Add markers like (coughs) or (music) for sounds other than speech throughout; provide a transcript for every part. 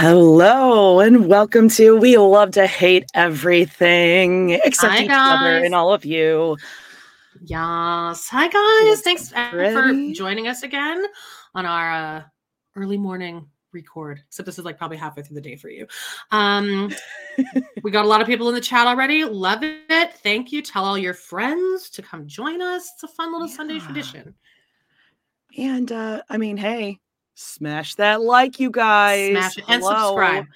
Hello and welcome to We Love to Hate Everything except Hi, each other and all of you. Yes. Hi, guys. Thanks for joining us again on our uh, early morning record. Except this is like probably halfway through the day for you. Um, (laughs) we got a lot of people in the chat already. Love it. Thank you. Tell all your friends to come join us. It's a fun little Sunday tradition. And uh I mean, hey, smash that like you guys. Smash it and Hello. subscribe.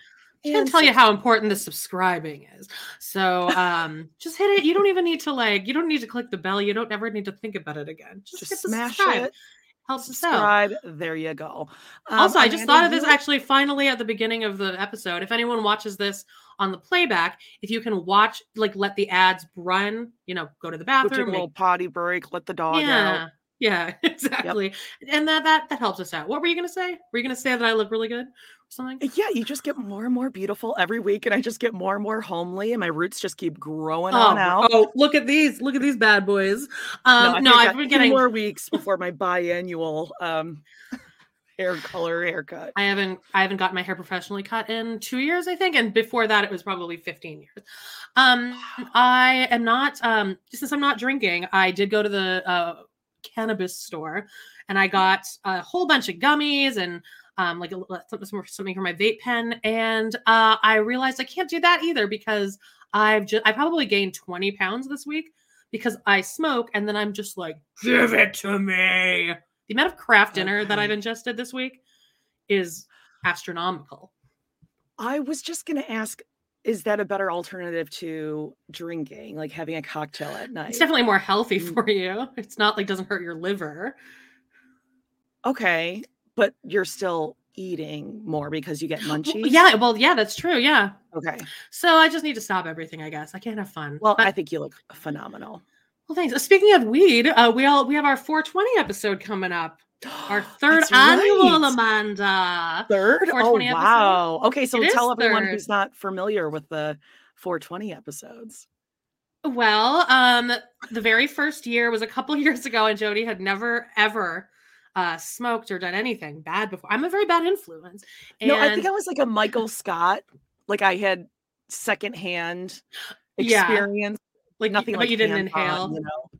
I can't tell you how important the subscribing is. So um, (laughs) just hit it. You don't even need to like. You don't need to click the bell. You don't ever need to think about it again. Just, Just hit smash subscribe. it. Helps us out. Subscribe. There you go. Um, also, I just Amanda, thought of this actually finally at the beginning of the episode. If anyone watches this on the playback, if you can watch, like, let the ads run, you know, go to the bathroom. little make- potty break, let the dog yeah, out. Yeah, (laughs) exactly. And that that that helps us out. What were you gonna say? Were you gonna say that I look really good or something? Yeah, you just get more and more beautiful every week, and I just get more and more homely, and my roots just keep growing Oh, on out. oh, look at these! Look at these bad boys. Um, no, I I've got been getting. more weeks before my biannual um (laughs) hair color haircut. I haven't I haven't gotten my hair professionally cut in two years, I think, and before that it was probably 15 years. Um I am not um since I'm not drinking, I did go to the uh cannabis store and I got a whole bunch of gummies and um like a, something something for my vape pen and uh I realized I can't do that either because I've just I probably gained 20 pounds this week because I smoke and then I'm just like give it to me. The amount of craft dinner that I've ingested this week is astronomical. I was just gonna ask, is that a better alternative to drinking, like having a cocktail at night? It's definitely more healthy Mm. for you. It's not like doesn't hurt your liver. okay, but you're still eating more because you get Well, munchies. Yeah, well, yeah, that's true. Yeah. Okay. So I just need to stop everything, I guess. I can't have fun. Well, But- I think you look phenomenal. well, thanks. Speaking of weed, uh, we all we have our 420 episode coming up. Our (gasps) third That's annual, right. Amanda. Third? Oh 420 episode? wow. Okay, so It tell everyone third. who's not familiar with the 420 episodes. Well, um, the very first year was a couple (laughs) years ago, and Jody had never ever uh smoked or done anything bad before. I'm a very bad influence. And No, I think I was like a Michael Scott. Like I had secondhand (gasps) Yeah. experience. like Nothing but like you didn't inhale. You know.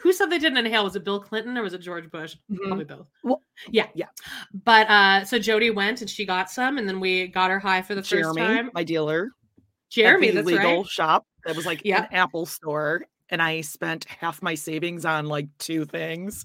Who said they didn't inhale? Was it Bill Clinton or was it George Bush? Mhm. Probably both. Well, yeah, yeah. But uh, so Jody went and she got some, and then we got her high for the first Jeremy, time. my dealer. at Jeremy, the that's legal right. shop that was like Yeah. an Apple store. And I spent half my savings on like two things.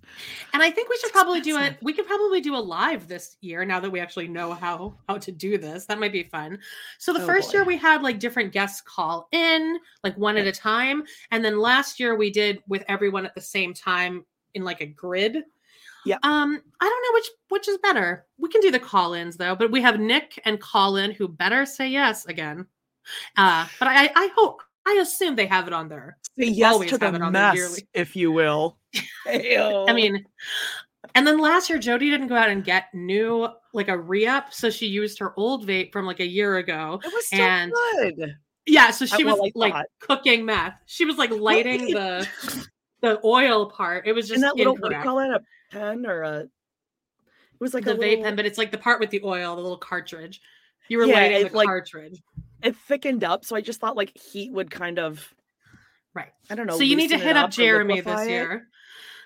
And I think we should probably do it. We could probably do a live this year now that we actually know how how to do this. That might be fun. So the Oh, first boy. year we had like different guests call in, like one at a time, and then last year we did with everyone at the same time in like a grid. Yeah. Um, I don't know which which is better. We can do the call-ins though, but we have Nick and Colin who better say yes again. Uh, but I I hope I assume they have it on there. Say yes always to the have it on their mess, yearly. if you will. I mean, and then last year Jody didn't go out and get new like a re-up, so she used her old vape from like a year ago. it was still and- good. Yeah, so she was like thought. cooking meth. She was like lighting the the oil part. It was just And that little what do you call it? A pen or a it was like the a vape little, pen, but it's like the part with the oil, the little cartridge. You were Yeah, lighting the like, cartridge, it thickened up, so I just thought like heat would kind of right? I don't know. so you need to hit up or Jeremy this liquefy it. year.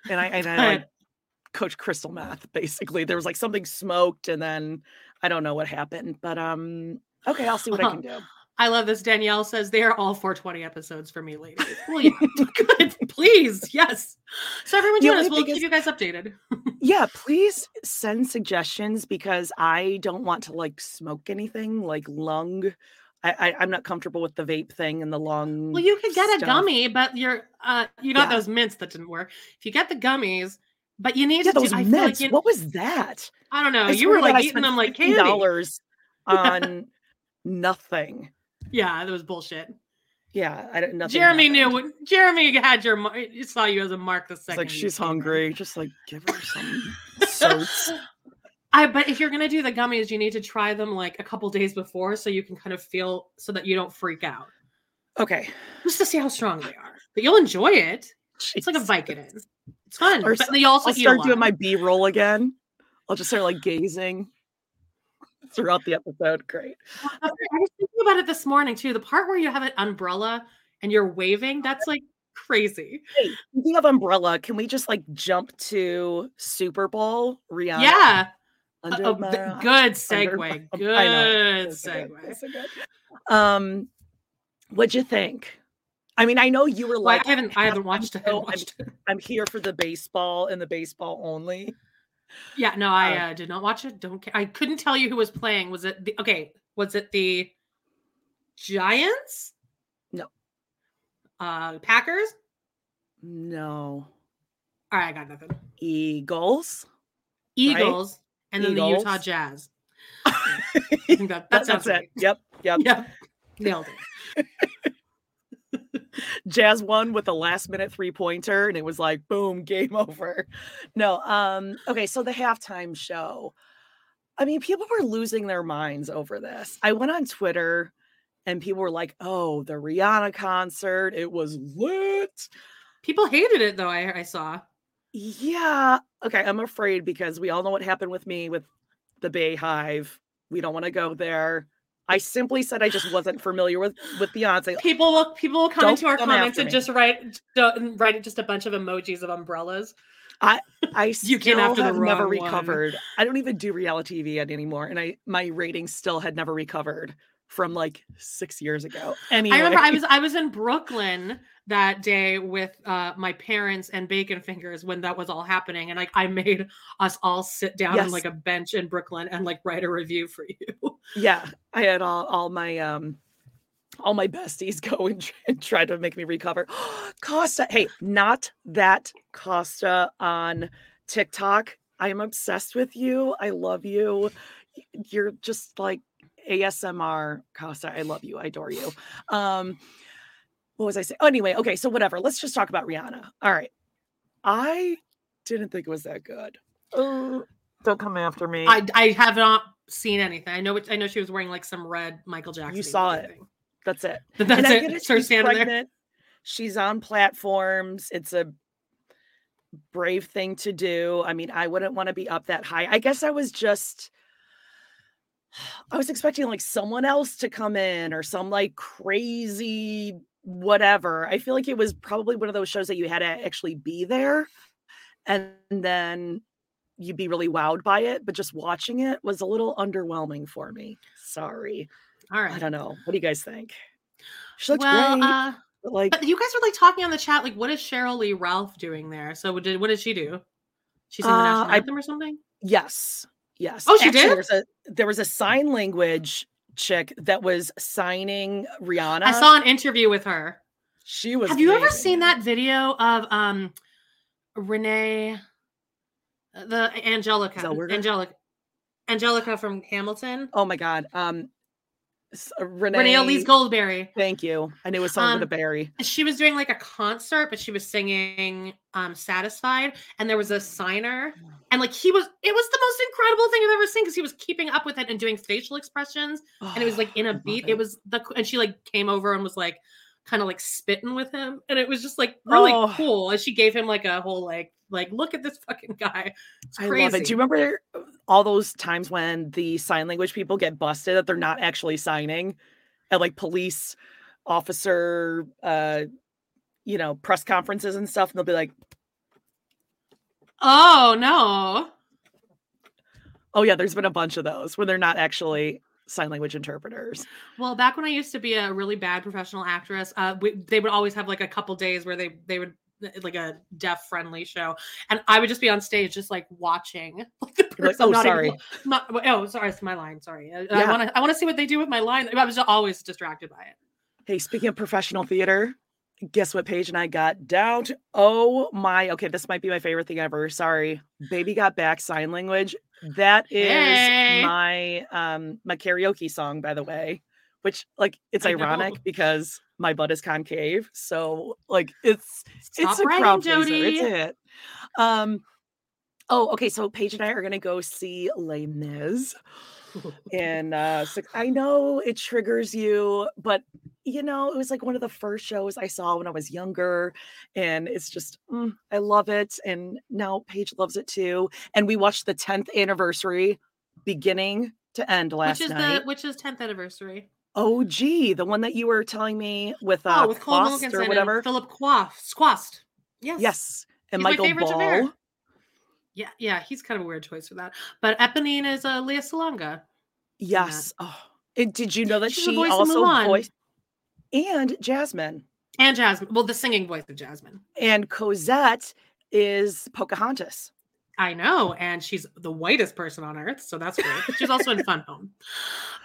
and I and I like (laughs) coach crystal math basically. There was like something smoked, and then I don't know what happened, but um, okay, I'll see what I can do. I love this. Danielle says they are all 420 episodes for me, ladies. (laughs) Well, yeah, (laughs) good. Please, yes. So everyone join us. We'll keep is- you guys updated. Yeah, please send suggestions because I don't want to like smoke anything like lung. I, I I'm not comfortable with the vape thing and the lung. Well, you could get a stuff. gummy, but you're uh you got Yeah. those mints that didn't work. If you get the gummies, but you need Yeah, to those do, feel like mints. you, What was that? I don't know. I you were like eating them like candy. dollars (laughs) on nothing. Yeah, that was bullshit. Yeah, I don't. Nothing. Jeremy happened. knew. Jeremy had your. saw you as a mark the It's second. like she's hungry. Just like give her some (laughs) soaps. I but if you're gonna do the gummies, you need to try them like a couple days before, so you can kind of feel so that you don't freak out, Okay. just to see how strong they are. But you'll enjoy it. It's like a. Vicodin. It's fun. Or but you also I'll start doing my B roll again. I'll just start like gazing throughout the episode. Great. I was thinking about it this morning too. The part where you have an umbrella and you're waving, that's like crazy. Hey, speaking of umbrella, can we just like jump to Super Bowl? Rihanna. yeah. Under Oh, my good segue. Good (laughs) I know. That's so good, segue. good. Um, what'd you think? I mean, I know you were Well, like, I haven't. I haven't watched it. I haven't so- I'm- watched it. I'm here for the baseball and the baseball only. Yeah, no, I Uh, uh, did not watch it. Don't care. I couldn't tell you who was playing. Was it the okay? Was it the Giants? No. Uh, Packers. No. All right, I got nothing. Eagles. Eagles, and then the Utah Jazz. (laughs) I think that that That- sounds that's it. right. Yep. Yep. (laughs) Yep, nailed it. (laughs) Jazz won with a last minute three pointer, and it was like, boom, game over. No, um, okay, so the halftime show. I mean, people were losing their minds over this. I went on Twitter and people were like, oh, the Rihanna concert, it was lit. People hated it though. I I saw. Yeah. Okay, I'm afraid because we all know what happened with me with the BeyHive. We don't want to go there. I simply said I just wasn't (laughs) familiar with with Beyonce. People will people will come Don't into our come comments and me. just write don't- write just a bunch of emojis of umbrellas. I I (laughs) You came still after the have never one. recovered. I don't even do reality TV anymore, and I my ratings still had never recovered from like six years ago. Anyway, I remember I was I was in Brooklyn that day with uh, my parents and Bacon Fingers when that was all happening, and like I made us all sit down on like a bench in Brooklyn and like write a review for you. (laughs) yeah, I had all all my um all my besties (laughs) go and, tr- and try to make me recover. (gasps) Costa, hey, not that Costa on TikTok. I am obsessed with you. I love you. You're just like ASMR Costa. I love you. I adore you. Um, what was I saying? Oh, anyway, okay, so whatever. Let's just talk about Rihanna. All right. I didn't think it was that good. Uh, don't come after me. I I have not seen anything. I know it, I know she was wearing like some red Michael Jackson. You saw it. That's it. But (laughs) that's I it. it. It's She's standing there. pregnant. She's on platforms. It's a brave thing to do. I mean, I wouldn't want to be up that high. I guess I was just I was expecting like someone else to come in or some like crazy whatever. I feel like it was probably one of those shows that you had to actually be there and then you'd be really wowed by it, but just watching it was a little underwhelming for me. Sorry. All right. I don't know. What do you guys think? She looks well, great. uh, But like, But you guys were like talking on the chat, like, what is Sheryl Lee Ralph doing there? So did what did she do? She sang the Uh, national I- anthem or something? yes, yes. Oh, she Actually, did? There was a there was a sign language chick that was signing Rihanna. I saw an interview with her. She was. Have you ever seen that video of um Renee uh, the Angelica Zellweger? Angelica Angelica from Hamilton? Oh my god. Um, Renee. Renee Elise Goldsberry. Thank you. I knew it was something with a Um, berry. She was doing like a concert, but she was singing um Satisfied, and there was a signer, and like he was it was the most incredible thing I've ever seen because he was keeping up with it and doing facial expressions and it was like in a (sighs) beat. It. was the and she like came over and was like kind of like spitting with him, and it was just like really Oh. cool. And she gave him like a whole like like look at this fucking guy. It's I crazy. love it. Do you remember all those times when the sign language people get busted that they're not actually signing at like police officer, uh, you know, press conferences and stuff, and they'll be like, Oh no. "Oh yeah, there's been a bunch of those where they're not actually sign language interpreters." Well, back when I used to be a really bad professional actress, uh, we, they would always have like a couple days where they they would like a deaf friendly show, and I would just be on stage just like watching. (laughs) Like the You're like, person "Oh, not even- sorry." (laughs) not, oh, sorry, it's my line. Sorry, I- I Yeah. want to I want to see what they do with my line. I was always distracted by it. Hey, speaking of professional theater, guess what Paige and I got down to? Oh my, okay, this might be my favorite thing ever. Sorry. Baby Got Back sign language. That is Hey. my um my karaoke song, by the way. Which like it's I know. ironic because my butt is concave. So like it's Stop it's a bragging, crowd pleaser. Jody. It's it. Um oh okay, so Paige and I are gonna go see Les Mis (laughs) and uh so I know it triggers you, but you know, it was like one of the first shows I saw when I was younger, and it's just mm, I love it, and now Paige loves it too. And we watched the 10th anniversary beginning to end last which is night. the which is tenth anniversary. Oh, gee, the one that you were telling me with uh oh, with Colm Quast Wilkinson or whatever. Philip Quast. Squast. Yes. Yes, and He's my Michael favorite Ball. Javert. Yeah, yeah, he's kind of a weird choice for that. But Eponine is uh, Lea Salonga. Yes. Oh, and did you know that She's she voice also voiced and Jasmine And Jasmine. Well, the singing voice of Jasmine. and Cosette is Pocahontas. I know, and she's the whitest person on earth, so that's great. She's also in Fun Home. (laughs)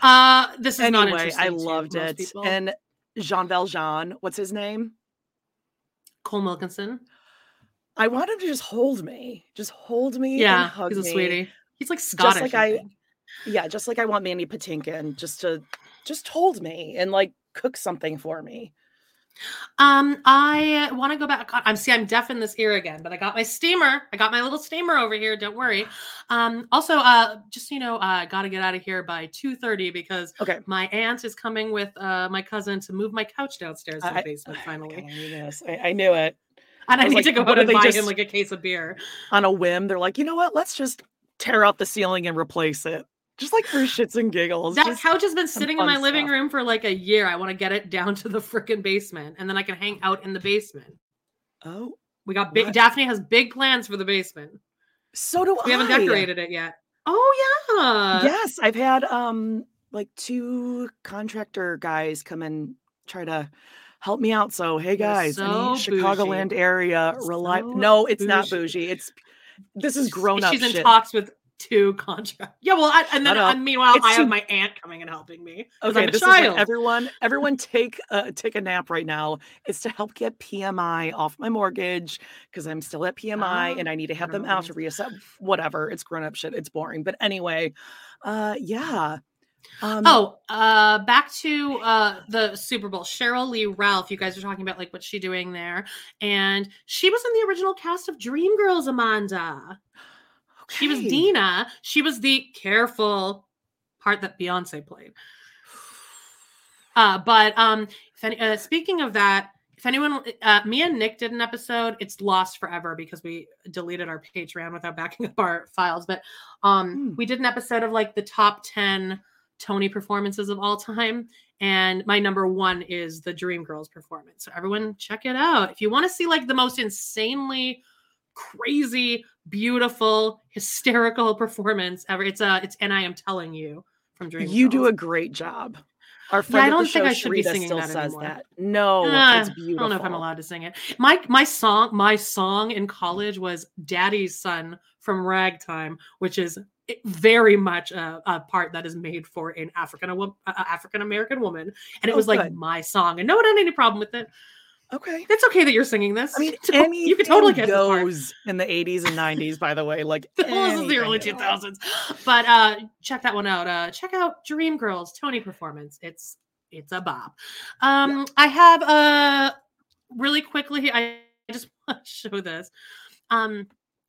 Uh, this is not Anyway, interesting. I to loved most it. people. And Jean Valjean, what's his name? Colm Wilkinson. I want him to just hold me, just hold me. and Yeah, hug he's a me. sweetie. He's like Scottish. like I I- Yeah, just like I want Mandy Patinkin just to just hold me and like cook something for me. Um, I want to go back. God, I'm see, I'm deaf in this ear again, but I got my steamer. I got my little steamer over here. Don't worry. Um, also, uh, just so you know, uh, I got to get out of here by two thirty because Okay. my aunt is coming with uh my cousin to move my couch downstairs to the I- basement finally, I knew this. I, I knew it. and I, I need to like, go what out and buy just- him like a case of beer. On a whim, they're like, you know what? Let's just tear out the ceiling and replace it. Just like for shits and giggles. That just- couch has been sitting in my living room for like a year. I want to get it down to the freaking basement, and then I can hang out in the basement. oh, We got big. What? Daphne has big plans for the basement. so do I. We haven't decorated it yet. Oh yeah. yes, I've had um like two contractor guys come and try to help me out. So hey guys, so any Chicagoland area rely So No, it's not bougie. bougie. It's this is grown up She's in shit. talks with two contract. Yeah, well, I, and then and meanwhile, It's I have too- my aunt coming and helping me. Okay, I'm this is what child. everyone everyone take uh, take a nap right now. It's to help get PMI off my mortgage because I'm still at PMI Oh, and I need to have them out to reassess. Whatever, it's grown up shit. It's boring. But anyway, uh, yeah. Um, Oh, uh, back to uh the Super Bowl. Sheryl Lee Ralph. You guys are talking about like what's she doing there, and she was in the original cast of Dreamgirls. Amanda. She was. Deena. She was the careful part that Beyonce played. (sighs) Uh, but um, any, uh, speaking of that, if anyone, uh, me and Nick did an episode. It's lost forever because we deleted our Patreon without backing up our files. But um, Hmm. we did an episode of like the top ten Tony performances of all time, and my number one is the Dreamgirls performance. So everyone, check it out if you want to see like the most insanely crazy, beautiful, hysterical performance ever. It's a it's and I am telling you from Dreamgirls. You do a great job. Our friend I at the don't think show, I should be singing still that says anymore. that. No, Ah, it's I don't know if I'm allowed to sing it. My my song my song in college was "Daddy's Son" from Ragtime, which is very much a, a part that is made for an African African American woman, and it Oh, was like good. my song, and no one had any problem with it. Okay. It's okay that you're singing this. I mean, anything you could totally get goes in the 80s and 90s, by the way. Like, (laughs) This is the early 2000s. (gasps) But uh check that one out. Uh check out Dream Girls Tony performance. It's it's a bop. Um I have uh really quickly I (laughs) just want to show this. Um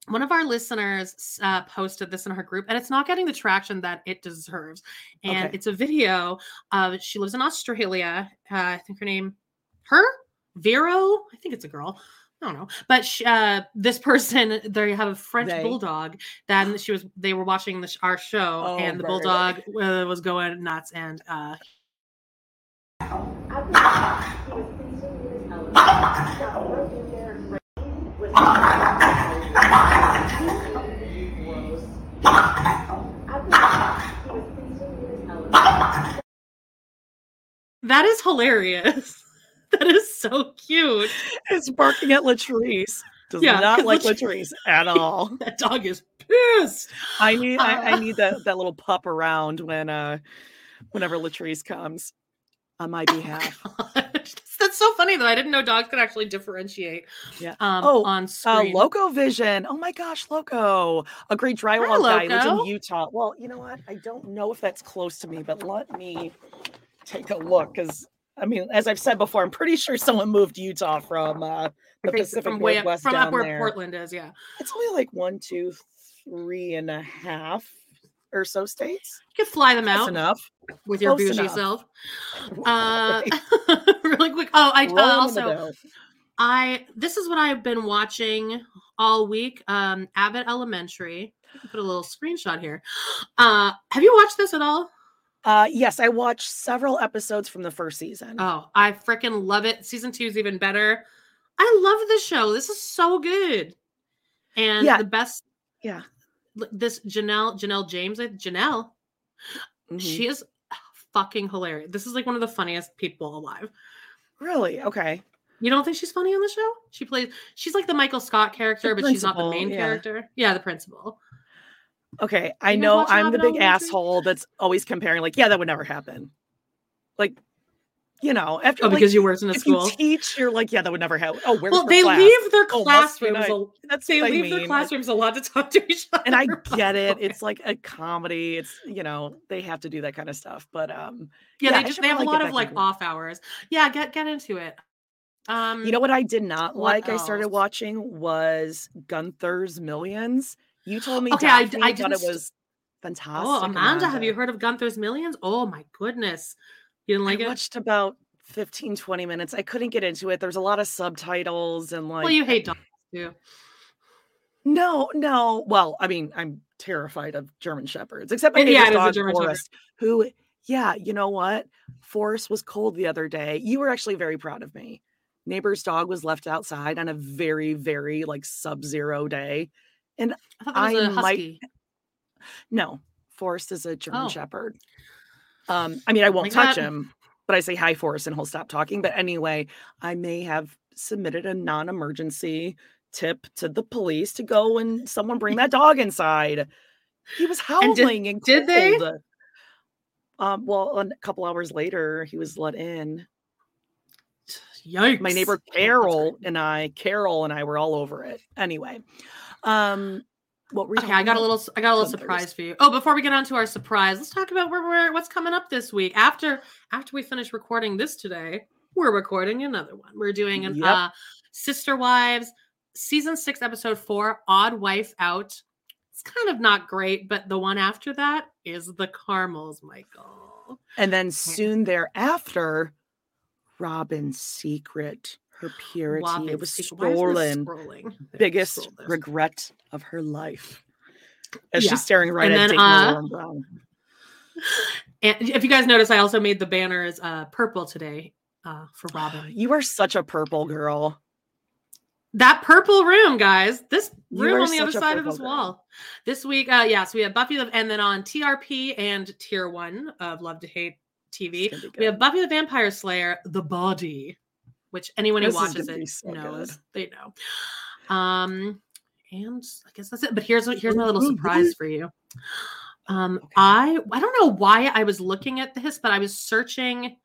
one of our listeners uh, posted this in her group, and it's not getting the traction that it deserves. And Okay. it's a video of she lives in Australia. Uh, I think her name, her Vero. I think it's a girl. I don't know, but she, uh, this person (laughs) they have a French They? bulldog. Then she was they were watching the, our show, Oh, and the right, bulldog uh, was going nuts. And uh, that is hilarious. (laughs) (laughs) that is so cute. It's barking at Latrice. Does Yeah, not (laughs) like Latrice- at (laughs) all. That dog is pissed. I need I, I Uh. need that that little pup around when uh whenever Latrice comes on my behalf. That's so funny though. I didn't know dogs could actually differentiate. Yeah. Um, Oh, on Uh, screen. Loco Vision. Oh my gosh, Loco. A great drywall Hi, guy lives in. Utah. Well, you know what? I don't know if that's close to me, but let me take a look because I mean, as I've said before, I'm pretty sure someone moved Utah from uh, the Pacific from way up, Northwest from down up where there. Portland is. Yeah, It's only like one, two, three and a half or so states. you could fly them That's out enough. with your Close bougie enough. self. Uh, (laughs) really quick. Oh, I uh, Rolling in the also. I this is what I've been watching all week. Um, Abbott Elementary. Put a little screenshot here. Uh, have you watched this at all? Uh, yes, I watched several episodes from the first season. Oh, I freaking love it. Season two is even better. I love this show. This is so good. And Yeah. the best, yeah. this Janelle, Janelle James, I- Janelle, Mhm. she is fucking hilarious. This is like one of the funniest people alive. really okay. You don't think she's funny on the show? She plays, she's like the Michael Scott character, but she's not the main yeah. character. Yeah, the principal. Okay, I You guys know I'm the big Elementary? asshole that's always comparing, like, yeah, that would never happen. Like, you know, after Oh, like, because you worked in a school. you teach, you're like, yeah, that would never happen. Oh, where's Well, they class? leave their Oh, classrooms. a- That's they what I leave their mean. classrooms a lot to talk to each other. and I get it. (laughs) It's like a comedy. It's you know they have to do that kind of stuff. But um, yeah, yeah, they just they have a lot of like off hours. Yeah, get get into it. Um, you know what I did not like? I started watching was Gunther's Millions. You told me Okay, I Daphne d- I thought it was oh, fantastic. Oh, Amanda, have you heard of Gunther's Millions? Oh my goodness. You didn't like it. I it? watched about 15, 20 minutes. I couldn't get into it. There's a lot of subtitles and like well, you hate dogs too. No, no. Well, I mean, I'm terrified of German shepherds, except my yeah, dog German Shepherd. Forrest, who, yeah, you know what? Forrest was cold the other day. You were actually very proud of me. Neighbor's dog was left outside on a very, very like sub-zero day. I was I a might- No, Forrest is a German Oh. shepherd. Um, I mean, I won't touch God. him, but I say hi, Forrest, and he'll stop talking. But anyway, I may have submitted a non-emergency tip to the police to go and someone bring that (laughs) dog inside. He was And did- howling and, did they? Um, well, a couple hours later, he was let in. Yikes. My neighbor Carol and I, Carol and I were all over it. Anyway, um, what were we Okay, I got a little I got a little surprise for you. Oh, before we get on to our surprise, let's talk about where we're what's coming up this week. After after we finish recording this today, we're recording another one. We're doing an Yep. uh Sister Wives season 6 episode 4 Odd Wife Out. It's kind of not great, but the one after that is The Carmels, Michael. And then soon thereafter, Robyn's secret, her purity, Whopping it was stolen. scrolling? Biggest scroll regret of her life. As Yeah. she's staring right And at then, uh, Brown. (sighs) And if you guys notice, I also made the banners uh purple today uh for Robyn. (gasps) You are such a purple girl. That purple room, guys. This room on the other side of this girl. wall. This week, uh, yeah, so we have Buffy, the- and then on TRP and Tier One of Love to Hate, TV. It's gonna be We have. Buffy the Vampire Slayer, The Body, which anyone who This watches it so knows. good. They know. Um, and I guess that's it. But here's what here's my little surprise for you. Um, Okay. I I don't know why I was looking at this, but I was searching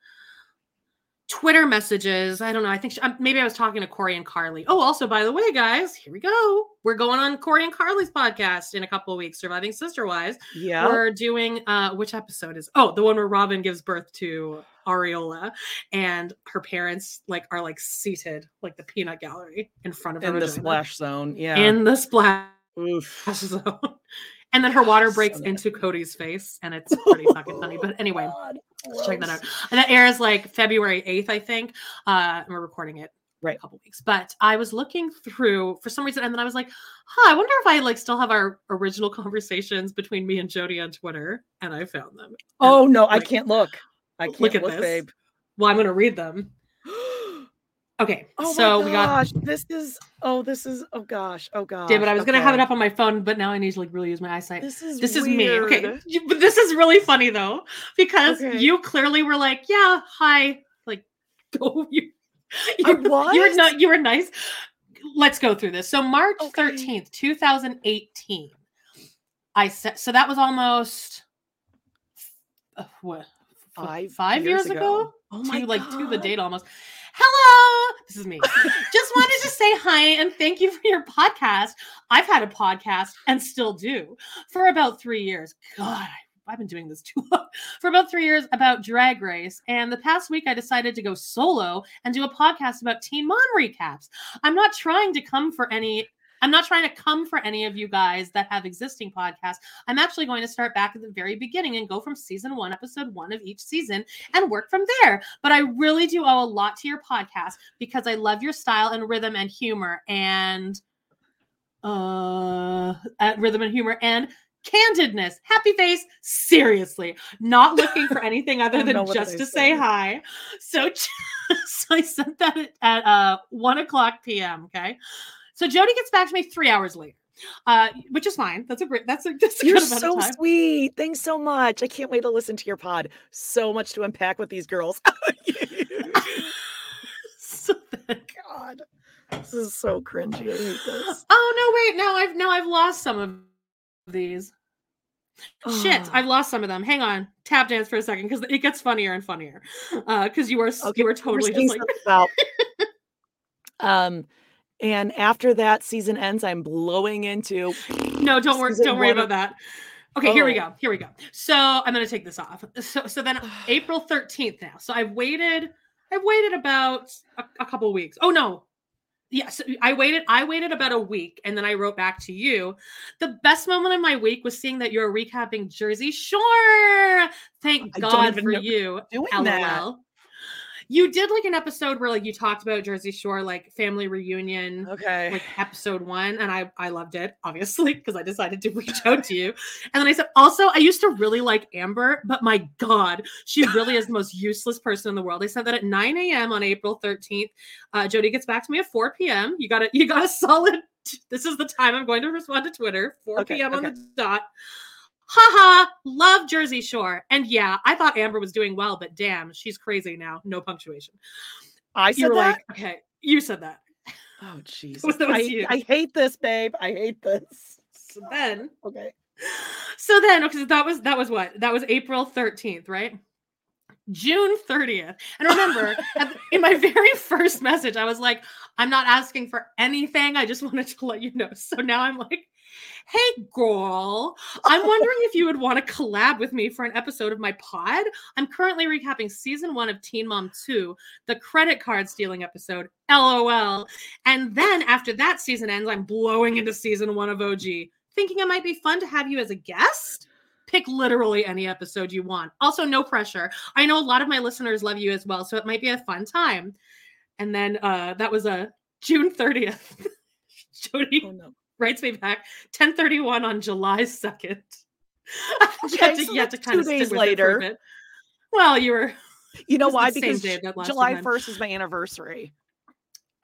Twitter messages. I don't know. I think she, um, maybe I was talking to Corey and Carly. Oh, also, by the way, guys, here we go. We're going on Corey and Carly's podcast in a couple of weeks, Surviving Sister Wise. Yeah. We're doing uh which episode is oh the one where Robyn gives birth to Ariella and her parents like are like seated like the peanut gallery in front of her in the vagina. splash zone. Yeah. in the splash Oof. (laughs) zone. And then her water breaks nasty. into Kody's face, and it's (laughs) pretty fucking funny. But anyway, God, let's check that out. And that airs like February 8th, I think. Uh, and we're recording it Right. a couple weeks. But I was looking through for some reason, and then I was like, huh, I wonder if I like still have our original (laughs) conversations between me and Jody on Twitter. And I found them. And, Oh no, I can't look. I can't Look look, at this. babe. Well, I'm gonna read them. (gasps) Okay. Oh so we got this is oh, this is oh gosh, oh gosh. David. I was gonna have it up on my phone, but now I need to like really use my eyesight. This is this is me. Okay. You- But this is really funny though, because Okay. you clearly were like, yeah, hi. Like, (laughs) go you I you, you were not you were nice. Let's go through this. So March Okay. 13th, 2018. I said so that was almost uh, what Five five years, years ago? ago. Oh my to like to the date almost. Hello, this is me. (laughs) Just wanted to say hi and thank you for your podcast. I've had a podcast and still do for about three years. God, I've been doing this too long (laughs) for about three years about Drag Race. And the past week, I decided to go solo and do a podcast about Teen Mom recaps. I'm not trying to come for any. I'm not trying to come for any of you guys that have existing podcasts. I'm actually going to start back at the very beginning and go from season one, episode one of each season, and work from there. But I really do owe a lot to your podcast because I love your style and rhythm and humor and uh at rhythm and humor and candidness happy face seriously not (laughs) looking for anything other than just to say say? hi so (laughs) so i sent that at, at uh 1 o'clock pm okay so jody gets back to me three hours later uh which is fine that's a great that's a, (laughs) that's a You're good so of time sweet. Thanks so much. I can't wait to listen to your pod. So much to unpack with these girls. (laughs) (laughs) so God, this is so cringy. I hate this. (gasps) oh no wait now i've now i've lost some of these Shit, Ah. I've lost some of them. Hang on, tap dance for a second because it gets funnier and funnier. Uh, because you were s- Okay, you were we're totally just like about- um, and after that season ends, I'm blowing into. (gasps) no, don't worry, don't worry about of- that. Okay, here we Oh. go. Here we go. So I'm gonna take this off. So so then (sighs) April 13th now. So I've waited. I've waited about a, a couple weeks. Oh no. Yes, I waited. I waited about a week, and then I wrote back to you. The best moment of my week was seeing that you're recapping Jersey Shore. Thank God for you. doing LOL. that. You did like an episode where like you talked about Jersey Shore, like family reunion, Okay. like episode one, and I I loved it, obviously, (laughs) because I decided to reach out to you. And then I said, also, I used to really like Amber, but my God, she really is the most useless person in the world. I said that at 9 a.m. on April 13th. Uh, Jody gets back to me at 4 p.m. You got it. You got a solid. (laughs) This is the time I'm going to respond to Twitter. 4 Okay, p.m. on the dot. Haha, love Jersey Shore. And yeah, I thought Amber was doing well, but damn, she's crazy now. No punctuation. I said that. like, okay, you said that. oh (laughs) Jesus! that I. I hate this, babe. I hate this. So then, Okay. so then, okay, so that was that was what? That was April 13th, right? June 30th. And remember, (laughs) the- in my very first message, I was like, I'm not asking for anything. I just wanted to let you know. So now I'm like, hey, girl, I'm wondering if you would want to collab with me for an episode of my pod. I'm currently recapping season one of Teen Mom 2, the credit card stealing episode. LOL. And then after that season ends, I'm blowing into season one of OG, thinking it might be fun to have you as a guest. Pick literally any episode you want. Also, no pressure. I know a lot of my listeners love you as well, so it might be a fun time. And then uh that was a June 30th. (laughs) Jody Oh no. Writes me back 1031 on July 2nd. you (laughs) Okay, had to, so had to kind of two stick days with it for later. Well, you were You know why? Because July event. first is my anniversary.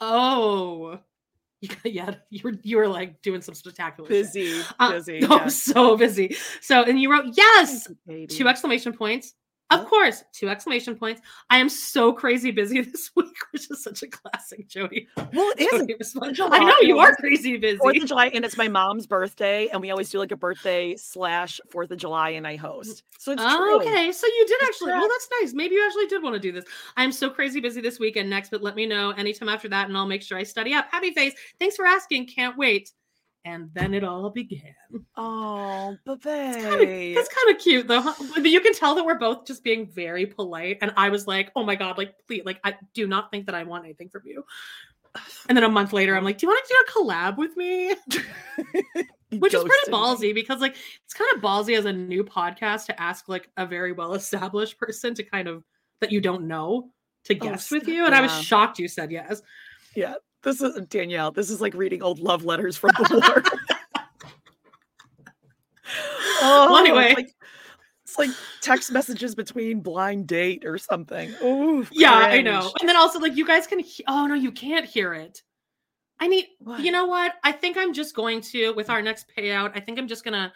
oh (laughs) you, yeah, you were you were like doing some spectacular shit. Busy, Uh, busy. no, (laughs) yeah. I'm so busy. So and you wrote yes, two exclamation points. Of course, two exclamation points. I am so crazy busy (laughs) this week, which is such a classic Jody. Well, it is. Jody. July, I know you are crazy busy. Fourth of July, and it's my mom's birthday, and we always do like a birthday slash Fourth of July, and I host. So it's Oh, true. okay, so you did It's actually. Well, that's nice. Maybe you actually did want to do this. I'm so crazy busy this week and next, but let me know anytime after that, and I'll make sure I study up. Happy face. Thanks for asking. Can't wait. And then it all began. Oh, kind that's kind of cute though. huh? But You can tell that we're both just being very polite. And I was like, oh my god, like please, like I do not think that I want anything from you. And then a month later, I'm like, do you want to do a collab with me? (laughs) Which is pretty ballsy because like it's kind of ballsy as a new podcast to ask like a very well established person to kind of that you don't know to Oh, guest with you. And I was shocked you said yes. Yeah, this is Danielle. This is like reading old love letters from the war. (laughs) oh, it's anyway. like, it's like text messages between blind date or something. Oh, Yeah, I know. And then also like you guys can he- oh no, you can't hear it. I need What? you know what? I think I'm just going to with our next payout, I think I'm just gonna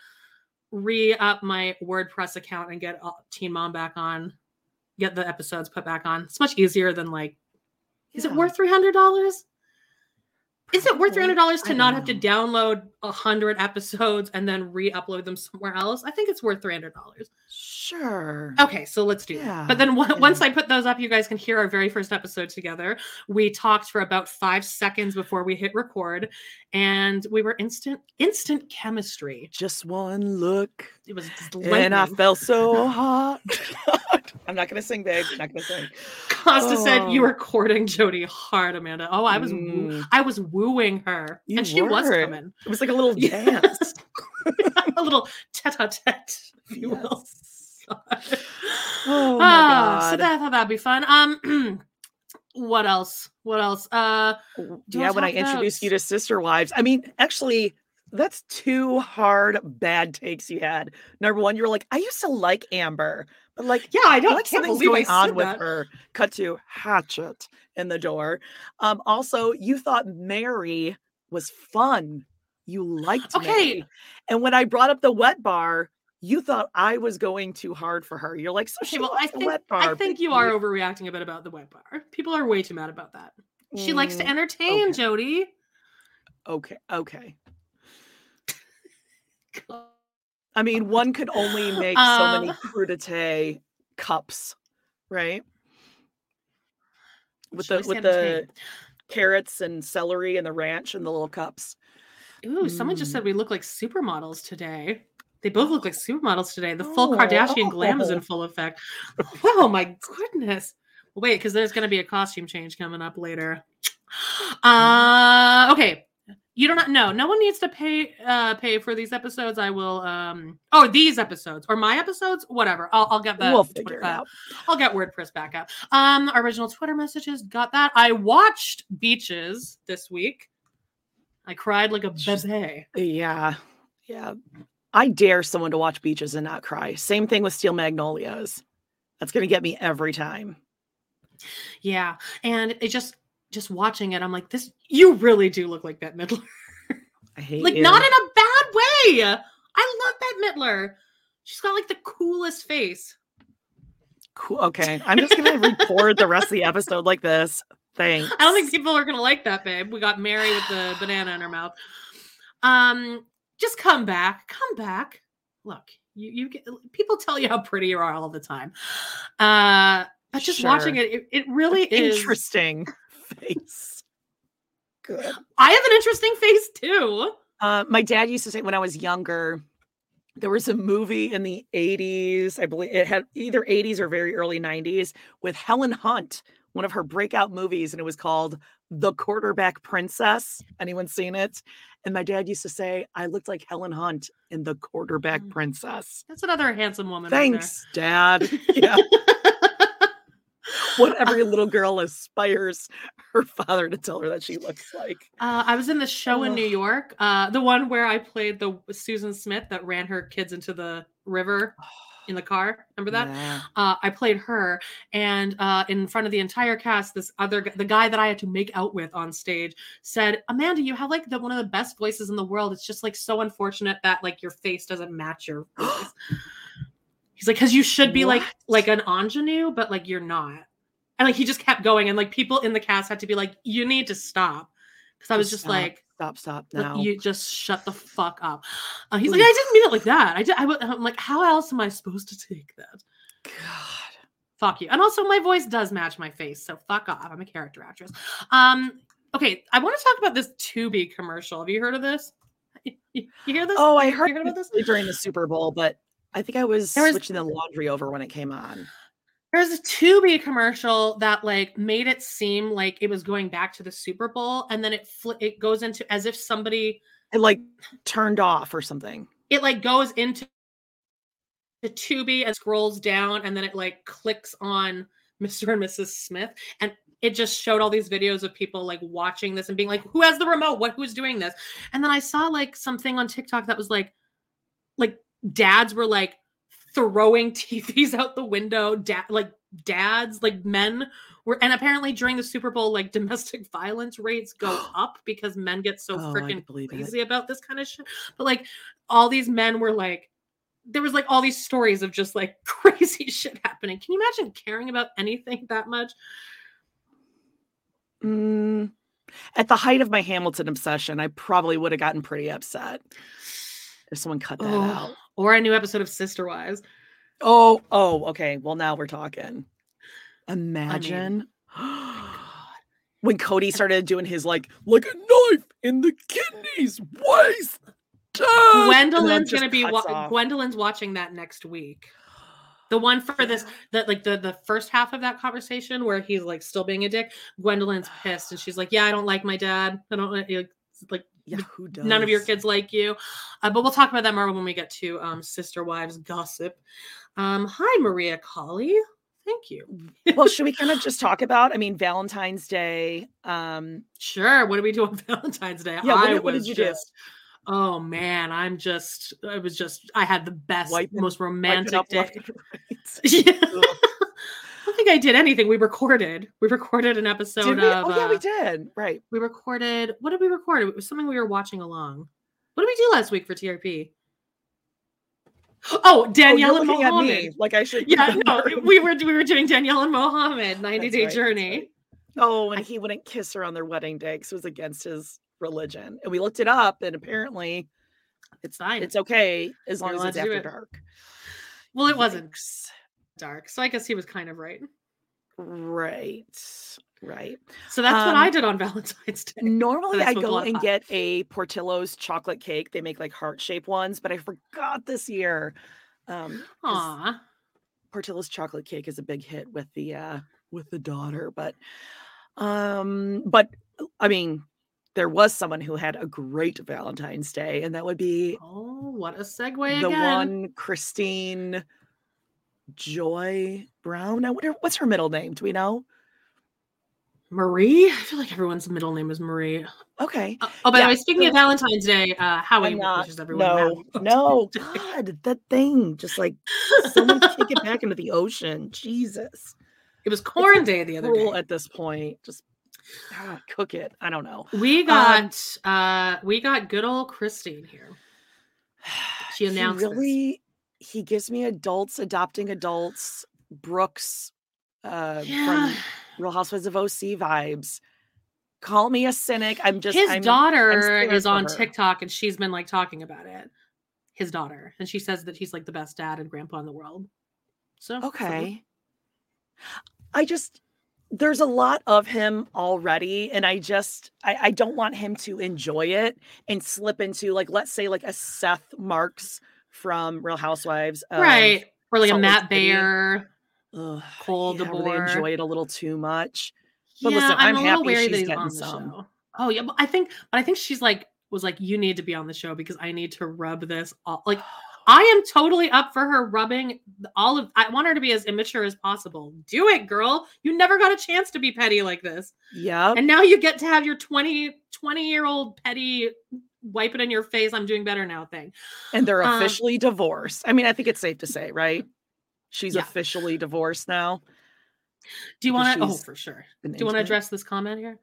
re up my WordPress account and get uh, Teen Mom back on, get the episodes put back on. It's much easier than like, is it worth three hundred dollars? Is it worth three hundred dollars to not have to download a hundred episodes and then re-upload them somewhere else? I think it's worth three hundred dollars. Sure. Okay, so let's do that. But then on- yeah. once I put those up, you guys can hear our very first episode together. We talked for about five seconds before we hit record, and we were instant instant chemistry. Just one look, It was and I felt so (laughs) hot. (laughs) I'm not gonna sing, babe. I'm not gonna sing. Costa said you Oh. were courting Jody hard, Amanda. Oh, I was Mm. I was wooing her, You and she was coming. It was like a little (laughs) dance. (laughs) a little tete-a-tete, if you will. (laughs) Oh my Ah, so that, I thought that'd be fun. Um, (clears throat) what else? What else? Uh, yeah, when I about- introduced you to Sister Wives, I mean, actually, that's two hard bad takes you had. Number one, you were like, I used to like Amber, but like, yeah, I I don't like can't something's I going on with that. her. Cut to hatchet in the door. Um, also, you thought Meri was fun. You liked Okay. Meri. And when I brought up the wet bar, you thought I was going too hard for her. You're like, so she Okay, well, I think wet bar. I think you are deal." overreacting a bit about the wet bar. People are way too mad about that. She likes to Mm, entertain, okay. Jody. Okay, okay. (laughs) I mean, one could only make so many Um, crudité cups, right? With the with the carrots and celery and the ranch and the little cups. Ooh, someone just Mm. said we look like supermodels today. They both look like supermodels today. The full Kardashian glam is in Oh. full effect. Oh my goodness. Wait, because there's going to be a costume change coming up later. (gasps) Uh, okay. You don't know. No one needs to pay uh pay for these episodes. I will um oh these episodes or my episodes, whatever. I'll I'll get that. we'll Twitter- figure it out. I'll get WordPress back up. Um, original Twitter messages, got that. I watched Beaches this week. I cried like a bebe. Yeah, yeah. I dare someone to watch beaches and not cry. Same thing with Steel Magnolias. That's gonna get me every time. Yeah, and it just just watching it, I'm like, this. You really do look like Bette Midler. I hate like you. not in a bad way. I love Bette Midler. She's got like the coolest face. Cool. Okay, I'm just gonna record the rest of the episode like this. Thanks. I don't think people are gonna like that, babe. We got Meri with the (sighs) banana in her mouth. Um, just come back, come back. Look, you you get people tell you how pretty you are all the time. Uh, but just watching it, it, it really is. interesting (laughs) face. Good. I have an interesting face too. Uh, my dad used to say when I was younger, there was a movie in the 80s, I believe it had either 80s or very early 90s with Helen Hunt, one of her breakout movies, and it was called The Quarterback Princess. Anyone seen it? And my dad used to say, I looked like Helen Hunt in The Quarterback Mm. Princess. That's another handsome woman. right. Thanks, Dad. (laughs) Yeah. what (laughs) every little girl aspires her father to tell her that she looks like. Uh, I was in the show in New York, uh, the one where I played the Susan Smith that ran her kids into the river in the car. Remember that? Yeah. Uh, I played her, and uh, in front of the entire cast, this other the guy that I had to make out with on stage said, "Amanda, you have like the one of the best voices in the world. It's just like so unfortunate that like your face doesn't match your (gasps) voice." He's like, because you should be like What? like an ingenue, but like you're not. And like he just kept going, and like people in the cast had to be like, you need to stop. Because I was just Stop. like, Stop, stop like, now. you just shut the fuck up. Uh, he's like, I didn't mean it like that. I did. I, am like, how else am I supposed to take that? God. Fuck you. And also, my voice does match my face, so fuck off. I'm a character actress. Um. Okay, I want to talk about this Tubi commercial. Have you heard of this? You, you- hear this? Oh, I You heard about this? during the Super Bowl, but I think I was, was- switching the laundry over when it came on. There's a Tubi commercial that like made it seem like it was going back to the Super Bowl, and then it fl- it goes into as if somebody It like turned off or something. it like goes into the Tubi and scrolls down, and then it like clicks on Mr. and Mrs. Smith, and it just showed all these videos of people like watching this and being like, "Who has the remote? What? Who's doing this?" And then I saw like something on TikTok that was like, like dads were like throwing (laughs) TVs out the window. Dad, like dads, like men were, and apparently during the Super Bowl, like (laughs) domestic violence rates go (gasps) up because men get so Oh, freaking believe it. crazy about this kind of shit. But like all these men were like, there was like all these stories of just like (laughs) crazy shit happening. Can you imagine caring about anything that much? Mm, at the height of my Hamilton obsession, I probably would have gotten pretty upset if someone cut that Oh, out. Or a new episode of Sister Wives. Oh, oh, okay. Well, now we're talking. Imagine (gasps) when Kody started doing his like like a knife in the kidneys, waist. dad," Gwendolyn's gonna be wa- Gwendolyn's watching that next week. The one for this, that like the the first half of that conversation where he's like still being a dick. Gwendolyn's pissed and she's like, "Yeah, I don't like my dad. I don't like like Yeah, who does? none of your kids like you." Uh, but we'll talk about that more when we get to um, sister wives gossip. Um, hi, Maria Colley. Thank you. well, should we kind of just talk about? I mean, Valentine's Day. Um, Sure. What do we do on (laughs) Valentine's Day? Yeah, what I did- what did was you do? Oh man, I'm just. I was just. I had the best, Wiping- most romantic day. (laughs) right. (laughs) Yeah. Think I did anything. We recorded. We recorded an episode we? of. Oh yeah, uh, we did. Right. we recorded. What did we record? It was something we were watching along. What did we do last week for TRP? (gasps) Oh, Oh, Danielle and at me Mohammed. like I should. Yeah, no, we were we were doing Danielle and Mohammed, 90 That's Day right, Journey. Oh, and he wouldn't kiss her on their wedding day because it was against his religion. And we looked it up, and apparently, It's fine. it's okay as long as it's allowed to do after it. dark. well, it wasn't Yikes. Dark, so I guess he was kind of right. Right. Right. So that's what I Um, did on (laughs) Valentine's Day. Normally, I I go and get a Portillo's chocolate cake. They make like heart shaped ones, but I forgot this year. Um, 'cause Aw. Portillo's chocolate cake is a big hit with the uh with the daughter, but um, but I mean, there was someone who had a great Valentine's Day, and that would be Oh, what a segue the again. one Christine Joy Brown. I wonder what's her middle name. Do we know? Marie. I feel like everyone's middle name is Marie. Okay. Oh, oh, by Yeah, the way, speaking of Valentine's Day, uh, Howie not. wishes everyone No, (laughs) no, God, that thing. Just like someone kick it back into the ocean. Jesus. It was corn day the other day. at this point. Just ah, cook it. I don't know. We got uh we got good old Christine here. She announced this. really he gives me adults adopting adults brooks uh Yeah. from real housewives of oc vibes call me a cynic i'm just His I'm, daughter scared is on her. TikTok and she's been like talking about it. His daughter. And she says that he's like the best dad and grandpa in the world. So good for her. okay i just there's a lot of him already and i just I, I don't want him to enjoy it and slip into like let's say like a seth marks from real housewives right. Or like a Salt Lake Matt Bayer, Bear, ugh, Cole yeah, they enjoy it a little too much But yeah, listen, I'm, I'm a little happy wary that she's he's getting on the some. show. Oh yeah, but I think, but I think she's like was like, you need to be on the show because I need to rub this. All, like, (sighs) I am totally up for her rubbing all of. I want her to be as immature as possible. Do it, girl. You never got a chance to be petty like this, yeah and now you get to have your 20 20 year old petty wipe it in your face. I'm doing better now thing. And they're Um, officially divorced. I mean, I think it's safe to say, right? She's Yeah. officially divorced now. Do you want to? Oh, for sure. Do you want to address this comment here?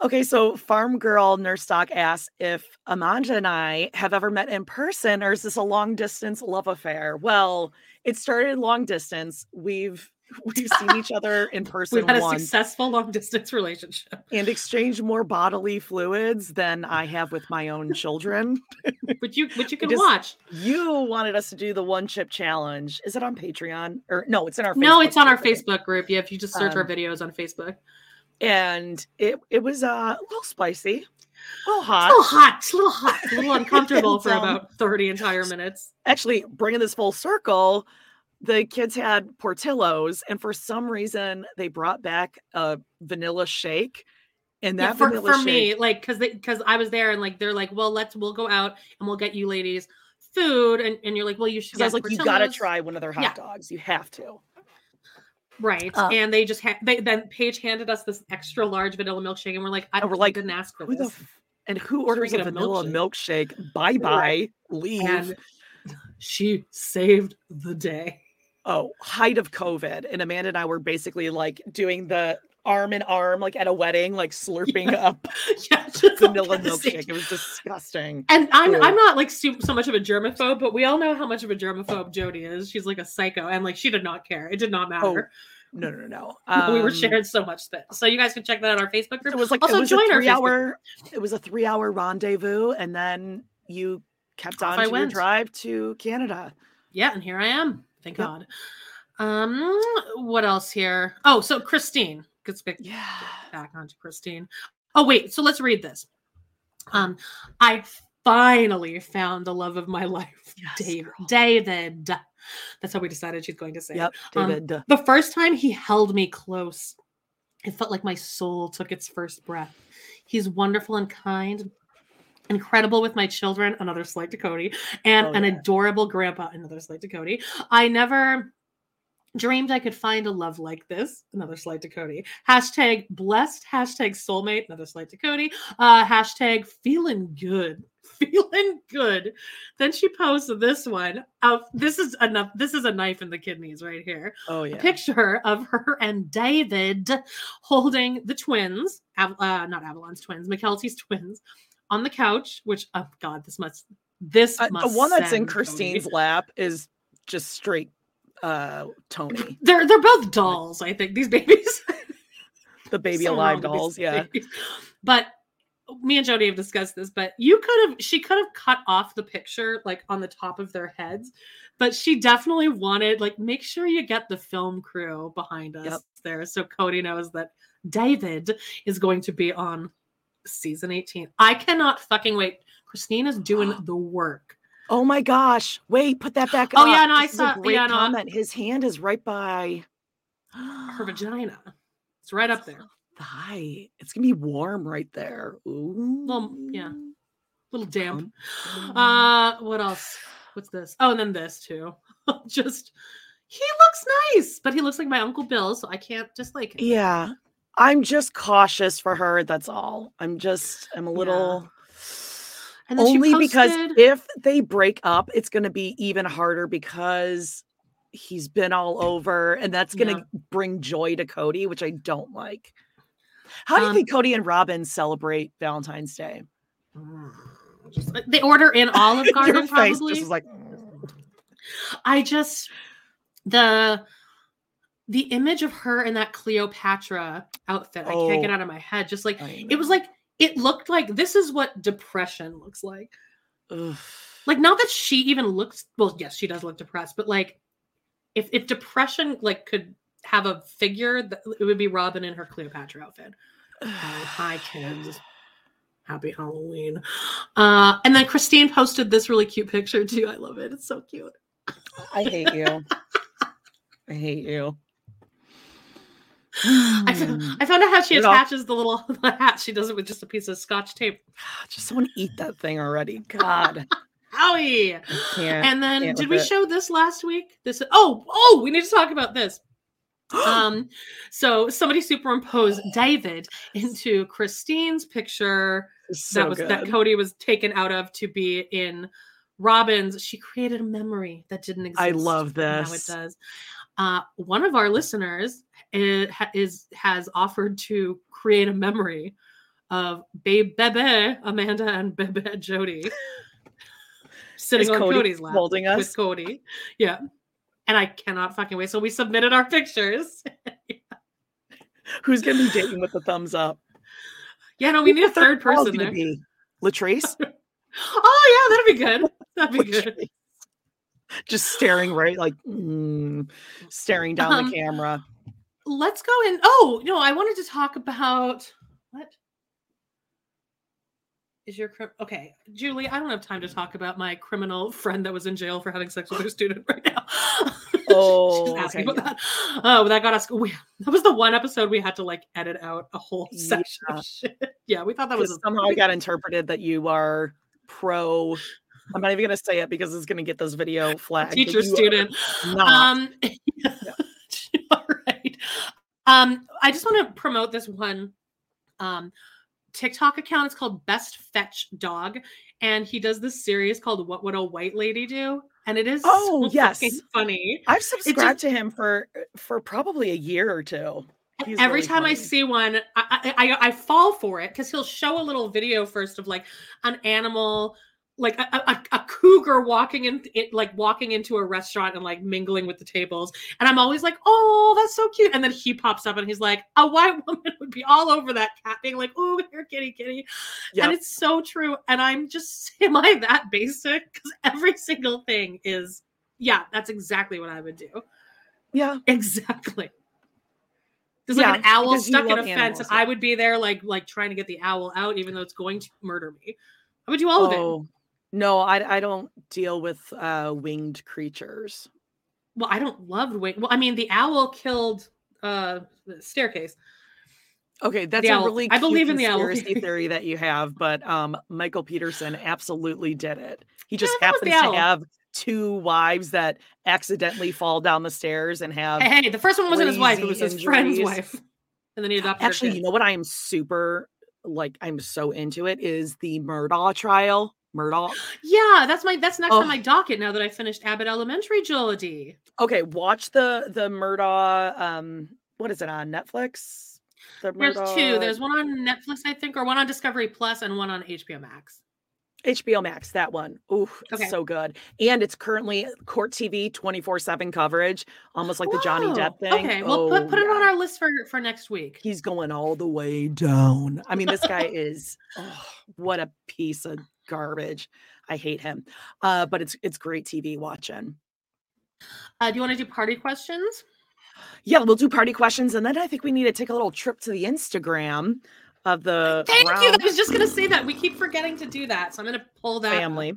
Okay, so Farm Girl Nurse Doc asks if Amanda and I have ever met in person or is this a long distance love affair? Well, it started long distance. We've (laughs) we've seen each other in (laughs) person We've had a successful long distance relationship, and exchanged more bodily fluids than I have with my own children. (laughs) but you which you can just- watch. You wanted us to do the one chip challenge. Is it on Patreon? Or no, it's in our No, it's on our group, right? Facebook group. Yeah, if you just search our Um, videos on Facebook. And it it was uh, a little spicy, a little hot. a little hot. A little hot. A little uncomfortable And, for um, about 30 entire minutes. actually bringing this full circle the kids had portillos and for some reason they brought back a vanilla shake and Yeah, that for, vanilla for me, like, because because I was there and like they're like, well, let's we'll go out and we'll get you ladies food, and, and you're like, well, you should. because i was get like you gotta try one of their hot Yeah. dogs you have to right? Um, and they just had they then Paige handed us this extra large vanilla milkshake, and we're like, I we're like, didn't ask for who the this. f- and who orders a drinking a vanilla milkshake (laughs) bye bye leave and she saved the day. Oh height of covid and amanda and i were basically like doing the arm in arm like at a wedding like slurping up (laughs) yeah, vanilla milkshake it was disgusting And I'm. I'm not like so much of a germaphobe, but we all know how much of a germaphobe Jody is. She's like a psycho, and like she did not care. It did not matter. no no no no (laughs) we were Um, sharing so much spit. So you guys can check that out on our Facebook group. It was like Also was join a our hour. It was a three hour rendezvous, and then you kept Off on I to your drive to Canada. Yeah, and here I am. Thank Yep. God. Um, what else here? Oh, so Christine. Let's get Yeah. back onto Christine. Oh wait, so let's read this. Um, I finally found the love of my life, Yes, Dave, girl. David. That's how we decided she's going to say. it. Yep. Um, David. The first time he held me close, it felt like my soul took its first breath. He's wonderful and kind, incredible with my children, another slight to Kody, and Oh, an adorable grandpa, another slight to Kody. I never dreamed I could find a love like this, another slight to Kody. Hashtag blessed, hashtag soulmate, another slight to Kody. Uh, hashtag feeling good. (laughs) Feeling good. Then she posted this one. Of this is enough. This is a knife in the kidneys right here oh a yeah. picture of her and David holding the twins, Av- uh, not Avalon's twins, Mykelti's twins, on the couch. Which, oh God, this must this Uh, the one that's in. Christine's lap is just straight uh Tony, (laughs) They're they're both dolls. I think these babies. (laughs) the baby So alive dolls. Yeah. babies. but me and Jody have discussed this. But you could have she could have cut off the picture like on the top of their heads. But she definitely wanted like make sure you get the film crew behind us Yep. there, so Kody knows that David is going to be on season 18. I cannot fucking wait. Christine is doing (gasps) the work. Oh my gosh! Wait, put that back. Oh, up. yeah, no, I This is a saw- Great yeah, no, comment. His hand is right by Her (gasps) vagina. It's right up there. thigh. It's gonna be warm right there. Ooh. Well, yeah. little damp. Uh, what else? What's this? Oh, and then this too. (laughs) just he looks nice, but he looks like my uncle Bill, so I can't just like. Yeah. I'm just cautious for her. That's all. I'm just, I'm a little And then she only because if they break up, it's going to be even harder because he's been all over and that's going to bring joy to Kody, which I don't like. How do you Um, think Kody and Robyn celebrate Valentine's Day? (sighs) Just- they order in Olive (laughs) Your Garden face probably. just like, I just the the image of her in that Cleopatra outfit. I can't get Oh. out of my head. Just like it was like it looked like this is what depression looks like. Ugh. like not that she even looks well yes she does look depressed but like if if depression like could have a figure that it would be robyn in her cleopatra outfit oh, hi kids happy halloween uh and then christine posted this really cute picture too i love it it's so cute I hate you. I hate you. (sighs) I, found, I found out how she Get it off. attaches the little (laughs) the hat she does it with just a piece of scotch tape (sighs) Just someone eat that thing already. God. (laughs) Howie! And then did we it. show this last week this oh oh we need to talk about this (gasps) um so somebody superimposed david into christine's picture so that was good. that kody was taken out of to be in robyn's she created a memory that didn't exist I love and now it this. does uh one of our listeners is, is has offered to create a memory of Babe Bebe Amanda and Bebe Jody (laughs) sitting Is on Kody Kody's lap holding us? with Kody. Yeah. And I cannot fucking wait. So we submitted our pictures. (laughs) Who's gonna be dating with the thumbs up? yeah, no, we need a third person there. be? Latrice? (laughs) Oh yeah, that'd be good. That'd be good. Just staring right, like mm, staring down Um, the camera. Let's go in. Oh no, I wanted to talk about what is your okay, Julie? I don't have time to talk about my criminal friend that was in jail for having sex with her student right now. (laughs) Oh, okay, about that. Oh, that got us. We, that was the one episode we had to like edit out a whole (laughs) section Yeah. of shit. Yeah, we thought that was somehow I got interpreted that you are pro. I'm not even gonna say it because it's gonna get this video flagged. teacher student. Um, (laughs) (laughs) all right. Um, I just want to promote this one um TikTok account. It's called Best Fetch Dog, and he does this series called "What Would a White Lady Do?" And it is Oh, so yes. fucking funny. I've subscribed just- to him for for probably a year or two. He's Every really time I see one, I I, I, I fall for it because he'll show a little video first of like an animal, like a, a, a cougar walking in, it, like walking into a restaurant and like mingling with the tables, and I'm always like, oh, that's so cute. And then he pops up and he's like, a white (laughs) woman would be all over that cat, being like, oh, here, kitty, kitty, Yep. and it's so true. And I'm just, (laughs) am I that basic? Because every single thing is, yeah, that's exactly what I would do. yeah, Exactly. There's like an owl stuck in a fence, animals, and yeah. I would be there, like like trying to get the owl out, even though it's going to murder me. I would do all of it. No, I I don't deal with uh winged creatures. Well, I don't love wing. Well, I mean, the owl killed uh the staircase. Okay, that's owl- a really I believe in the owl conspiracy theory. (laughs) theory that you have, but um Michael Peterson absolutely did it. He just the happens to owl. have two wives that accidentally fall down the stairs and have Hey, hey, the first one wasn't his wife; it was his friend's wife. And then he adopted. her Actually, you know what I am super like I'm so into it is the Murdaugh trial. Murdaugh. Yeah, that's my that's next Oh. on my docket now that I finished Abbott Elementary, Geordie. Okay, watch the the Murdaugh um what is it on Netflix? The There's two. There's one on Netflix, I think, or one on Discovery Plus, and one on HBO Max. HBO Max, that one. Ooh, it's Okay. so good. And it's currently court TV 24/7 coverage, almost like the Johnny Depp thing. Okay, well, put, Oh, put it on our list for for next week. He's going all the way down. I mean, this guy (laughs) is oh, what a piece of garbage. I hate him. Uh, but it's it's great TV watching. Uh, do you want to do party questions? Yeah, we'll do party questions, and then I think we need to take a little trip to the Instagram of the Thank you. I was just gonna say that. We keep forgetting to do that, so I'm gonna pull that. up. family.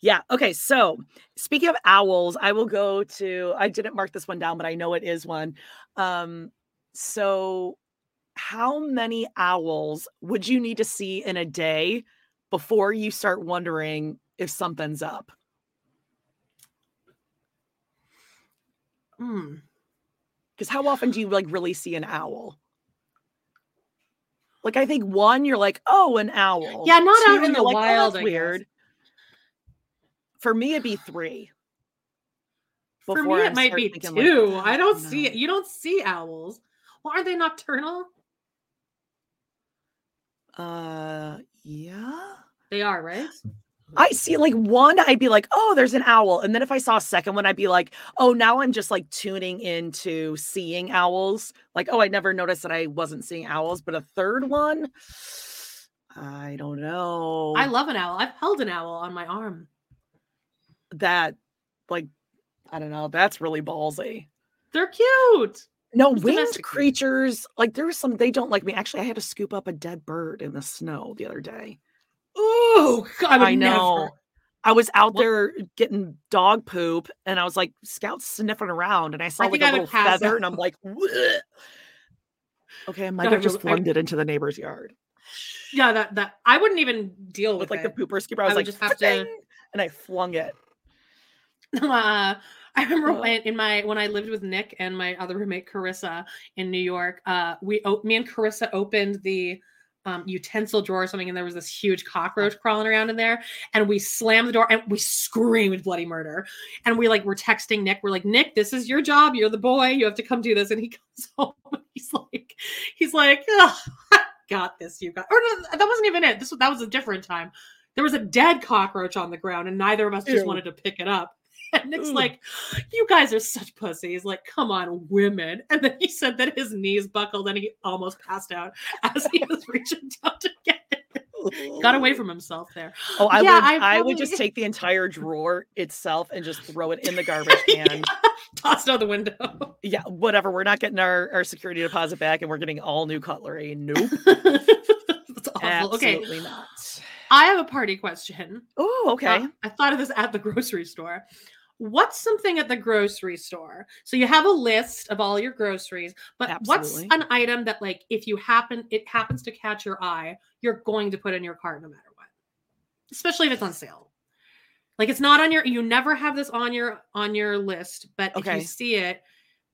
Yeah. Okay. So speaking of owls, I will go to. I didn't mark this one down, but I know it is one. Um, so, how many owls would you need to see in a day before you start wondering if something's up? Hmm. Because how often do you like really see an owl? Like I think one, you're like, oh, an owl. Yeah, not out Two, in the like, "Oh, wild, that's weird. For me, it'd be three. For me, before I it might be thinking, like, two. "Oh, I don't see no." it. You don't see owls. Well, are they nocturnal? Uh, yeah. They are, right? I see like one, I'd be like, oh, there's an owl. And then if I saw a second one, I'd be like, oh, now I'm just like tuning into seeing owls. Like, oh, I never noticed that I wasn't seeing owls. But a third one, I don't know. I love an owl. I've held an owl on my arm. that, like, I don't know. That's really ballsy. They're cute. No, winged creatures, like there was some, they don't like me. Actually, I had to scoop up a dead bird in the snow the other day. Oh, I would I know. never. I was out What- there getting dog poop and I was like scouts sniffing around and I saw like think a I little feather and I'm like, "Bleh." okay, I might No, have I just flung it into the neighbor's yard Yeah, that that I wouldn't even deal with with, like it. the pooper skipper. I was I like, just have to- and I flung it. (laughs) uh, I remember Uh. when in my when I lived with Nick and my other roommate Carissa in New York. Uh, we me and Carissa opened the um, utensil drawer or something, and there was this huge cockroach crawling around in there. And we slammed the door and we screamed bloody murder. And we like were texting Nick. We're like, Nick, this is your job. You're the boy. You have to come do this. And he (laughs) comes home. And he's like, he's like, "Ugh, got this, you got. Or no, that wasn't even it. This that was a different time. There was a dead cockroach on the ground, and neither of us just Ew. wanted to pick it up. (laughs) And Nick's Ooh. like, "You guys are such pussies! Like, come on, women!" And then he said that his knees buckled and he almost passed out (laughs) as he was reaching down to get it. Got away from himself there. Oh, I Yeah, would. I I, would just take the entire drawer itself and just throw it in the (laughs) garbage can. Tossed out the window. yeah, whatever. We're not getting our, our security deposit back, and we're getting all new cutlery. Nope, That's awful. Okay, absolutely not. I have a party question. Oh, okay. Uh, I thought of this at the grocery store. What's something at the grocery store? So you have a list of all your groceries, but Absolutely. what's an item that like if you happen it happens to catch your eye, you're going to put in your cart no matter what. Especially if it's on sale. Like it's not on your you never have this on your on your list, but if you see it,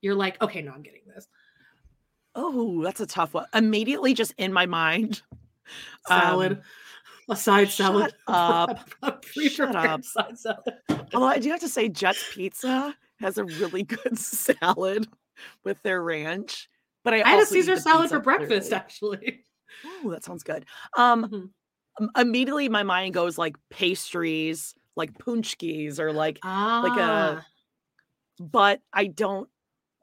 you're like, okay, no, I'm getting this. Oh, that's a tough one. Immediately, just in my mind, Salad. Um, a side salad. (laughs) shut up. a pre-prepared up. side salad. Although I do have to say, Jets Pizza has a really (laughs) good salad with their ranch. But I, I had a Caesar salad for breakfast, clearly. actually. Oh, that sounds good. Um, Mhm. um, immediately my mind goes like pastries, like paczki, or like, Ah, Like a- but I don't.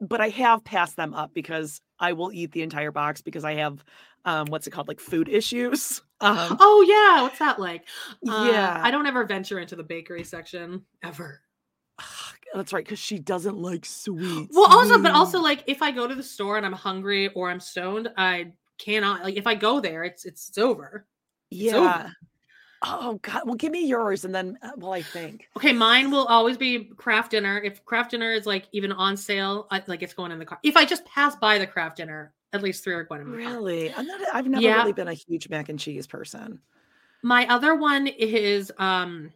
But I have passed them up because I will eat the entire box because I have, um, what's it called, like food issues. Um, oh yeah, what's that like? Uh, yeah, I don't ever venture into the bakery section ever. that's right because she doesn't like sweets. Well, also, but also like if I go to the store and I'm hungry or I'm stoned, I cannot like if I go there, it's it's, it's over. yeah. over. Oh God! Well, give me yours, and then uh, well, I think. Okay, mine will always be Kraft Dinner. If Kraft Dinner is like even on sale, I, like it's going in the car. If I just pass by the Kraft Dinner, at least three are going in my car. Really, I'm not. I've never Yeah. really been a huge mac and cheese person. My other one is um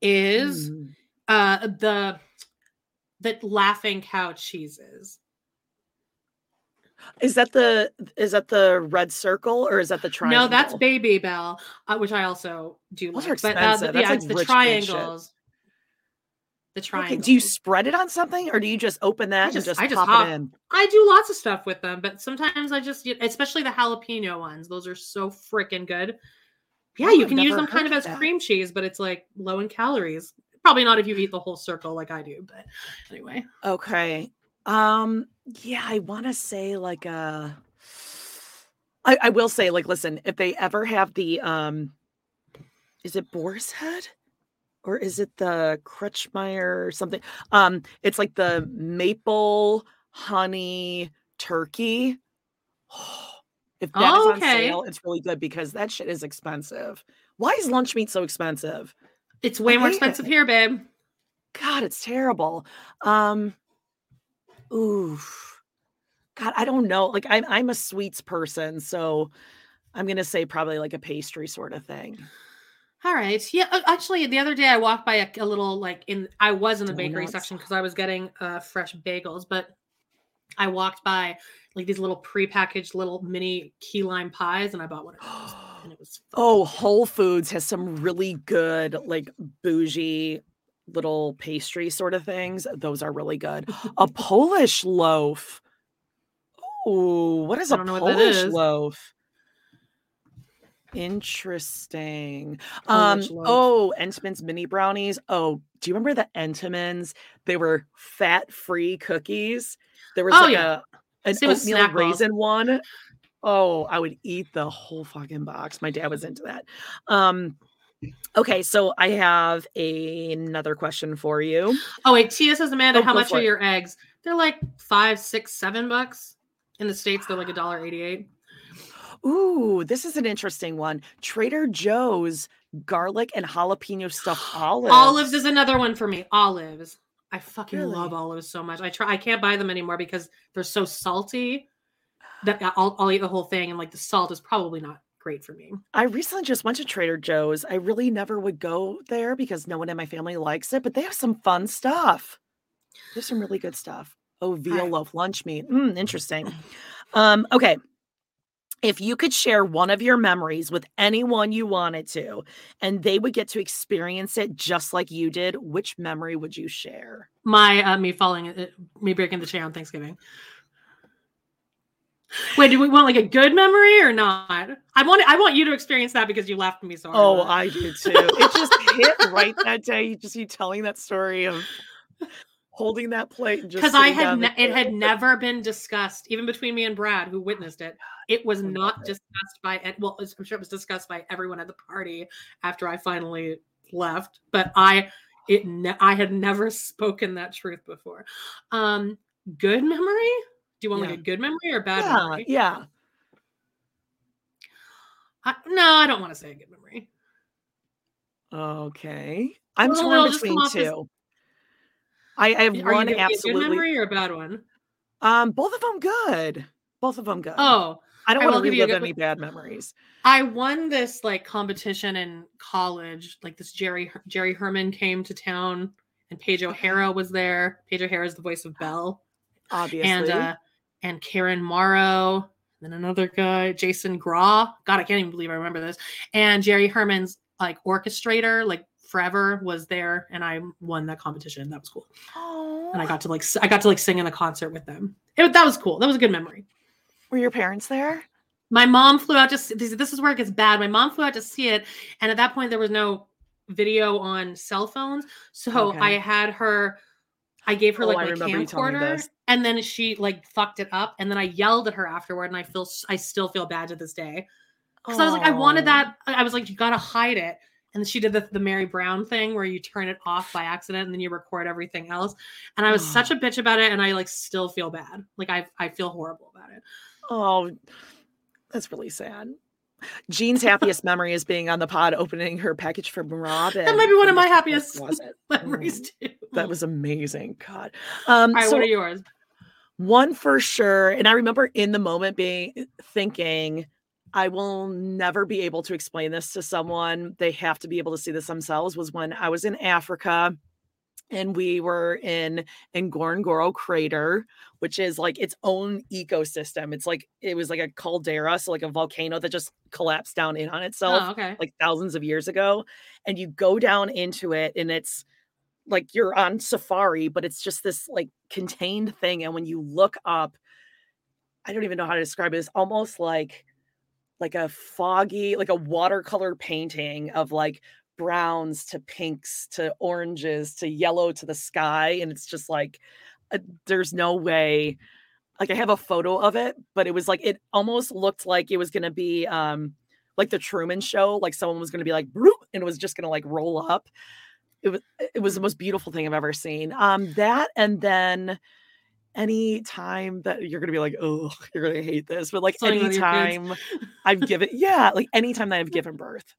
is Mm. uh the the laughing cow cheeses. Is that the is that the red circle or is that the triangle? No, that's Babybel, uh, which I also do Those like. are But uh, expensive. the, That's yeah, like it's the rich man shit. triangles. The Okay, do you spread it on something or do you just open that just- and just I just pop hop- it in? I do lots of stuff with them, but sometimes I just, especially the jalapeno ones. Those are so freaking good. Yeah, you I've can use them kind of as that. cream cheese, but it's like low in calories. Probably not if you eat the whole circle like I do, but anyway. Okay. Um. Yeah, I want to say like uh I, I will say like listen if they ever have the um is it boar's head or is it the Kretschmar or something um it's like the maple honey turkey if that is Oh, on okay. sale it's really good because that shit is expensive why is lunch meat so expensive It's way more expensive it. here, babe. God, it's terrible. Um, ooh, God, I don't know. Like I'm, I'm a sweets person, so I'm gonna say probably like a pastry sort of thing. All right. Yeah. uh, Actually, the other day I walked by a, a little like in. I was in the bakery section because I was getting uh, fresh bagels, but I walked by like these little prepackaged little mini key lime pies, and I bought one of those, and it was. (gasps) Oh, Whole Foods has some really good, like bougie little pastry sort of things. Those are really good. (laughs) A Polish loaf. Oh, what is a don't know what that Polish is. loaf? Interesting. Um, oh, Entenmann's mini brownies. Oh, do you remember the Entenmanns? They were fat-free cookies. There was Oh, like yeah. a an oatmeal raisin one. Oh, I would eat the whole fucking box. My dad was into that. Um, okay, so I have a, another question for you. Oh wait, Tia says, Amanda, Oh, how much are it. your eggs? They're like five, six, seven bucks. In the states, they're like a dollar eighty-eight. Ooh, this is an interesting one. Trader Joe's garlic and jalapeno stuffed (gasps) olives. Olives is another one for me. Olives. I fucking Really? love olives so much. I try. I can't buy them anymore because they're so salty (sighs) that I'll, I'll eat the whole thing, and like the salt is probably not great for me. I recently just went to Trader Joe's. I really never would go there because no one in my family likes it, but they have some fun stuff. There's some really good stuff. Oh, veal loaf lunch meat. Mm, interesting. Um, okay. If you could share one of your memories with anyone you wanted to, and they would get to experience it just like you did, which memory would you share? My uh, me falling, uh, me breaking the chair on Thanksgiving. Wait, do we want like a good memory or not? I want I want you to experience that because you laughed at me so hard. Oh, I do too. It just hit right that day. you Just you telling that story of holding that plate because I had ne- it had never been discussed even between me and Brad who witnessed it. It was not it. discussed by well, I'm sure it was discussed by everyone at the party after I finally left, but I it ne- I had never (laughs) spoken that truth before. Um, good memory. Do you want Yeah. like a good memory or bad Yeah, memory? yeah. I, no, I don't want to say a good memory. Okay. I'm Well, torn between off as- two. I, I have Are one giving me a good memory or a bad one? Um, both of them good. Both of them good. Oh, I don't want to give you relive any bad memories. I won this like competition in college. Like this Jerry Jerry Herman came to town, and Paige O'Hara was there. Paige O'Hara is the voice of Belle, Obviously. and uh, and Karen Morrow, then another guy, Jason Graae. God, I can't even believe I remember this. And Jerry Herman's like orchestrator, like forever, was there, and I won that competition. That was cool, and I got to like I got to like sing in a concert with them. It, that was cool. That was a good memory. Were your parents there? My mom flew out to see this, this is where it gets bad. My mom flew out to see it, and at that point there was no video on cell phones. So Okay. I had her I gave her Oh, like I my remember you telling me camcorder and then she like fucked it up and then I yelled at her afterward and I feel I still feel bad to this day. Cuz I was like I wanted that I was like you got to hide it. And she did the, the Meri Brown thing where you turn it off by accident and then you record everything else. And I was such a bitch about it and I like still feel bad. Like I I feel horrible about it. Oh, that's really sad. Jean's happiest memory is being on the pod opening her package from Robyn. That might be one of my happiest (laughs) memories too. That was amazing. God. Um, All right, so what are yours? one for sure, and I remember in the moment being thinking, I will never be able to explain this to someone. They have to be able to see this themselves. Was when I was in Africa and we were in Ngorongoro crater, which is like its own ecosystem. It's like it was like a caldera, so like a volcano that just collapsed down in on itself Oh, okay. like thousands of years ago. And you go down into it and it's like you're on safari, but it's just this like contained thing. And when you look up, I don't even know how to describe it. It's almost like like a foggy, like a watercolor painting of like browns to pinks to oranges to yellow to the sky. And it's just like uh, there's no way. Like I have a photo of it, but it was like it almost looked like it was gonna be um like the Truman Show, like someone was gonna be like and it was just gonna like roll up. It was it was the most beautiful thing I've ever seen. Um, that and then any time that you're gonna be like, oh, you're gonna hate this, but like any with your kids. anytime I've given, yeah, like any time that I've given birth,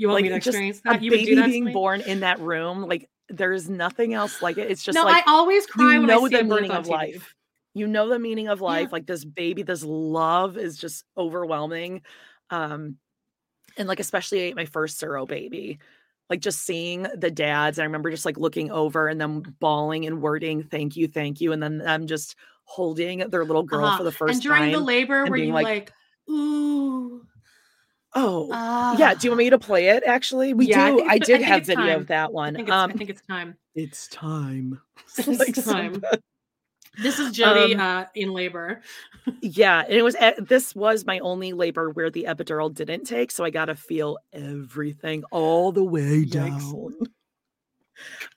You want like me to just experience a that? You would do baby being born in that room, like there's nothing else like it. It's just no, like I always cry you when know I see the meaning of TV. life. You know the meaning of life. Yeah. Like this baby, this love is just overwhelming. Um, and like especially my first Suro baby, like just seeing the dads. I remember just like looking over and them bawling and wording, thank you, thank you. And then them just holding their little girl Uh-huh. for the first time. and during time. the labor, and were you like, like, ooh, oh, ah. yeah. Do you want me to play it? Actually, we Yeah, do. I, I did think have video time. of that I one. think it's, I Um, think it's time. it's time. (laughs) (laughs) It's Like, time. This is Jody Um, uh, in labor. (laughs) Yeah, and it was this was my only labor where the epidural didn't take, so I got to feel everything all the way Yikes. down.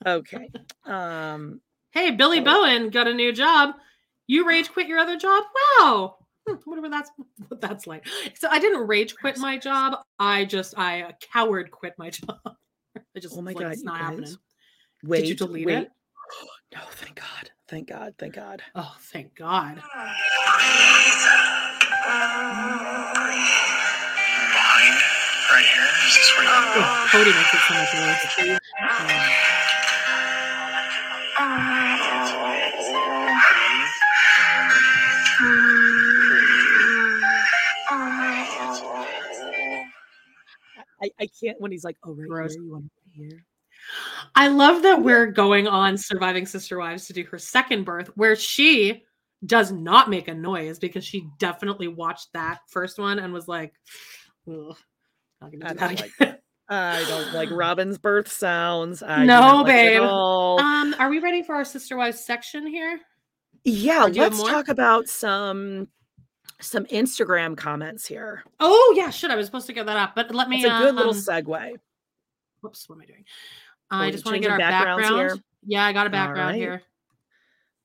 okay. Um Hey, Billy Oh. Bowen got a new job. You rage quit your other job? Wow. Hmm, (laughs) Whatever that's (laughs) what that's like. So I didn't rage quit my job. I just I uh, coward quit my (laughs) job. I just oh my like, god, it's not guys. happening. Wait, Did you delete wait. it? (gasps) No, thank God. Thank God. Thank God. Oh, thank God. Mine, right here. Is this where you want to? Oh, Kody makes it so much worse. I, I can't when he's like, oh right Gross. here, you want here. I love that we're going on Surviving Sister Wives to do her second birth, where she does not make a noise because she definitely watched that first one and was like, Ugh, not gonna I do that don't like again. I don't like (laughs) Robyn's birth sounds. I No, not like babe. Um, are we ready for our Sister Wives section here? Yeah, Or do you have let's talk about some some Instagram comments here. Oh yeah, shit. I was supposed to get that up, but let me. It's a good little um, segue. Whoops, what am I doing? Oh, I just want to get our backgrounds background. here? Yeah, I got a background right. here.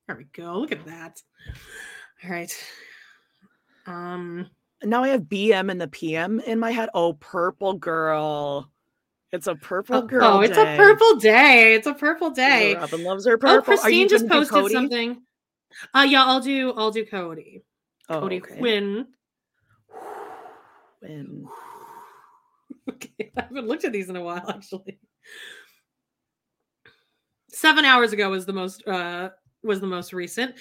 There we go. Look at that. All right. Um. Now I have BM and the PM in my head. Oh, purple girl. It's a purple Oh, girl. oh, it's a purple day. It's a purple day. Robyn loves her Oh, purple. Are you Christine just posted something. Uh yeah, I'll do I'll do Kody. Oh, Kody okay. Quinn. (sighs) Quinn. (sighs) Okay, I haven't looked at these in a while actually. (sighs) Seven hours ago was the most uh was the most recent.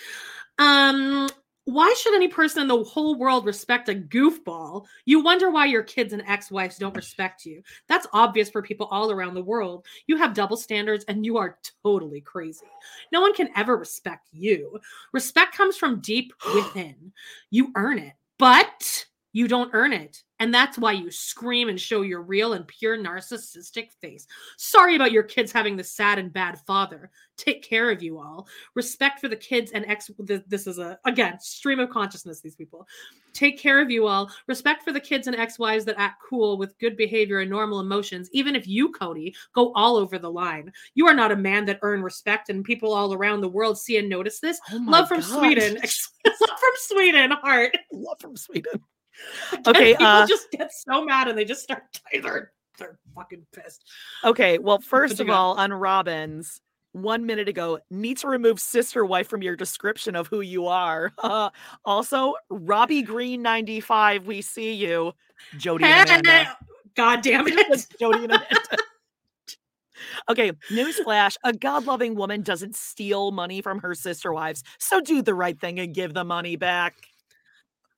Um why should any person in the whole world respect a goofball? You wonder why your kids and ex-wives don't respect you. That's obvious for people all around the world. You have double standards and you are totally crazy. No one can ever respect you. Respect comes from deep (gasps) within. You earn it, but you don't earn it. And that's why you scream and show your real and pure narcissistic face. Sorry about your kids having the sad and bad father. Take care of you all. Respect for the kids and ex. This is a, again, stream of consciousness, these people. Take care of you all. Respect for the kids and ex wives that act cool with good behavior and normal emotions, even if you, Kody, go all over the line. You are not a man that earn respect, and people all around the world see and notice this. Oh Love from gosh. Sweden. (laughs) Love from Sweden, heart. Love from Sweden. (laughs) Okay, people uh, just get so mad and they just start (laughs) they're they're fucking pissed. Okay, well, first of all, on Robyn's, one minute ago, need to remove sister wife from your description of who you are. Uh, (laughs) also, Robbie Green 95, we see you. Jody and Hey, Amanda. God damn it! Jody and Amanda. Okay, newsflash a God loving woman doesn't steal money from her sister wives. So do the right thing and give the money back.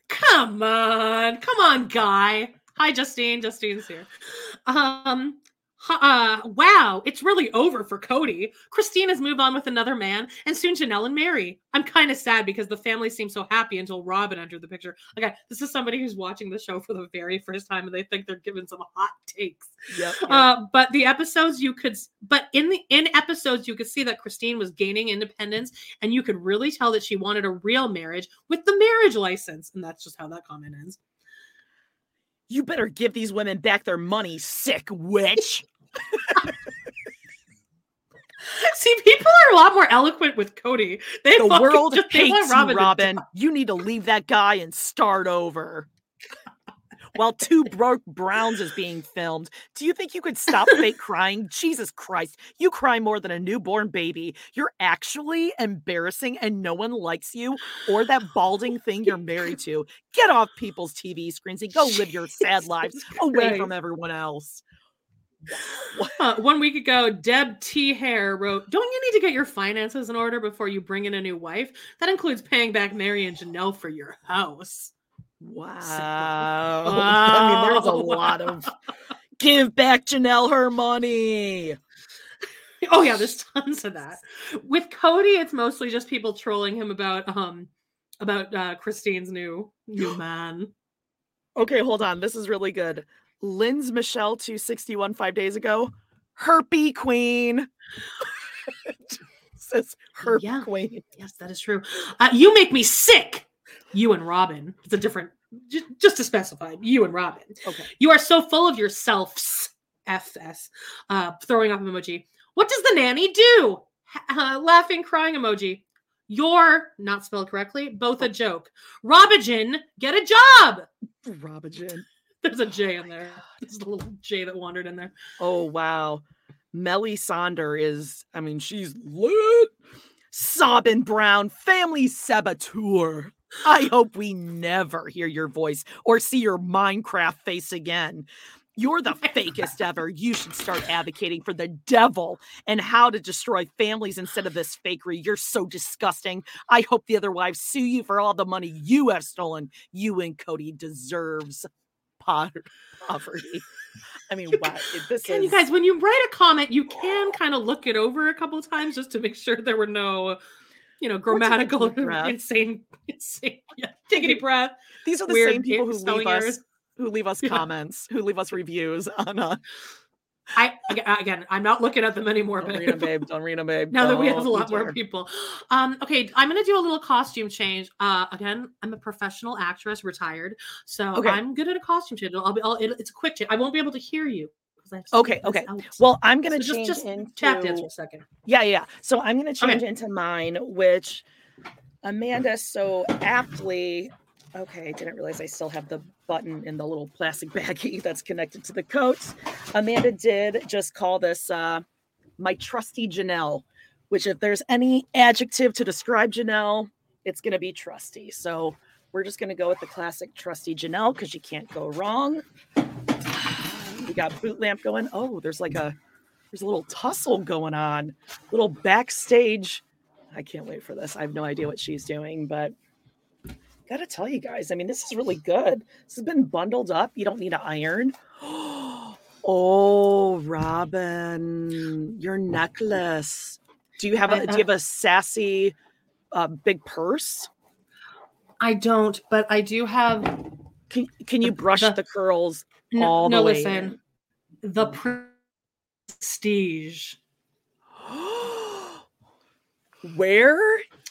Come on, come on, guy. Hi, Justine. Justine's here. Um, uh, wow, it's really over for Kody. Christine has moved on with another man, and soon Janelle and Meri. I'm kind of sad because the family seemed so happy until Robyn entered the picture. Okay, this is somebody who's watching the show for the very first time, and they think they're giving some hot takes. Yep. Uh, but the episodes you could, but in the in episodes you could see that Christine was gaining independence, and you could really tell that she wanted a real marriage with the marriage license, and that's just how that comment ends. You better give these women back their money, sick witch. (laughs) See, people are a lot more eloquent with Kody. They The world just- hates you, Robyn. You need to leave that guy and start over. While Two Broke Browns is being filmed, do you think you could stop fake (laughs) crying? Jesus Christ, you cry more than a newborn baby. You're actually embarrassing and no one likes you or that balding thing you're married (laughs) to. Get off people's TV screens and go live your sad lives away from everyone else. Uh, one week ago, Deb T. Hare wrote, Don't you need to get your finances in order before you bring in a new wife? That includes paying back Meri and Janelle for your house. Wow. (laughs) I mean, there's a lot of give back Janelle her money. Oh yeah, there's tons of that. With Kody, it's mostly just people trolling him about um about uh Christine's new new (gasps) man. Okay, hold on. This is really good. Lynn's Michelle 261 five days ago. Herpy Queen. (laughs) Says Herp Yeah. Queen. Yes, that is true. Uh, you make me sick. You and Robyn. It's a different j- just to specify, you and Robyn. Okay. You are so full of yourselves. FS. Uh, throwing up emoji. What does the nanny do? Uh, laughing, crying emoji. You're not spelled correctly. Both a joke. Robijin, get a job. Robyn. (laughs) There's a J in there. There's a little J that wandered in there. Oh wow. Melly Sonder is, I mean, she's lit. Sobbin Brown, family saboteur. I hope we never hear your voice or see your Minecraft face again. You're the fakest ever. You should start advocating for the devil and how to destroy families instead of this fakery. You're so disgusting. I hope the other wives sue you for all the money you have stolen. You and Cody deserves poverty. I mean, wow. This Can is you guys, when you write a comment, you can kind of look it over a couple times just to make sure there were no, you know, grammatical (laughs) insane, insane. Yeah, take a deep breath. These are the weird same people who leave us errors. who leave us Yeah. comments, who leave us reviews on uh I again, I'm not looking at them anymore, Don't but read 'em, babe. (laughs) Don't read 'em, babe. now that we have a lot more people. Um, okay, I'm gonna do a little costume change. Uh, again, I'm a professional actress, retired, so Okay. I'm good at a costume change. I'll be, I'll, it, it's a quick change. I won't be able to hear you because I Okay, okay. out. Well, I'm gonna So change just just into tap dance for a second. Yeah, yeah. So I'm gonna Okay. change into mine, which Amanda so aptly. Okay, I didn't realize I still have the button in the little plastic (laughs) baggie that's connected to the coat. Amanda did just call this uh, my trusty Janelle, which if there's any adjective to describe Janelle, it's gonna be trusty. So we're just gonna go with the classic trusty Janelle because you can't go wrong. We got boot lamp going. Oh, there's like a there's a little tussle going on, little backstage. I can't wait for this. I have no idea what she's doing, but gotta tell you guys, I mean, this is really good. This has been bundled up. You don't need to iron. (gasps) Oh, Robyn, your necklace. Do you have a I- do you have a sassy uh, big purse? I don't, but I do have Can can you brush the- the curls no, all no way listen. The prestige. (gasps) Where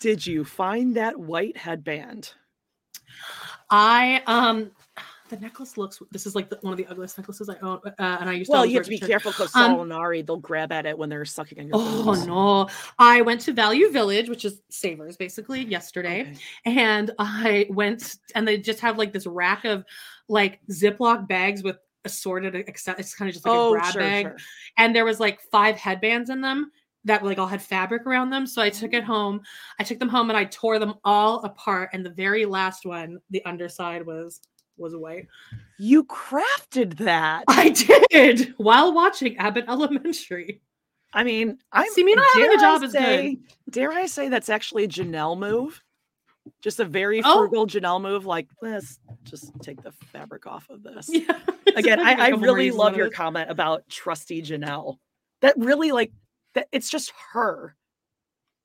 did you find that white headband? I um the necklace looks this is like the, one of the ugliest necklaces I own uh, and I used to Well, you have to be careful because Um, Solinari, they'll grab at it when they're sucking on your Oh no. I went to Value Village, which is Savers basically yesterday. Okay. And I went and they just have like this rack of like Ziploc bags with assorted it's kind of just like a oh, grab sure, bag. sure. And there was like five headbands in them that like all had fabric around them. So I took it mm. home. I took them home and I tore them all apart. And the very last one, the underside was was white. You crafted that. I did while watching Abbott Elementary. I mean, I'm See, me not having a I job is good. Dare I say that's actually a Janelle move? Just a very Oh. frugal Janelle move. Like, let's just take the fabric off of this. (laughs) Yeah. Again, (laughs) I, I, really love your comment about trusty Janelle. That really like that. It's just her.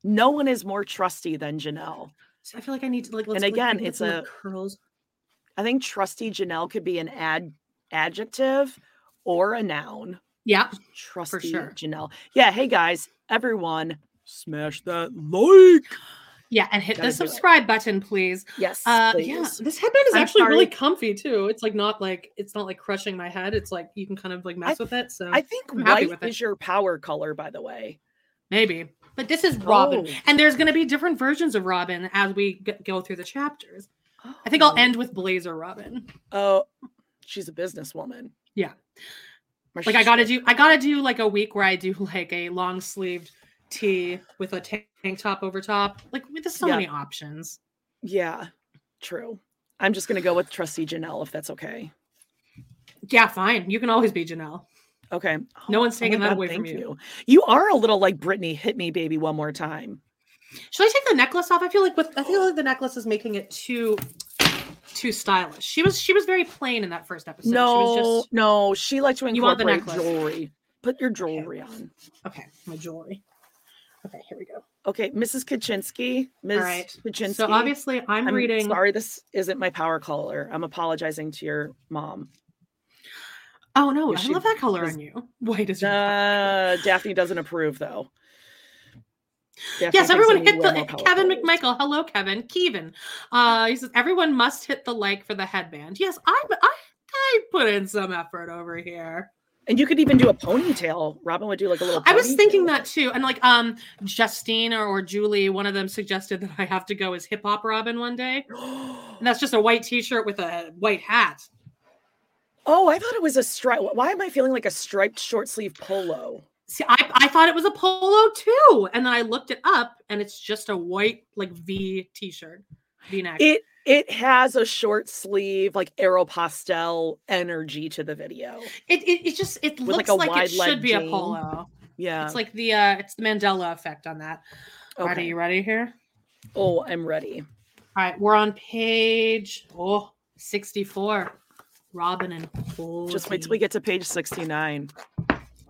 No one is more trusty than Janelle. So I feel like I need to like. Let's, And again, it's a- curls. I think trusty Janelle could be an ad adjective or a noun. Yeah, Trusty sure. Janelle. Yeah. Hey guys, everyone, smash that like. Yeah, and hit Gotta the subscribe button, please. Yes. Uh, please. yeah, this headband is I'm actually really comfy too. It's like not like it's not like crushing my head. It's like you can kind of like mess with it. So I think I'm happy white with it. is your power color, by the way. maybe, but this is Robyn, Oh. and there's going to be different versions of Robyn as we g- go through the chapters. I think I'll Oh. end with Blazer Robyn. Oh, she's a businesswoman. Yeah. Like I gotta do, I gotta do like a week where I do like a long sleeved tee with a tank top over top. Like there's so Yeah. many options. Yeah, true. I'm just gonna go with trusty Janelle if that's okay. Yeah, fine. You can always be Janelle. Okay. No Oh, one's my taking that God, away from thank you. You are a little like Britney. Hit me, baby, one more time. Should I take the necklace off? I feel like with I feel like the necklace is making it too too stylish. She was she was very plain in that first episode. no, She was just no, she likes to You want the incorporate necklace? jewelry. Put your jewelry on. okay, my jewelry. Okay, here we go. Okay, Mrs. Kaczynski. Ms. All right. Kaczynski. So obviously I'm, I'm reading Sorry, this isn't my power color. I'm apologizing to your mom. Oh no, Yeah, I she love that color was- on you. White is your Uh, Daphne doesn't approve, though. Daphne Yes, everyone hit the Kevin colors. McMichael. Hello, Kevin. Kevin. Uh, he says everyone must hit the like for the headband. Yes, I I I put in some effort over here. And you could even do a ponytail. Robyn would do like a little. I was thinking that too, and like um Justine or, or Julie, one of them suggested that I have to go as hip hop Robyn one day, (gasps) and that's just a white T-shirt with a white hat. oh, I thought it was a stripe. Why am I feeling like a striped short sleeve polo? See, I, I thought it was a polo too, and then I looked it up, and it's just a white like V T-shirt, V-neck. It it has a short sleeve like Aeropostale energy to the video. It, it, it just it With, looks like, a like, it should be a polo. Yeah. It's like the uh it's the Mandela effect on that. All right, are okay. you ready here? Oh, I'm ready. All right, we're on page oh 64. Robyn and Just wait till we get to page 69.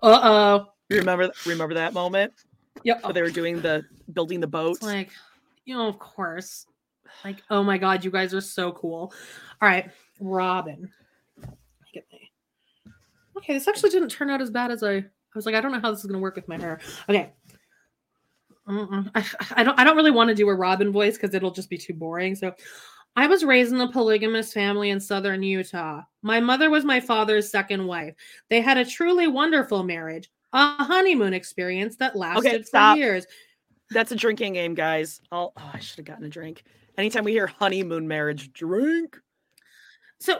Uh-oh. You remember remember that moment Yep. where they were doing the building the boat? It's like, you know, of course. Like, oh my god, you guys are so cool. All right, Robyn. Okay, this actually didn't turn out as bad as I. I was like, I don't know how this is going to work with my hair. Okay. I, I don't. I don't really want to do a Robyn voice because it'll just be too boring. So, I was raised in a polygamous family in southern Utah. My mother was my father's second wife. They had a truly wonderful marriage, a honeymoon experience that lasted for years. That's a drinking game, guys. I'll, oh, I should have gotten a drink. Anytime we hear honeymoon marriage, drink. So,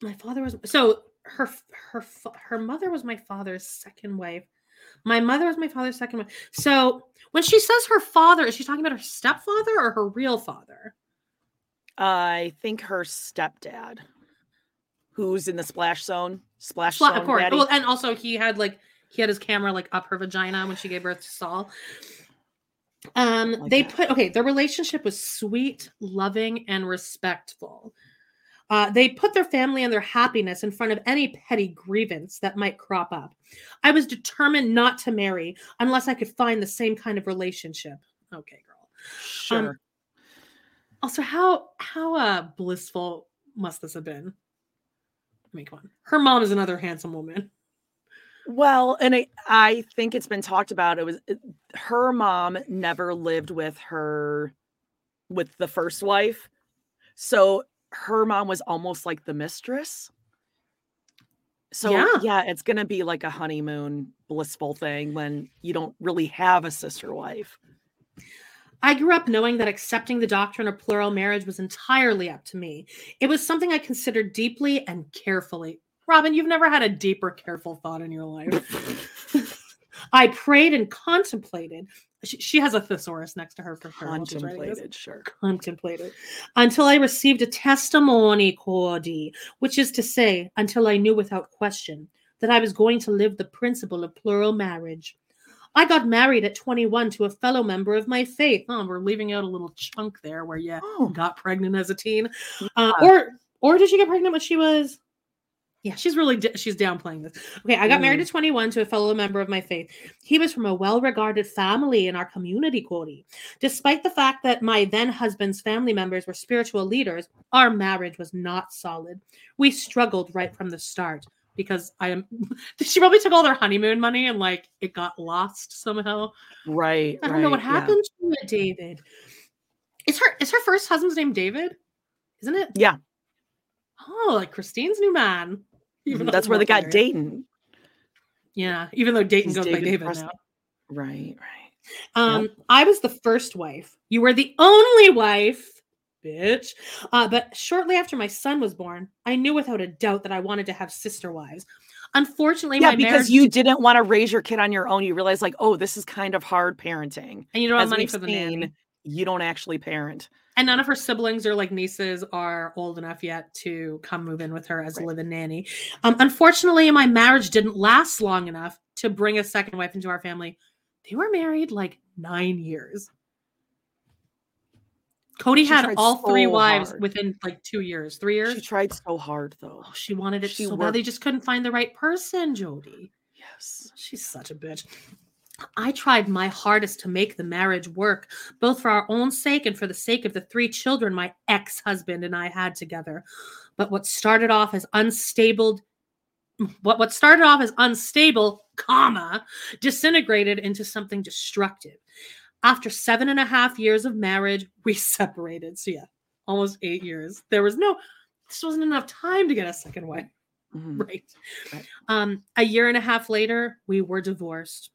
my father was so her her her mother was my father's second wife. My mother was my father's second wife. So when she says her father, is she talking about her stepfather or her real father? I think her stepdad, who's in the splash zone, splash zone. of course. daddy. Well, and also he had like he had his camera like up her vagina when she gave birth to Saul. Um, like they that. put okay. Their relationship was sweet, loving, and respectful. Uh, they put their family and their happiness in front of any petty grievance that might crop up. I was determined not to marry unless I could find the same kind of relationship. Okay, girl. sure. Also, how how uh blissful must this have been? I mean, come on. Her mom is another handsome woman. Well, and I, I think it's been talked about. It was it- her mom never lived with her, with the first wife, so her mom was almost like the mistress. So Yeah. yeah, it's gonna be like a honeymoon blissful thing when you don't really have a sister wife. I grew up knowing that accepting the doctrine of plural marriage was entirely up to me. It was something I considered deeply and carefully. Robyn, you've never had a deeper, careful thought in your life. (laughs) I prayed and contemplated. She, she has a thesaurus next to her for her. while she's writing this. Contemplated, sure. Contemplated until I received a testimony, Cordy, which is to say, until I knew without question that I was going to live the principle of plural marriage. I got married at 21 to a fellow member of my faith. Oh, we're leaving out a little chunk there where you Oh, got pregnant as a teen, uh, Yeah. or or did she get pregnant when she was? Yeah, she's really she's downplaying this. Okay, I got married Mm. at 21 to a fellow member of my faith. He was from a well-regarded family in our community, Kody. Despite the fact that my then husband's family members were spiritual leaders, our marriage was not solid. We struggled right from the start because I am. (laughs) she probably took all their honeymoon money and like it got lost somehow. right. I don't know what right, yeah. happened to it, David. Is her is her first husband's name David? Isn't it? Yeah. Oh, like Christine's new man. Even That's where they got. Dayton. Yeah, even though Dayton He's goes by David now. Right, right. Um, I was the first wife. You were the only wife, bitch. Uh, but shortly after my son was born, I knew without a doubt that I wanted to have sister wives. Unfortunately, Yeah, my because you didn't want to raise your kid on your own. You realize, like, oh, this is kind of hard parenting. and you don't have money for the nanny. you don't actually parent. And none of her siblings or like nieces are old enough yet to come move in with her as a Right. live-in nanny. Um, unfortunately, my marriage didn't last long enough to bring a second wife into our family. They were married like nine years. Kody She had all three wives hard. within like two years, three years. She tried so hard, though. Oh, she wanted it She so worked- bad. They just couldn't find the right person, Jody. Yes. She's such a bitch. I tried my hardest to make the marriage work, both for our own sake and for the sake of the three children my ex husband and I had together. But what started off as unstable, what, what started off as unstable, comma, disintegrated into something destructive. After seven and a half years of marriage, (laughs) we separated. So, yeah, almost eight years. There was no, this wasn't enough time to get a second wife. Mhm. (laughs) Right. Right. Um, a year and a half later, we were divorced.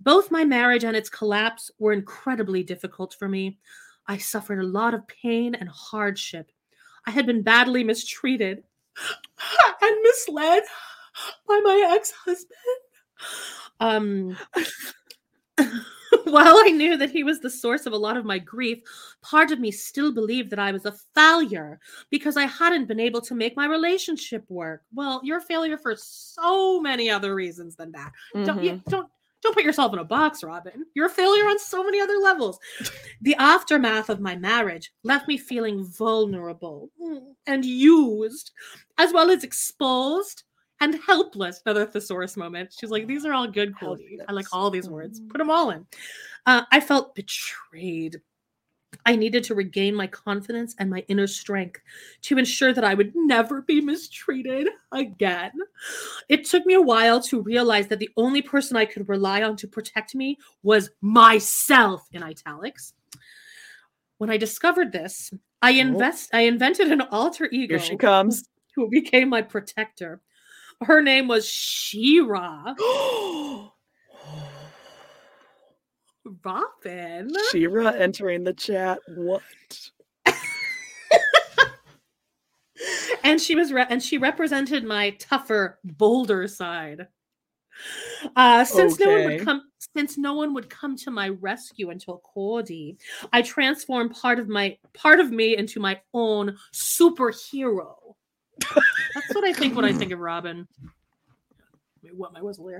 Both my marriage and its collapse were incredibly difficult for me. I suffered a lot of pain and hardship. I had been badly mistreated (gasps) and misled by my ex-husband. Um (laughs) while I knew that he was the source of a lot of my grief, part of me still believed that I was a failure because I hadn't been able to make my relationship work. Well, you're a failure for so many other reasons than that. Don't you don't don't put yourself in a box, Robyn. You're a failure on so many other levels. (laughs) The aftermath of my marriage left me feeling vulnerable and used, as well as exposed and helpless. Another thesaurus moment. She's like, these are all good, Kody. I like all these words. Put them all in. Uh, I felt betrayed. I needed to regain my confidence and my inner strength to ensure that I would never be mistreated again. It took me a while to realize that the only person I could rely on to protect me was myself in italics. When I discovered this, I oh. invest I invented an alter ego Here she comes. who became my protector. Her name was Shira. (gasps) (gasps) Oh, Robyn. Shira entering the chat. What? (laughs) and she was re- and she represented my tougher bolder side uh since no one would come since no one would come to my rescue until cordy i transformed part of my part of me into my own superhero that's what i think when i think of robyn Wet my whistle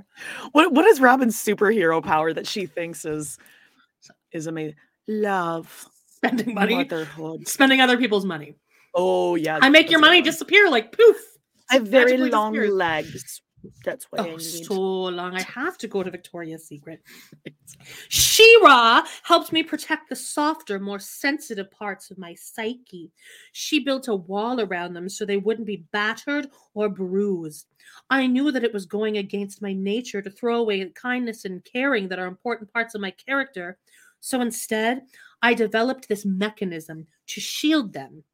What what is Robyn's superhero power that she thinks is is amazing? Love. spending money Motherhood. spending other people's money Oh yeah. i make your money disappear like poof I have very long disappears. legs. That's what oh, I Oh, need. so long. I have to go to Victoria's Secret. Shira helped me protect the softer, more sensitive parts of my psyche. She built a wall around them so they wouldn't be battered or bruised. I knew that it was going against my nature to throw away kindness and caring that are important parts of my character. So instead, I developed this mechanism to shield them.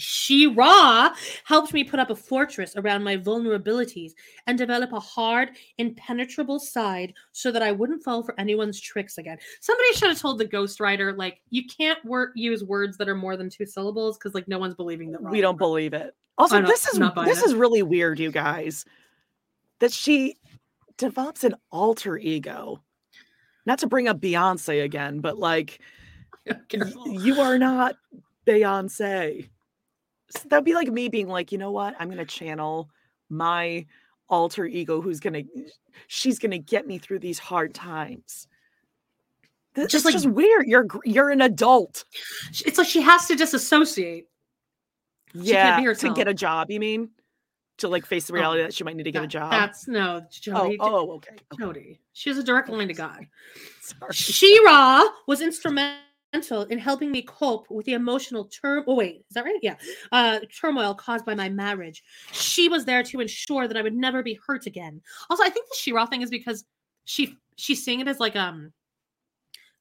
She-Ra helped me put up a fortress around my vulnerabilities and develop a hard, impenetrable side so that I wouldn't fall for anyone's tricks again. Somebody should have told the ghostwriter, like, you can't wor- use words that are more than two syllables because, like, no one's believing that. we don't believe it. Also, this is I'm not buying this it. is really weird, you guys. That she develops an alter ego. Not to bring up Beyonce again, but like (laughs) you are not Beyonce. So that'd be like me being like, you know what? I'm gonna channel my alter ego who's gonna she's gonna get me through these hard times. Th- Just like- just weird. You're you're an adult. It's like she has to disassociate. Yeah, to get a job. You mean to like face the Oh, reality that she might need to get a job? That's no, oh, Jody. oh, okay. okay. Jody. She has a direct line to God. (laughs) Sorry. Shira was instrumental in helping me cope with the emotional turmoil. Oh, wait, is that right? Yeah. Uh, turmoil caused by my marriage. She was there to ensure that I would never be hurt again. Also, I think the Shira thing is because she she's seeing it as like um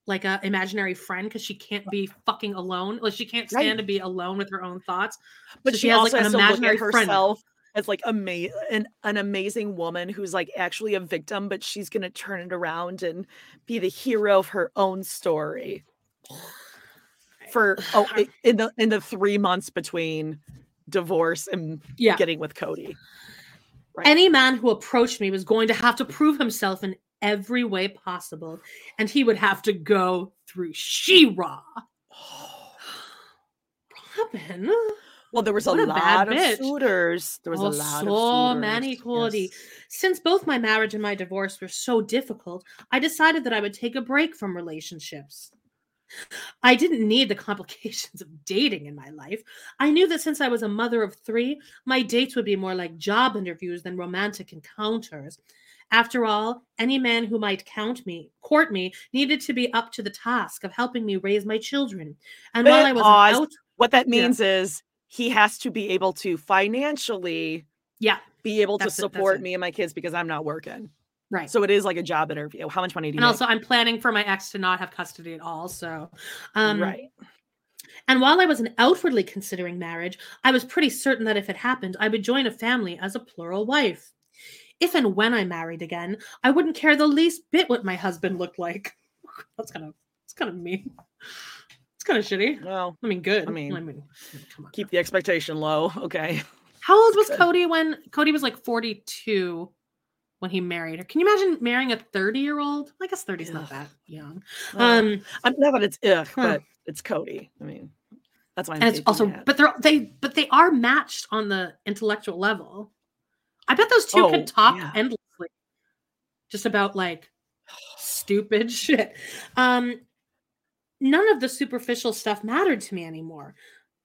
like a imaginary friend because she can't be fucking alone. Like she can't stand Right. to be alone with her own thoughts. But So she, she has, also like, has an imaginary at friend. herself as like ama- an, an amazing woman who's like actually a victim, but she's gonna turn it around and be the hero of her own story. For (sighs) oh, in the in the three months between divorce and Yeah. getting with Kody. Right. Any man who approached me was going to have to prove himself in every way possible, and he would have to go through Shira. Robyn. (sighs) Well, there was a What a lot of bitch. suitors. There was Oh, a lot so of many, Kody. yes. Since both my marriage and my divorce were so difficult, I decided that I would take a break from relationships. I didn't need the complications (laughs) of dating in my life. I knew that since I was a mother of three, my dates would be more like job interviews than romantic encounters. After all, any man who might count me, court me, needed to be up to the task of helping me raise my children. And while I was out, What that Yeah. means is he has to be able to financially yeah, be able to That's support it. me and my kids because I'm not working. Right. So it is like a job interview. How much money do you and make? also i'm planning for my ex to not have custody at all so um right. and while i wasn't outwardly considering marriage i was pretty certain that if it happened i would join a family as a plural wife if and when i married again i wouldn't care the least bit what my husband looked like (laughs) that's kind of it's kind of mean it's kind of shitty Well, i mean good I mean, i mean come on keep the expectation low. (laughs) Okay. how old was kody when kody was like 42 when he married her can you imagine marrying a 30 year old i guess 30 is not that young um I'm not that it's ugh, huh. but it's Kody. I mean, that's why I'm and it's also that. but they're they but they are matched on the intellectual level i bet those two Oh, could talk yeah. endlessly just about like (sighs) stupid (laughs) shit um none of the superficial stuff mattered to me anymore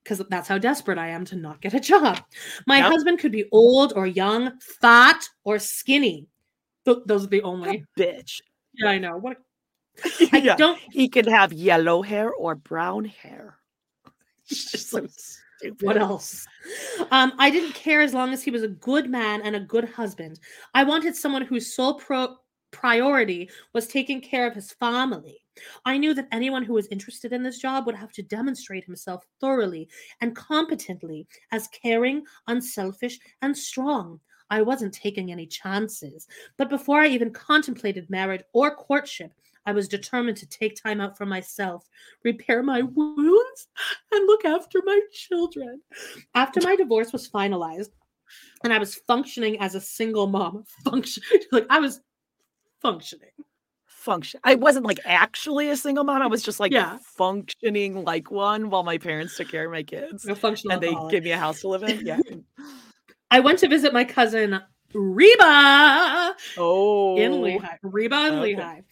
because that's how desperate i am to not get a job my Yep. husband could be old or young fat or skinny Th- those are the only bitch. yeah i know what a (laughs) I Yeah. don't He could have yellow hair or brown hair. (laughs) Just so stupid. what else? Um, I didn't care as long as he was a good man and a good husband. I wanted someone whose sole pro- priority was taking care of his family. I knew that anyone who was interested in this job would have to demonstrate himself thoroughly and competently as caring, unselfish, and strong. I wasn't taking any chances. But before I even contemplated marriage or courtship, I was determined to take time out for myself, repair my wounds, and look after my children. After my divorce was finalized and I was functioning as a single mom, function (laughs) like I was functioning. Function. I wasn't like actually a single mom. I was just like Yeah. functioning like one while my parents took care of my kids. A functional And they alcoholic. gave me a house to live in. Yeah. (laughs) I went to visit my cousin Reba Oh. in Lehi. Reba in Okay. Lehi,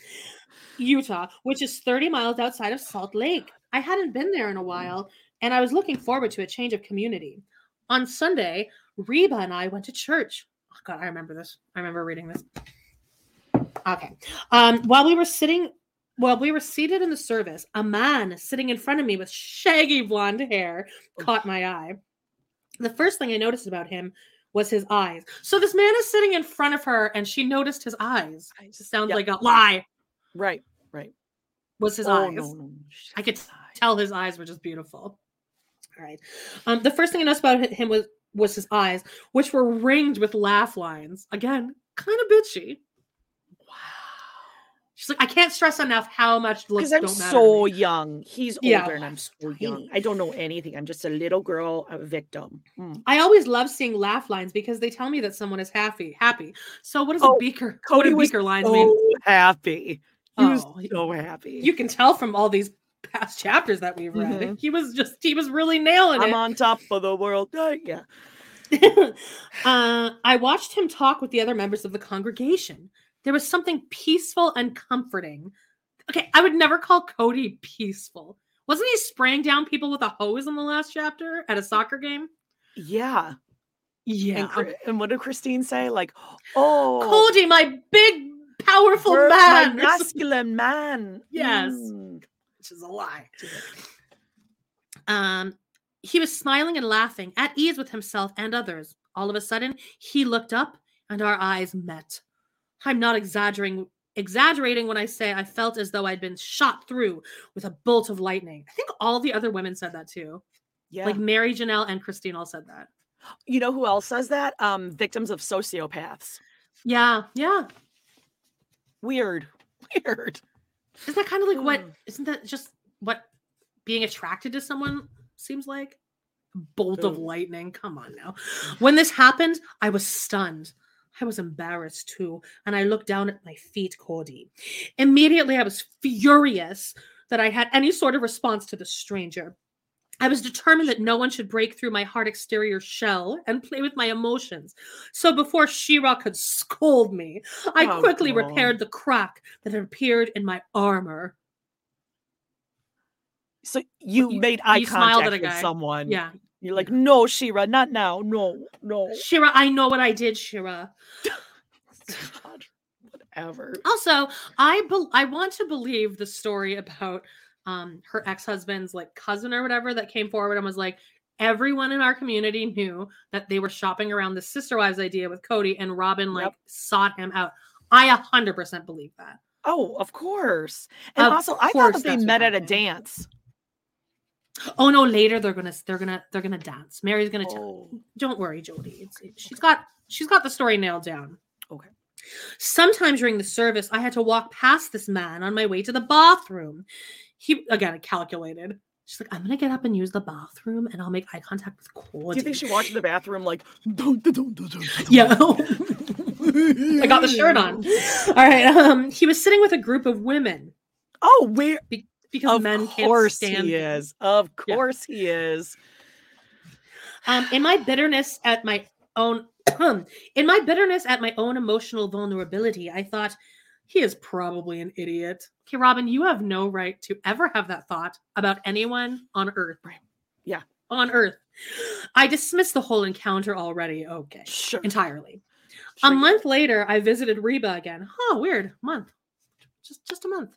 Utah, which is 30 miles outside of Salt Lake. I hadn't been there in a mm. while, and I was looking forward to a change of community. On Sunday, Reba and I went to church. Oh God, I remember this. I remember reading this. Okay. Um, while we were sitting, while we were seated in the service, a man sitting in front of me with shaggy blonde hair caught my eye. The first thing I noticed about him was his eyes. So this man is sitting in front of her, and she noticed his eyes. It sounds Yep. like a lie. Right. Right. Was his oh, eyes? no, no. I could tell his eyes were just beautiful. All right. Um, the first thing I noticed about him was was his eyes, which were ringed with laugh lines. Again, kind of bitchy. She's like, I can't stress enough how much looks Because I'm don't matter. so young. He's Yeah, older and I'm I'm so tiny. young. I don't know anything. I'm just a little girl, a victim. Mm. I always love seeing laugh lines because they tell me that someone is happy. Happy. So what does Oh, a beaker? what Kody do was beaker lines so mean? happy. He was Oh, so happy. You can tell from all these past chapters that we've read. Mhm. He was just he was really nailing I'm it. on top of the world. Uh, yeah. (laughs) uh, I watched him talk with the other members of the congregation. There was something peaceful and comforting. Okay, I would never call Kody peaceful. Wasn't he spraying down people with a hose in the last chapter at a soccer game? Yeah. Yeah. And, and what did Christine say? Like, oh, Kody, my big, powerful man. my (laughs) masculine man. Yes. Mm. Which is a lie. Um, he was smiling and laughing, at ease with himself and others. All of a sudden, he looked up and our eyes met. I'm not exaggerating exaggerating when I say I felt as though I'd been shot through with a bolt of lightning. I think all the other women said that too. Yeah. Like Meri Janelle and Christine all said that. you know who else says that? Um, victims of sociopaths. Yeah, yeah. Weird. (laughs) Weird. Isn't that kind of like what Mm. isn't that just what being attracted to someone seems like? Bolt of lightning. Come on now. When this happened, I was stunned. I was embarrassed too, and I looked down at my feet, Kody. Immediately, I was furious that I had any sort of response to the stranger. I was determined that no one should break through my hard exterior shell and play with my emotions. So before Shira could scold me, I Oh, quickly God. repaired the crack that had appeared in my armor. So you, You- made eye you contact with guy. someone. Yeah. You're like, no, Shira, not now. No, no. Shira, I know what I did, Shira. God, whatever. Also, I bel I want to believe the story about um her ex-husband's like cousin or whatever that came forward and was like everyone in our community knew that they were shopping around the sister wives idea with Kody and Robyn like Yep. sought him out. I a hundred percent believe that. Oh, of course. And Of also, I thought that they met at a dance. Oh no, later they're gonna they're gonna they're gonna dance. Meri's gonna tell. Oh, Don't worry, Jody. It's, it- she's got she's got the story nailed down. Okay. Sometimes during the service, I had to walk past this man on my way to the bathroom. He again calculated. She's like, I'm gonna get up and use the bathroom, and I'll make eye contact with Kody. do you think she walked in the bathroom like, dun, dun, dun, Yeah. I got the shirt on. All right. Um, he was sitting with a group of women Oh, where? Because Of men can't course stand he them. is. (laughs) Of Yeah. course he is. Um, in my bitterness at my own, (clears throat) in my bitterness at my own emotional vulnerability, I thought he is probably an idiot. Okay, Robyn, you have no right to ever have that thought about anyone on Earth. Right. Yeah. on Earth. I dismissed the whole encounter already. Okay, Sure. entirely. sure A month later, I visited Reba again. Oh, weird month. Just just a month.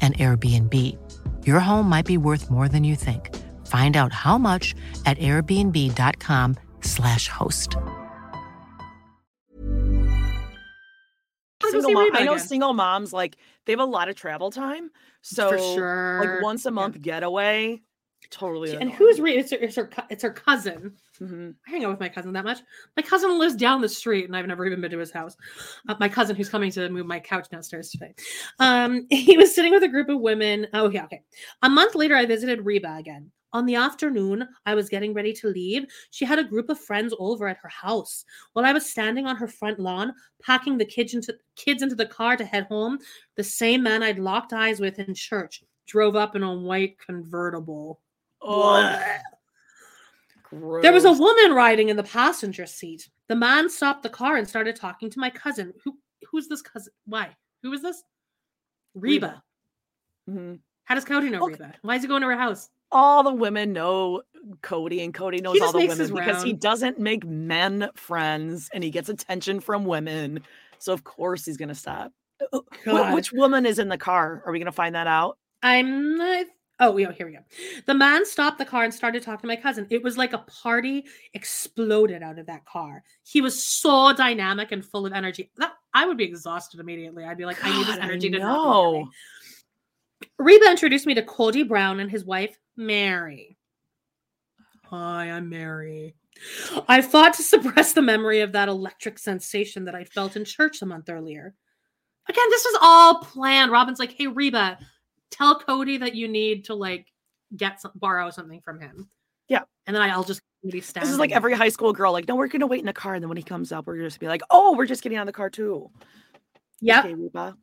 an Airbnb. Your home might be worth more than you think. Find out how much at airbnb.com/slash host. Single mom, I know again. single moms like they have a lot of travel time. So For sure. like once a Yeah. month getaway, totally. And who's Reba? It's her, it's her, it's her cousin. Hmm I hang out with my cousin that much. My cousin lives down the street, and I've never even been to his house. Uh, my cousin, who's coming to move my couch downstairs today, um, (laughs) he was sitting with a group of women. Oh, yeah, okay. A month later, I visited Reba again. On the afternoon, I was getting ready to leave. She had a group of friends over at her house. While I was standing on her front lawn, packing the kids into kids into the car to head home, the same man I'd locked eyes with in church drove up in a white convertible. Oh, There was a woman riding in the passenger seat. The man stopped the car and started talking to my cousin. Who who's this cousin? Why? Who is this? Reba. Reba. Mhm. How does Kody know Okay. Reba? Why is he going to her house? all the women know Kody, and Kody knows all the women because he doesn't make men friends and he gets attention from women. So of course he's gonna stop. Uh, uh, God. Which woman is in the car? Are we gonna find that out? I'm not. Oh, yeah, here we go. The man stopped the car and started talking to my cousin. It was like a party exploded out of that car. He was so dynamic and full of energy. That I would be exhausted immediately. I'd be like, I need this God, energy to know. Reba introduced me to Kody Brown and his wife, Meri. Hi, I'm Meri. I fought to suppress the memory of that electric sensation that I felt in church a month earlier. Again, this was all planned. Robyn's like, hey, Reba, tell Kody that you need to like get some borrow something from him. Yeah. And then I'll just be standing. This is like every high school girl. Like, no, we're gonna wait in the car, and then when he comes up, we're just be like, oh, we're just getting on the car too. Yeah. Okay, Reba.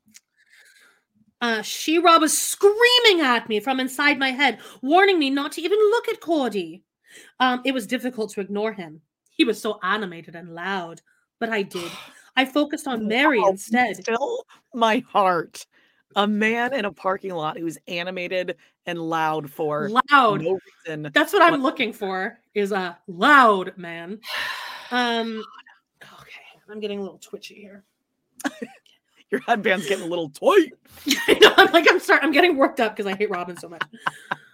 Uh, She-Ra was screaming at me from inside my head, warning me not to even look at Kody. Um, it was difficult to ignore him. He was so animated and loud, but I did. (sighs) I focused on Meri Wow, instead. Still my heart. A man in a parking lot who's animated and loud for Loud. no reason. That's what I'm looking for. Is a loud man. (sighs) Um. Okay, I'm getting a little twitchy here. (laughs) Your headband's getting a little tight. (laughs) I know. I'm like, I'm sorry. I'm getting worked up because I hate Robyn so much.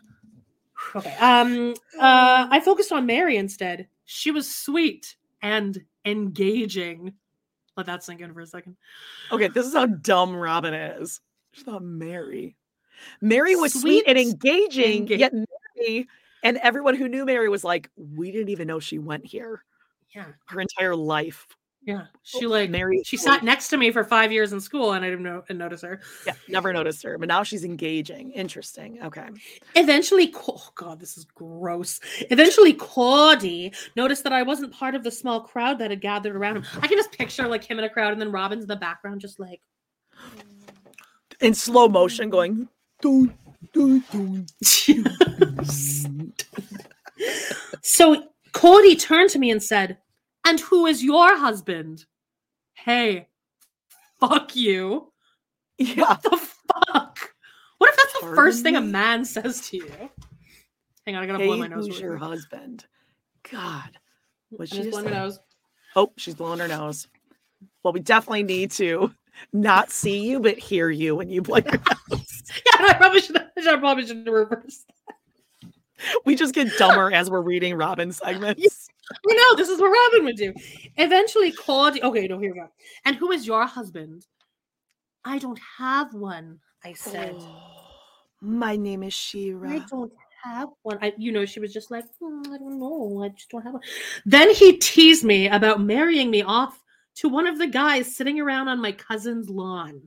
(sighs) okay. Um. Uh. I focused on Meri instead. She was sweet and engaging. Let that sink in for a second. Okay, this is how dumb Robyn is. She thought Meri. Meri was sweet, and Sweet, engaging, yet Meri and everyone who knew Meri was like, we didn't even know she went here Yeah. her entire life. Yeah, oh, she like Meri. she sat next to me for five years in school, and I didn't know and notice her. Yeah, never noticed her, but now she's engaging. Interesting. Okay. Eventually, oh god, this is gross. Eventually, Kody noticed that I wasn't part of the small crowd that had gathered around him. I can just picture like him in a crowd, and then Robyn's in the background, just like. In slow motion, going. Dun, dun, dun. So Kody turned to me and said, And who is your husband? Hey, fuck you. Yeah. The fuck? What if that's the first thing a man says to you? Hang on, I gotta blow Hey, my nose. who's your quick. husband? God. What she just blow my say? nose. Oh, she's blowing her nose. Well, we definitely need to not see you, but hear you when you blow your (laughs) nose. Yeah, I probably should. I probably should reverse. We just get dumber (laughs) as we're reading Robyn segments. You know, this is what Robyn would do. Eventually, Kody. Okay, no, here we go. And who is your husband? I don't have one. I said. Oh, my name is Shira. I don't have one. I, you know, she was just like, "Hmm, I don't know. I just don't have one. Then he teased me about marrying me off to one of the guys sitting around on my cousin's lawn.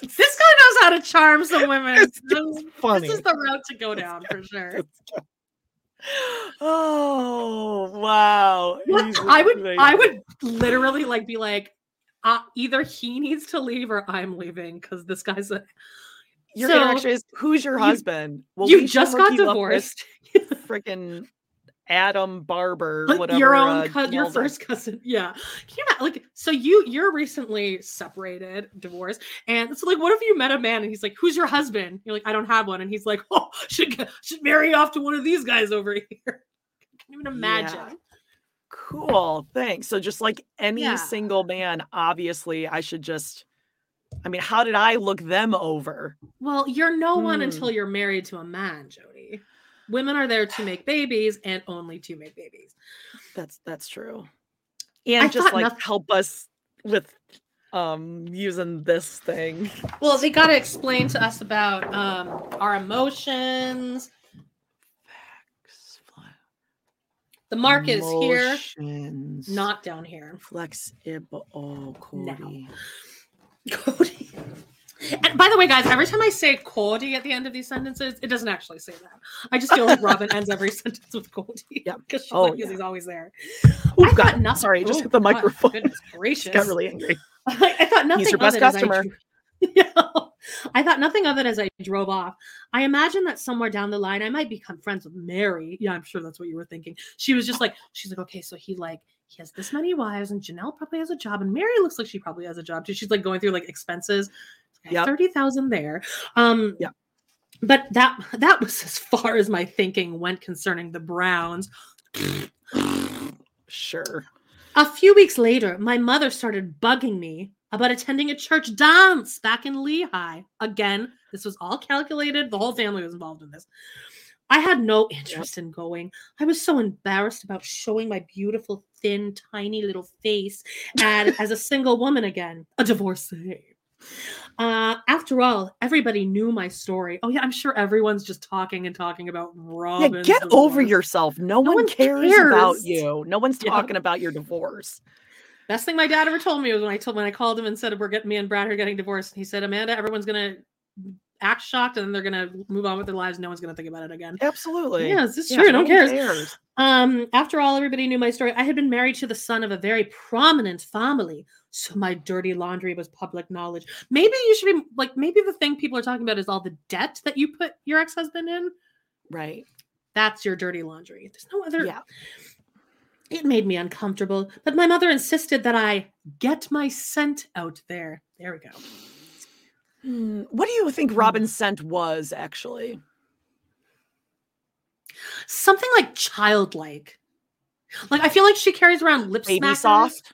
This guy knows how to charm some women. It's This, funny. this is the route to go down for sure. Oh wow! I would, I would literally like be like, uh, either he needs to leave or I'm leaving because this guy's a. Your So, is who's your you- husband? Well, you we just got hook you up with divorced. Freaking Adam Barber, Like, whatever. your own uh, cou- your first cousin yeah can you like so you you're recently separated divorced and so like what if you met a man and he's like who's your husband you're like i don't have one and he's like oh (laughs) should should marry off to one of these guys over (laughs) here can you even imagine Yeah. Cool. Thanks. So just like any Yeah. single man, obviously I should just I mean, how did I look them over? well you're no one Hmm. until you're married to a man jody women are there to make babies and only to make babies That's that's true. And I just like noth- help us with um using this thing. well they got to explain to us about um our emotions the market is here not down here flexible. Oh. Kody. (laughs) Kody. And by the way, guys, every time I say Kody at the end of these sentences, it doesn't actually say that. I just feel like (laughs) Robyn ends every sentence with Kody. Yeah. Because she's Oh, like, yeah. he's always there. Oh, I God. thought nothing. Sorry, just oh, hit the God, microphone. Goodness (laughs) gracious. Got really angry. I, (laughs) I thought nothing He's your best of it as I customer. Yeah. I thought nothing of it as I drove off. I imagine that somewhere down the line I might become friends with Meri. Yeah, I'm sure that's what you were thinking. She was just like, she's like, okay, so he like he has this many wives, and Janelle probably has a job, and Meri looks like she probably has a job too. She's like going through like expenses. Yep. Thirty thousand there. Um Yep. but that that was as far as my thinking went concerning the Browns. Sure. A few weeks later, my mother started bugging me about attending a church dance back in Lehi. Again, this was all calculated. The whole family was involved in this. I had no interest in going. I was so embarrassed about showing my beautiful, thin, tiny little face and as a single woman again, a divorcee. Uh, after all, everybody knew my story. Oh yeah, I'm sure everyone's just talking and talking about Yeah, Robyn's get over yourself. No, one, one cares, about you. No one's Yeah. talking about your divorce. Best thing my dad ever told me was when I told when I called him and said we're getting me and Brad are getting divorced. And he said, Amanda, everyone's gonna act shocked and then they're gonna move on with their lives. No one's gonna think about it again. Absolutely. Yeah, this is Yeah, true. No no one cares. cares. Um, after all, everybody knew my story. I had been married to the son of a very prominent family, so my dirty laundry was public knowledge. Maybe you should be like, maybe the thing people are talking about is all the debt that you put your ex-husband in. Right. That's your dirty laundry. There's no other. Yeah. It made me uncomfortable, but my mother insisted that I get my scent out there. There we go. Hmm, What do you think Robyn's scent was actually? Something like childlike. Like I feel like she carries around lip Baby smackers. soft?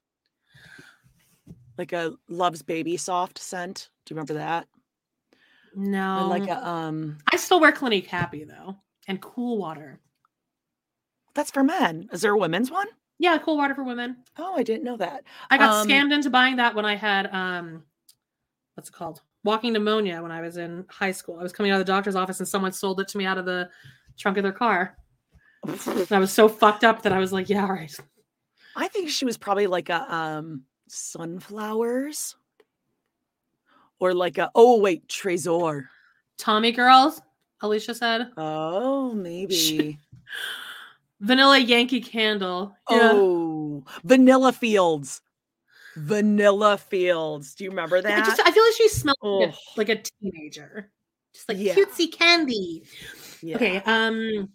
Like a loves baby soft scent. Do you remember that? No, Or like a um I still wear Clinique Happy though, and Cool Water. that's for men. Is there a women's one? Yeah, Cool Water for women. Oh, I didn't know that. I got Um, scammed into buying that when I had um, what's it called? Walking pneumonia when I was in high school. I was coming out of the doctor's office and someone sold it to me out of the trunk of their car. And I was so fucked up that I was like, yeah, all right. I think she was probably like a um sunflowers or like a oh wait Trésor. Tommy girls, Alicia said. Oh, maybe. Vanilla Yankee Candle. Yeah. Oh, Vanilla Fields. Vanilla Fields. Do you remember I that? just I feel like she smelled like, a, like a teenager. Just like Yeah. cutesy candy. Yeah. Okay, um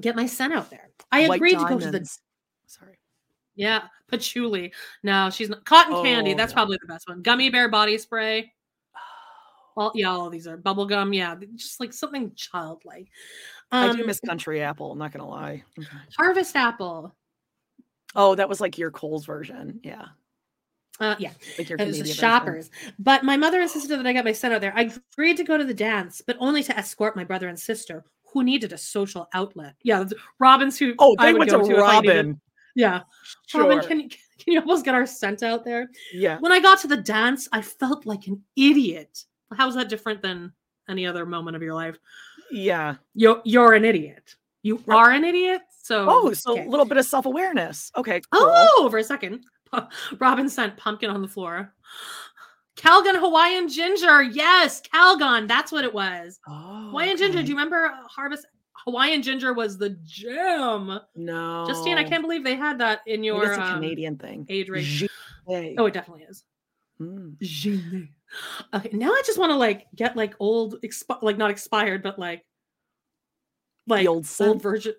get my scent out there. I White agreed to go to the. Sorry. yeah, patchouli. No, she's not cotton candy. Oh, That's no. probably the best one. Gummy bear body spray. All yeah, all of these are bubble gum. Yeah, just like something childlike. I Um, do miss Country Apple. I'm not gonna lie. Okay. Harvest apple. Oh, that was like your Kohl's version. Yeah, Uh, yeah, like your it was the version. shoppers. But my mother insisted that I get my son out there. I agreed to go to the dance, but only to escort my brother and sister, who needed a social outlet. Yeah, th- Robyn's who. Oh, I they would went to go if Robyn. Yeah, Sure. Robyn, can you can you help us get our scent out there? yeah. When I got to the dance, I felt like an idiot. How is that different than any other moment of your life? Yeah. You're you're an idiot. You are an idiot. So Oh, so okay. a little bit of self awareness. Okay. Cool. Oh, for a second. (laughs) Robyn sent pumpkin on the floor. Calgon Hawaiian ginger. Yes, Calgon. That's what it was. Oh, Hawaiian ginger. Do you remember Harvest? Hawaiian ginger was the jam. No. Justine, I can't believe they had that in your it's a um, Canadian thing. age range. Oh, it definitely is. Mm. Okay, now I just want to like get like old, expi- like not expired, but like like the old old version.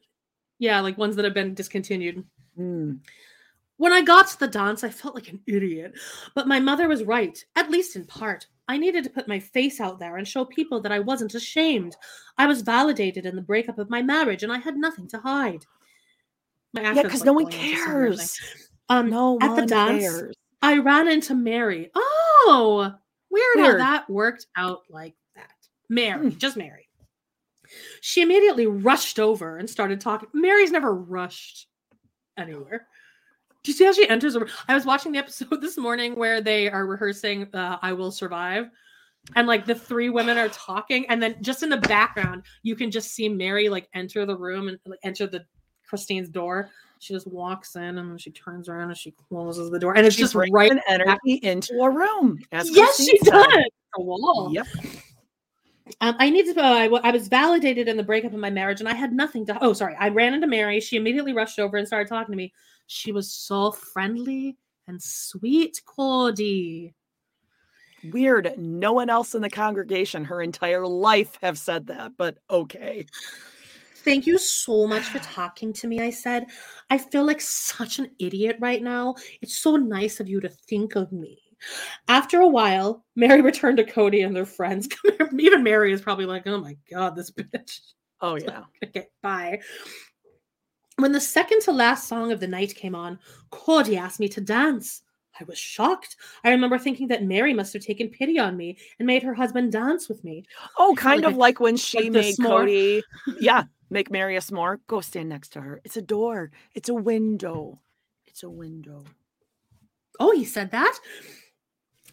Yeah, like ones that have been discontinued. Mm. When I got to the dance, I felt like an idiot. But my mother was right, at least in part. I needed to put my face out there and show people that I wasn't ashamed. I was validated in the breakup of my marriage and I had nothing to hide. Yeah, because no one going into some weird thing. cares. Um, No at the dance, cares. I ran into Meri. Oh, weird, Weird. how that worked out like that. Meri, Hmm. just Meri. She immediately rushed over and started talking. Meri's never rushed anywhere. Do you see how she enters? a- I was watching the episode (laughs) this morning where they are rehearsing uh, "I Will Survive," and like the three women are talking, and then just in the background, you can just see Meri like enter the room and like enter the Christine's door. She just walks in and then she turns around and she closes the door, and it's She just right an energy into a room. Yes, Christine she said. does. A wall. Yep. Um, I need to. Uh, I, I was validated in the breakup of my marriage, and I had nothing to. Oh, sorry. I ran into Meri. She immediately rushed over and started talking to me. She was so friendly and sweet, Kody. Weird. No one else in the congregation her entire life have said that, but okay. Thank you so much for talking to me. I said, I feel like such an idiot right now. It's so nice of you to think of me. After a while, Meri (laughs) returned to Kody and their friends. (laughs) Even Meri is probably like, oh my God, this bitch. Oh (laughs) yeah. Okay, bye. When the second to last song of the night came on, Kody asked me to dance. I was shocked. I remember thinking that Meri must have taken pity on me and made her husband dance with me. Oh, kind like of a- like when she like made. Kody. Yeah, make Meri a s'more. Go stand next to her. It's a door. It's a window. It's a window. Oh, he said that?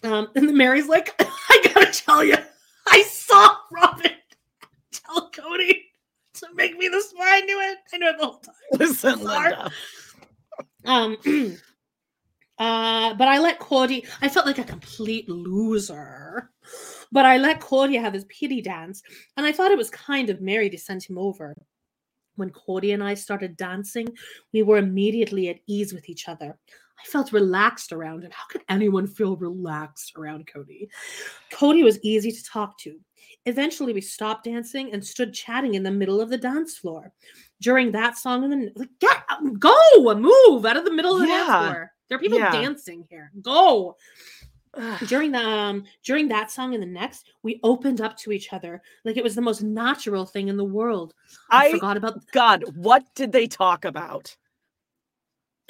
Um, and then Meri's like, (laughs) I gotta tell you, I saw Robyn (laughs) tell Kody to make me the smile. I knew it. I knew it the whole time. (laughs) Listen, Linda. Um, (clears throat) uh, but I let Kody. I felt like a complete loser. But I let Kody have his pity dance, and I thought it was kind of Meri to send him over. When Kody and I started dancing, we were immediately at ease with each other. I felt relaxed around him. How could anyone feel relaxed around Kody? Kody was easy to talk to. Eventually, we stopped dancing and stood chatting in the middle of the dance floor. During that song, and then like, get go, move out of the middle of the Yeah. dance floor. There are people Yeah. dancing here. Go Ugh. during the um during that song and the next we opened up to each other like it was the most natural thing in the world i, I forgot about God, what did they talk about?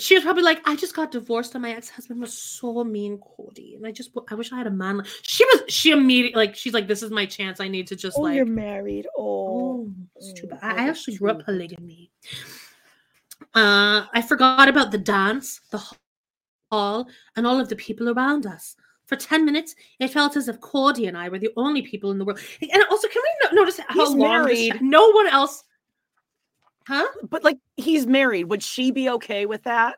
She was probably like i just got divorced and my ex-husband was so mean kody and i just I wish i had a man like she was she immediately like she's like this is my chance i need to just Oh, like you're married. Oh, Oh, it's too oh, bad. oh, I actually grew up polygamy. Uh, I forgot about the dance, the hall, and all of the people around us. For 10 minutes, it felt as if Kody and I were the only people in the world. And also, can we no- notice how He's long married. chat- no one else Huh? But like he's married. Would she be okay with that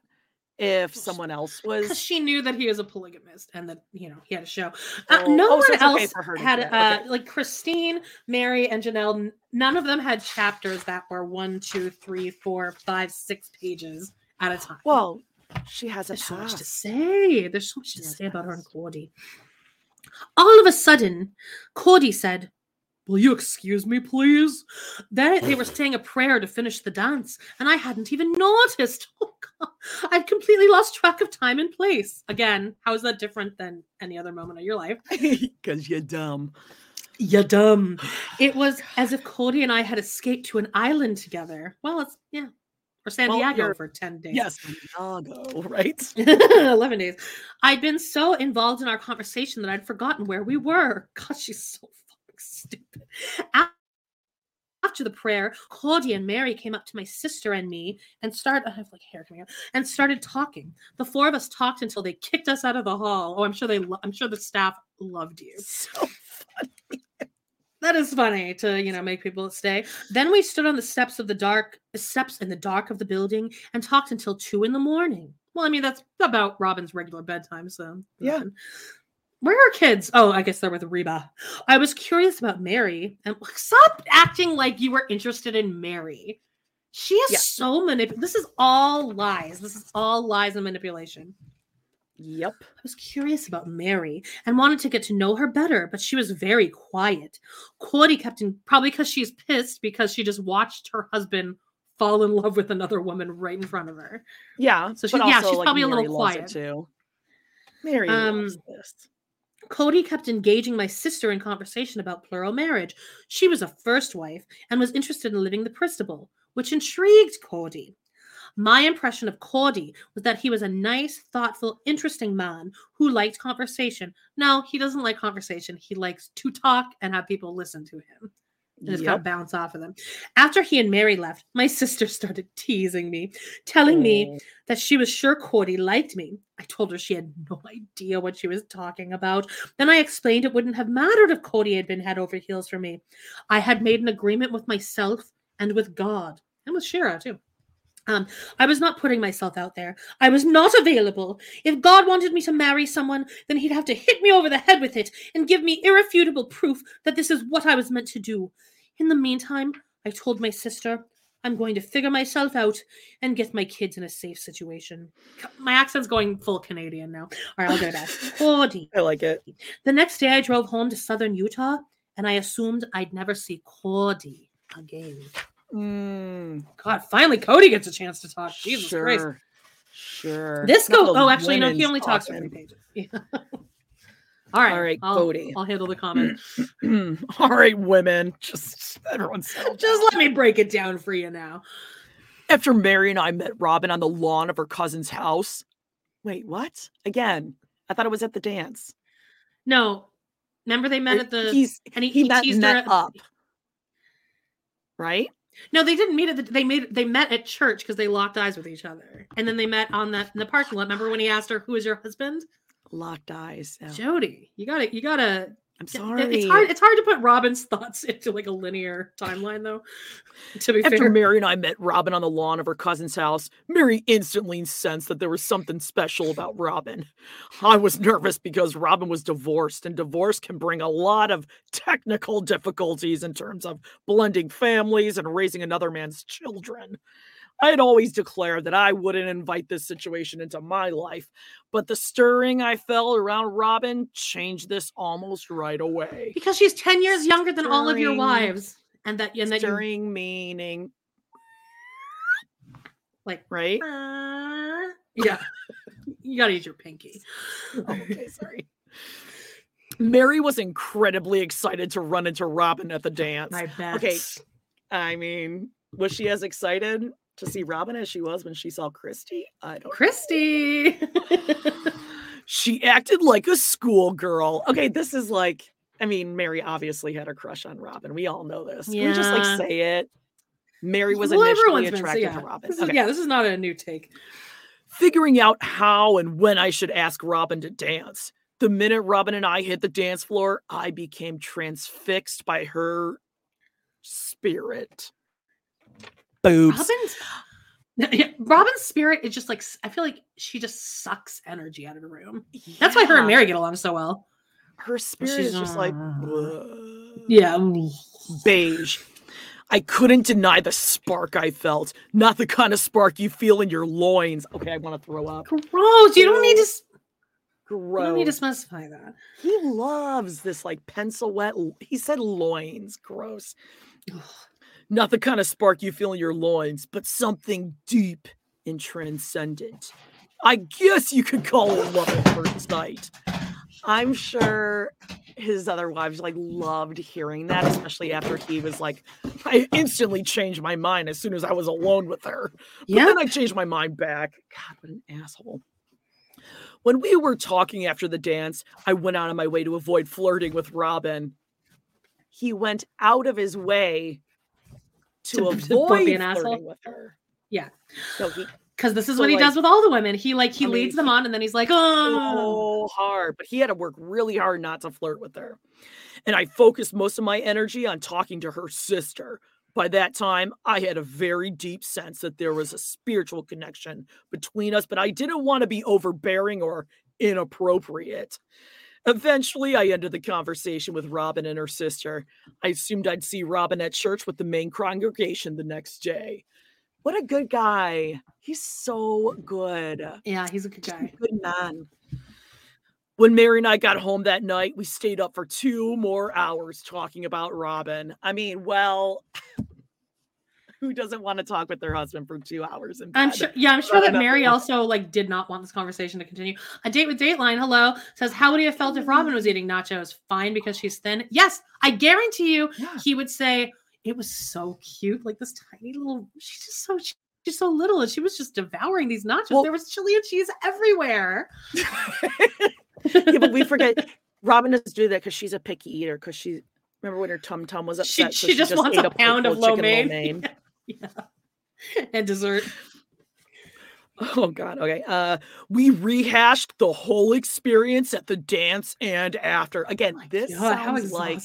if someone else Because was? she knew that he was a polygamist and that you know he had a show. Uh, Oh, no oh, so one okay else to had uh, Okay. like Christine, Meri, and Janelle. None of them had chapters that were one, two, three, four, five, six pages at a time. Well, she has a There's so much to say. There's so much to Yes, say about her and. Cordy. All of a sudden, Cordy said, Will you excuse me, please? Then they were mm. saying a prayer to finish the dance, and I hadn't even noticed. (laughs) Oh, God. I'd completely lost track of time and place. Again, how is that different than any other moment of your life? (laughs) Because you're dumb. You're dumb. It was as if Kody and I had escaped to an island together. Well, it's, yeah, or San Well, Diego for 10 days. Yes, Chicago, right? (laughs) 11 days. I'd been so involved in our conversation that I'd forgotten where we were. God, she's so (laughs) stupid. After the prayer, Claudia and Meri came up to my sister and me and started. I have like hair coming out and started talking. The four of us talked until they kicked us out of the hall. Oh, I'm sure they. Lo- I'm sure the staff loved you. (laughs) So funny. That is funny to you know make people stay. Then we stood on the steps of the dark steps in the dark of the building and talked until two in the morning. Well, I mean that's about Robyn's regular bedtime, so Yeah. Where are kids? Oh, I guess they're with Reba. I was curious about Meri and stop acting like you were interested in Meri. She is Yeah. so manip. This is all lies. This is all lies and manipulation. Yep. I was curious about Meri and wanted to get to know her better, but she was very quiet. Cordy kept in probably because she's pissed because she just watched her husband fall in love with another woman right in front of her. Yeah. So she- yeah, she's like, probably a little Meri loves it quiet. too. Meri Um, loves this. Kody kept engaging my sister in conversation about plural marriage. She was a first wife and was interested in living the Principle, which intrigued Kody. My impression of Kody was that he was a nice, thoughtful, interesting man who liked conversation. No, he doesn't like conversation. He likes to talk and have people listen to him and just kind of Yep. bounce off of them. After he and Meri left, my sister started (laughs) teasing me, telling me Oh. that she was sure Kody liked me. I told her she had no idea what she was talking about. Then I explained it wouldn't have mattered if Kody had been head over heels for me. I had made an agreement with myself and with God and with Shira too. Um, I was not putting myself out there. I was not available. If God wanted me to marry someone, then he'd have to hit me over the head with it and give me irrefutable proof that this is what I was meant to do. In the meantime, I told my sister, I'm going to figure myself out and get my kids in a safe situation. My accent's going full Canadian now. All right, I'll get it back. (laughs) Kody. I like it. The next day, I drove home to southern Utah, and I assumed I'd never see Kody again. Mm, God, finally, Kody gets a chance to talk. Jesus sure. Christ. Sure. This goes. Oh, actually, no. He only talks for three pages. (laughs) Yeah. All right. All right, I'll, Kody. I'll handle the comment. (clears throat) All right, women. Just everyone settle Just let me break it down for you now. After Meri and I met Robyn on the lawn of her cousin's house. Wait, what? Again, I thought it was at the dance. No, remember they met Or at the. he's and he, he he met, teased her met at- up, right? No, they didn't meet at the. They made. They met at church because they locked eyes with each other, and then they met on that in the parking lot. Remember when he asked her, "Who is your husband?" Locked eyes. yeah. Jody. You got to You got to I'm sorry. It's hard. It's hard to put Robyn's (laughs) thoughts into like a linear timeline, though. (laughs) To be After fair, Meri and I met Robyn on the lawn of her cousin's house, Meri instantly sensed that there was something special about Robyn. I was nervous because Robyn was divorced, and divorce can bring a lot of technical difficulties in terms of blending families and raising another man's children. I had always declared that I wouldn't invite this situation into my life, but the stirring I felt around Robyn changed this almost right away. because she's ten years younger than all of your wives, and that and that you Stirring meaning, like right? uh, yeah, you got to use your pinky. Oh, (laughs) okay, sorry. Meri was incredibly excited to run into Robyn at the dance. I bet. Okay. I mean, was she as excited to see Robyn as she was when she saw Christy? I don't Christy. (laughs) She acted like a schoolgirl. Okay, this is like, I mean, Meri obviously had a crush on Robyn. We all know this. Can we just like say it? Meri was Well, initially everyone's been- so attracted yeah. to Robyn. This is- Okay. Yeah, this is not a new take. figuring out how and when I should ask Robyn to dance. The minute Robyn and I hit the dance floor, I became transfixed by her spirit. Boobs. Robyn's (sighs) yeah, Robyn's spirit is just like I feel like she just sucks energy out of the room. That's why her and Meri get along so well. Her spirit she's is just like uh, "Ugh." (sighs) Yeah. beige. I couldn't deny the spark I felt. Not the kind of spark you feel in your loins. Okay, I want to throw up. Gross. You don't need to. s- You don't need to specify that. He loves this like pencil wet. He said loins. Gross. Not the kind of spark you feel in your loins, but something deep and transcendent. I guess you could call it love at first sight. I'm sure his other wives like loved hearing that, especially after he was like, I instantly changed my mind as soon as I was alone with her. But Yeah. then I changed my mind back. God, what an asshole. When we were talking after the dance, I went out of my way to avoid flirting with Robyn. He went out of his way to, To- avoid be an flirting asshole? with her. Yeah. So he Because this is So, what he like- does with all the women. He like he I mean, leads them on, and then he's like, oh. so hard, but he had to work really hard not to flirt with her. And I focused most of my energy on talking to her sister. By that time, I had a very deep sense that there was a spiritual connection between us, but I didn't want to be overbearing or inappropriate. Eventually, I ended the conversation with Robyn and her sister. I assumed I'd see Robyn at church with the main congregation the next day. What a good guy. He's so good. Yeah, he's a good Just a guy. Good man. When Meri and I got home that night, we stayed up for two more hours talking about Robyn. I mean, well, (laughs) who doesn't want to talk with their husband for two hours? In I'm sure. Yeah, I'm sure that (laughs) Meri also like did not want this conversation to continue. A date with Dateline, hello, says how would he have felt if mm-hmm. Robyn was eating nachos? Fine because she's thin. Yes, I guarantee you, Yeah. he would say it was so cute, like this tiny little. She's just so she's so little, and she was just devouring these nachos. Well- there was chili and cheese everywhere. (laughs) yeah, but we forget Robyn doesn't do that because she's a picky eater. Because she remember when her tum tum was She- upset, so she just wants ate a pound of lo mein. (laughs) (laughs) yeah, and dessert. Oh God. Okay. Uh, we rehashed the whole experience at the dance and after. Again, this God, how sounds like.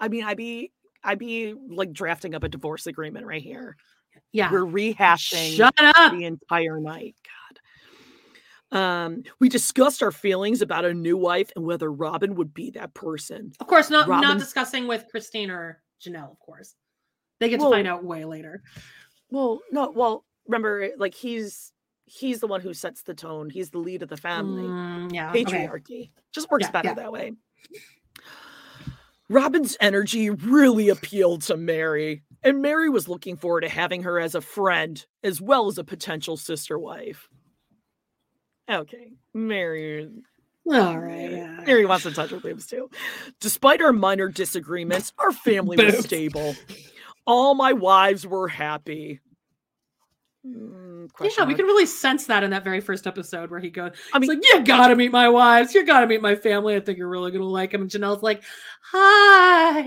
I mean, I'd be I'd be like drafting up a divorce agreement right here. Yeah, We're rehashing shut up. the entire night. God. Um, we discussed our feelings about a new wife and whether Robyn would be that person. Of course, not not discussing with Christine or Janelle. Of course, they get Well- to find out way later. Well, no, well, remember, like he's he's the one who sets the tone. He's the lead of the family. Mm, yeah, okay. Patriarchy just works Yeah, better yeah. that way. Robyn's energy really appealed to Meri, and Meri was looking forward to having her as a friend as well as a potential sister wife. Okay, Meri. All right. Yeah. Meri wants to touch her boobs too. Despite our minor disagreements, our family was stable. All my wives were happy. Mm, Yeah, question we can really sense that in that very first episode where he goes, I I mean- mean, like, you gotta meet my wives, you gotta meet my family. I think you're really gonna like him. And Janelle's like, Hi,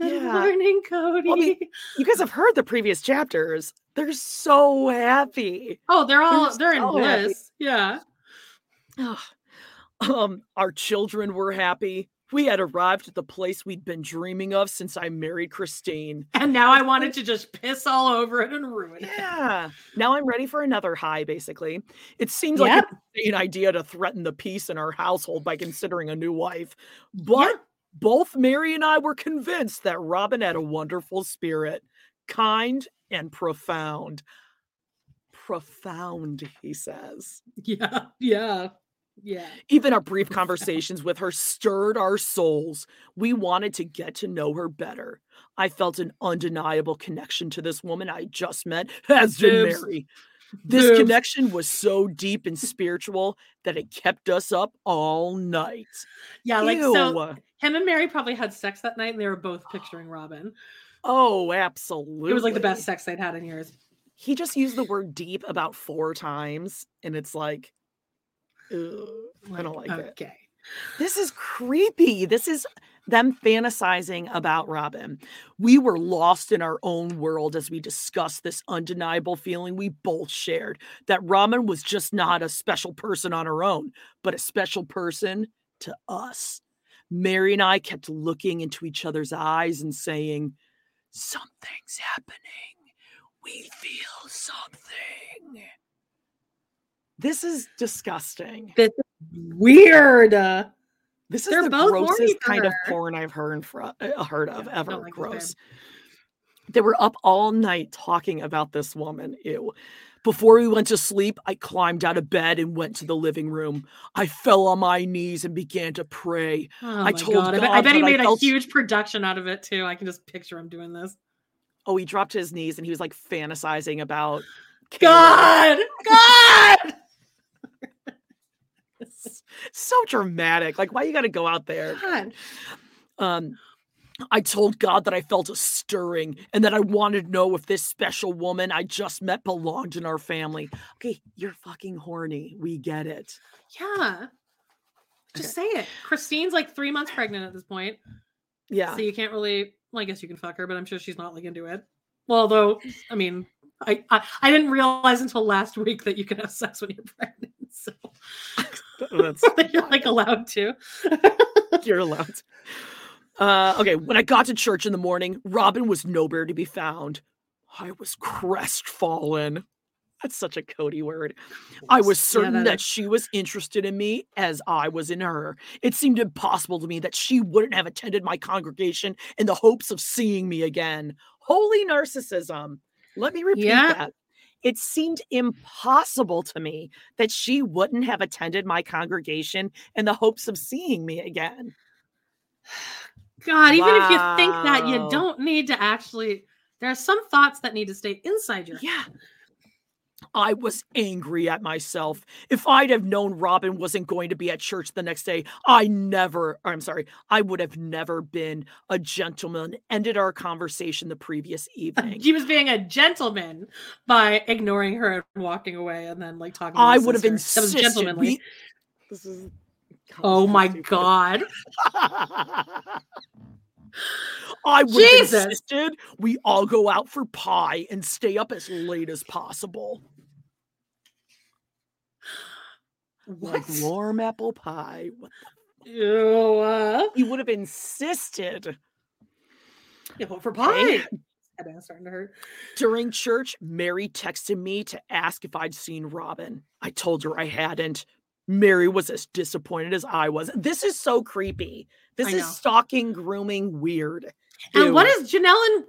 good Yeah. morning, Kody. Well, I mean, You guys have heard the previous chapters. They're so happy. oh, they're all they're they're in so happy. bliss. Yeah. Ugh. (sighs) Um, our children were happy. We had arrived at the place we'd been dreaming of since I married Christine. And now I wanted (laughs) to just piss all over it and ruin it. Yeah. Now I'm ready for another high, basically. It seems like an insane idea to threaten the peace in our household by considering a new wife. But Yeah. both Meri and I were convinced that Robyn had a wonderful spirit, kind and profound. Profound, he says. Yeah. Yeah. Yeah. Even our brief (laughs) conversations with her stirred our souls. We wanted to get to know her better. I felt an undeniable connection to this woman I just met, as did. Meri. This Boobs. connection was so deep and spiritual that it kept us up all night. Yeah. Like, so him and Meri probably had sex that night and they were both picturing (gasps) Robyn. oh, absolutely. It was like the best sex they'd had in years. He just used the word deep about four times, and it's like, ugh, I don't like it. okay. This is creepy. This is them fantasizing about Robyn. We were lost in our own world as we discussed this undeniable feeling we both shared that Robyn was just not a special person on her own, but a special person to us. Meri and I kept looking into each other's eyes and saying, Something's happening. We feel something. This is disgusting. This is weird. Uh, This is They're the both grossest kind of porn I've heard fro- uh, heard of Yeah, ever. like Gross. They were up all night talking about this woman. Ew. Before we went to sleep, I climbed out of bed and went to the living room. I fell on my knees and began to pray. Oh I told God. I bet, I bet he made a huge production out of it too. I can just picture him doing this. Oh, he dropped to his knees and he was like fantasizing about Caleb. God, God. (laughs) so dramatic. Like, why you got to go out there? God. Um, I told God that I felt a stirring and that I wanted to know if this special woman I just met belonged in our family. Okay, you're fucking horny. We get it. Yeah. Just say it. Christine's like three months pregnant at this point. Yeah. So you can't really well, I guess you can fuck her, but I'm sure she's not like into it. Well, although I mean, I, I I didn't realize until last week that you can have sex when you're pregnant. So That's (laughs) you're like allowed to. (laughs) you're allowed. Uh, okay, when I got to church in the morning, Robyn was nowhere to be found. I was crestfallen. That's such a Kody word. I was Yeah, certain that that is. she was interested in me as I was in her. It seemed impossible to me that she wouldn't have attended my congregation in the hopes of seeing me again. Holy narcissism. Let me repeat Yeah. that. It seemed impossible to me that she wouldn't have attended my congregation in the hopes of seeing me again. God, even if you think that, you don't need to actually. There are some thoughts that need to stay inside your. Yeah. I was angry at myself. If I'd have known Robyn wasn't going to be at church the next day, I never, I'm sorry, I would have never been a gentleman. Ended our conversation the previous (laughs) evening. He was being a gentleman by ignoring her and walking away, and then like talking. To her. I his would have sister. That was insisted. gentlemanly. we- This is. Oh my stupid. god! (laughs) I would Jesus. have insisted we all go out for pie and stay up as late as possible. Like warm apple pie. What Ew, uh, He would have insisted. yeah, vote for pie. Head starting to hurt. During church, Meri texted me to ask if I'd seen Robyn. I told her I hadn't. Meri was as disappointed as I was. This is so creepy. This I is know. stalking, grooming, weird. And what Ew. is Janelle and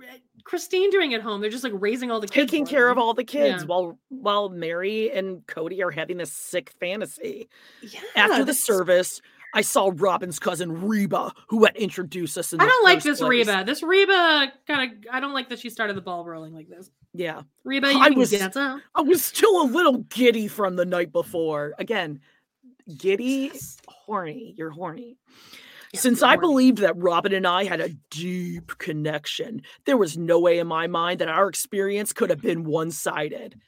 Christine doing at home? They're just like raising all the kids, taking care of all the kids Yeah. while while Meri and Kody are having this sick fantasy. Yeah, After the service, I saw Robyn's cousin Reba, who had introduced us in I don't like this place. Reba. This Reba kind of. I don't like that she started the ball rolling like this. Yeah. Reba, you I can was-. I was still a little giddy from the night before. Again, giddy, horny. You're horny. Since I believed that Robyn and I had a deep connection, there was no way in my mind that our experience could have been one sided.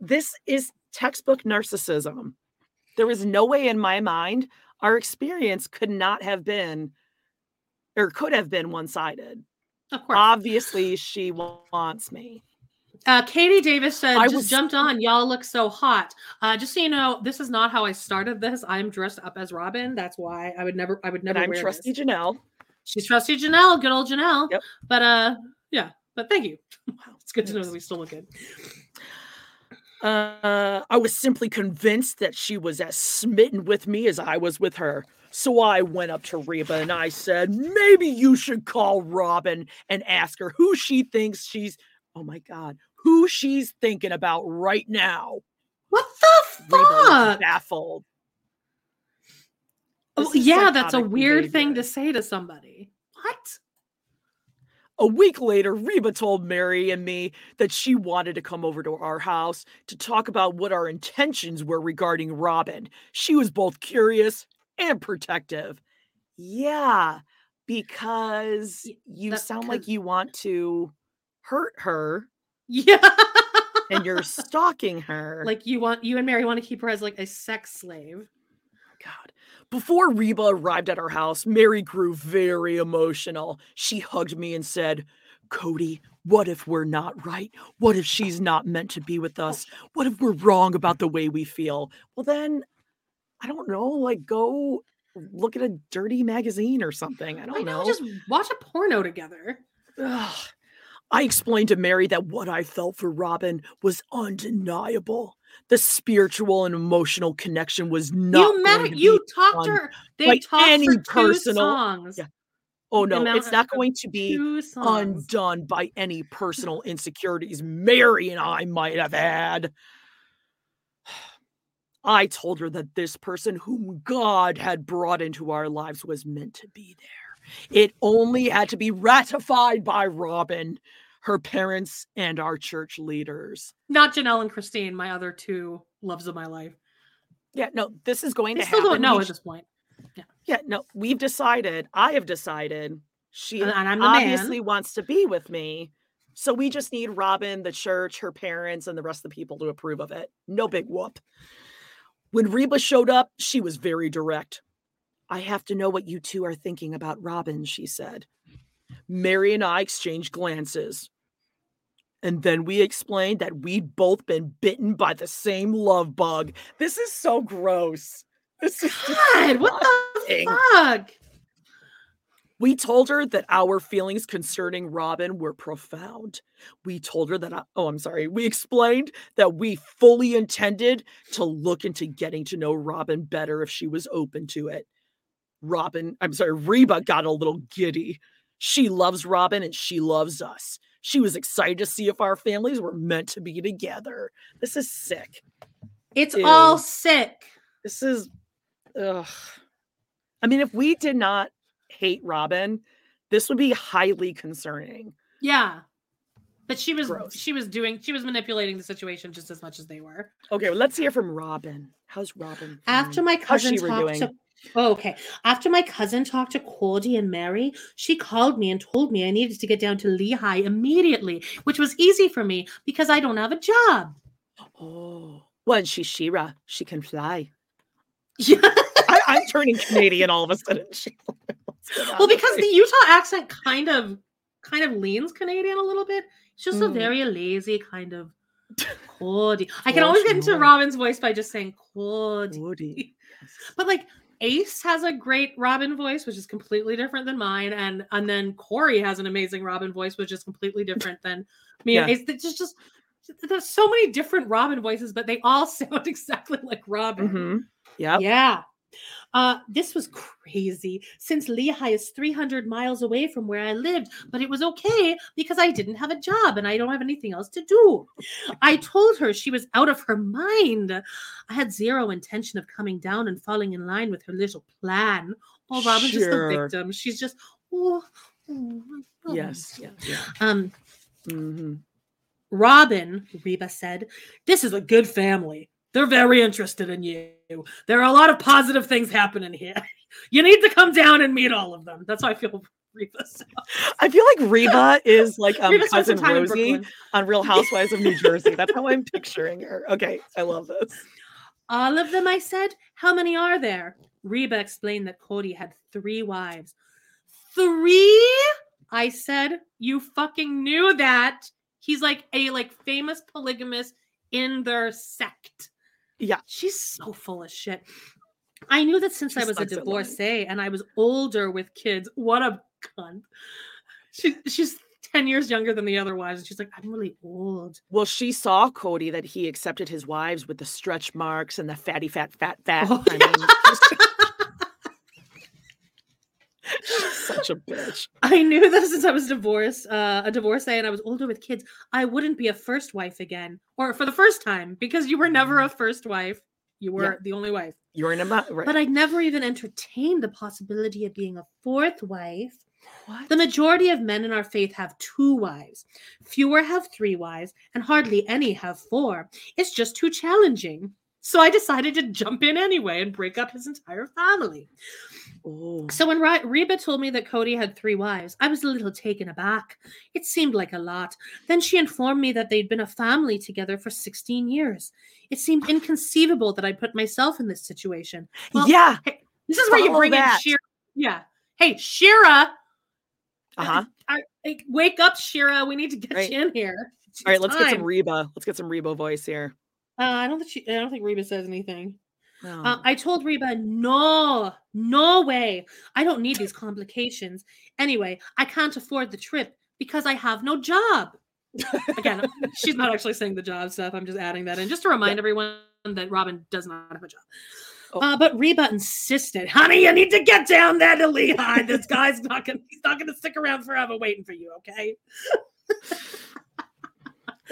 This is textbook narcissism. There was no way in my mind our experience could not have been or could have been one sided. Of course. Obviously, she wants me. Uh, Katie Davis said, I just was- jumped on. Y'all look so hot. Uh, just so you know, this is not how I started this. I'm dressed up as Robyn. That's why I would never, I would And never I'm wear trusty this. Janelle. She's trusty Janelle, good old Janelle. Yep. But uh, yeah. But thank you. (laughs) Wow, it's good to know that we still look good. Uh, I was simply convinced that she was as smitten with me as I was with her. So I went up to Reba and I said, maybe you should call Robyn and ask her who she thinks she's, oh my God, who she's thinking about right now. What the fuck? baffled. Oh, yeah, that's a weird thing to say to somebody. What? A week later, Reba told Meri and me that she wanted to come over to our house to talk about what our intentions were regarding Robyn. She was both curious and protective. Yeah, because you that- sound like you want to hurt her Yeah. and you're stalking her. like you want you and Meri want to keep her as like a sex slave. God. Before Reba arrived at our house, Mary grew very emotional. She hugged me and said, Kody, what if we're not right? What if she's not meant to be with us? Oh. What if we're wrong about the way we feel? Well, then, I don't know, like go look at a dirty magazine or something. I don't I know. know, just watch a porno together. Ugh. I explained to Meri that what I felt for Robyn was undeniable. The spiritual and emotional connection was not. you met going to you be talked to her. They talked any for two personal- songs. Yeah. Oh no, it's not going to be undone by any personal insecurities Meri and I might have had. (sighs) I told her that this person whom God had brought into our lives was meant to be there. It only had to be ratified by Robyn, her parents, and our church leaders. Not Janelle and Christine, my other two loves of my life. Yeah, no, this is going I to still happen. don't know We at this point. Yeah, yeah, no, we've decided. I have decided. She And- and I'm obviously man. wants to be with me. So we just need Robyn, the church, her parents, and the rest of the people to approve of it. No big whoop. When Reba showed up, she was very direct. I have to know what you two are thinking about Robyn, she said. Meri and I exchanged glances. And then we explained that we'd both been bitten by the same love bug. This is so gross. This is God, what the fuck? We told her that our feelings concerning Robyn were profound. We told her that, I- oh, I'm sorry. We explained that we fully intended to look into getting to know Robyn better if she was open to it. Robyn, I'm sorry, Reba got a little giddy. She loves Robyn and she loves us. She was excited to see if our families were meant to be together. This is sick. It's all sick. This is, ugh. I mean, if we did not hate Robyn, this would be highly concerning. Yeah. But she was Gross. she was doing she was manipulating the situation just as much as they were. Okay, well, let's hear from Robyn. How's Robyn? After my cousin talked to Oh, okay. After my cousin talked to Cordy and Meri, she called me and told me I needed to get down to Lehi immediately, which was easy for me because I don't have a job. Oh, well, she's Shira. She can fly. Yeah. (laughs) I, I'm turning Canadian all of a sudden. (laughs) She- What's going well, because the? Utah accent kind of kind of leans Canadian a little bit. It's just a Mm. very lazy kind of (laughs) Cordy. I can always get into Robyn's voice by just saying Cordy. Woody. But like Ace has a great Robyn voice, which is completely different than mine, and and then Corey has an amazing Robyn voice, which is completely different than (laughs) me Yeah. Ace. It's just just there's so many different Robyn voices, but they all (laughs) sound exactly like Robyn. hmm Yep. Yeah. Uh, this was crazy since Lehi is 300 miles away from where I lived, but it was okay because I didn't have a job and I don't have anything else to do. I told her she was out of her mind. I had zero intention of coming down and falling in line with her little plan. Oh, Robyn's just the victim. She's just, oh, oh my Yes. Yeah. yeah. Um, hmm Robyn, Reba said, this is a good family. They're very interested in you. There are a lot of positive things happening here. (laughs) You need to come down and meet all of them. That's how I feel Reba. I feel like Reba (laughs) is like um, Reba spent some cousin Rosie on Real (laughs) Housewives of New Jersey. That's how I'm picturing her. Okay, I love this. All of them, I said. How many are there? Reba explained that Kody had three wives. Three? I said, you fucking knew that. He's like a like famous polygamist in their sect. Yeah. She's so full of shit. I knew that since She I was a sucks at lying. divorcee and I was older with kids. What a cunt. She, she's 10 years younger than the other wives. And she's like, I'm really old. Well, she saw Kody that he accepted his wives with the stretch marks and the fatty, fat, fat, fat. Oh, I mean, (laughs) (laughs) such a bitch. I knew that since I was divorced, uh, a divorcee, and I was older with kids, I wouldn't be a first wife again, or for the first time, because you were never a first wife. You were Mm-hmm. Yeah. the only wife. You were in a mo- right. But I never even entertained the possibility of being a fourth wife. what? The majority of men in our faith have two wives. Fewer have three wives, and hardly any have four. It's just too challenging. So I decided to jump in anyway and break up his entire family. Oh, So when Re- Reba told me that Kody had three wives, I was a little taken aback. It seemed like a lot. Then she informed me that they'd been a family together for 16 years. It seemed inconceivable that I put myself in this situation. Well, yeah. hey, this is where you bring that. in Shira. Yeah. Hey, Shira. Uh huh. I- I- wake up, Shira. We need to get Right. you in here. It's All right, let's get some. Reba. Let's get some Reba voice here. Uh, I don't think she. I don't think Reba says anything. No. Uh, I told Reba, no, no way. I don't need these complications. Anyway, I can't afford the trip. because I have no job. Again, (laughs) she's not actually saying the job stuff. I'm just adding that in just to remind everyone that Robyn does not have a job. Oh. Uh, but Reba insisted, honey, you need to get down there to Lehi. This guy's not gonna he's not gonna stick around forever waiting for you, okay? (laughs)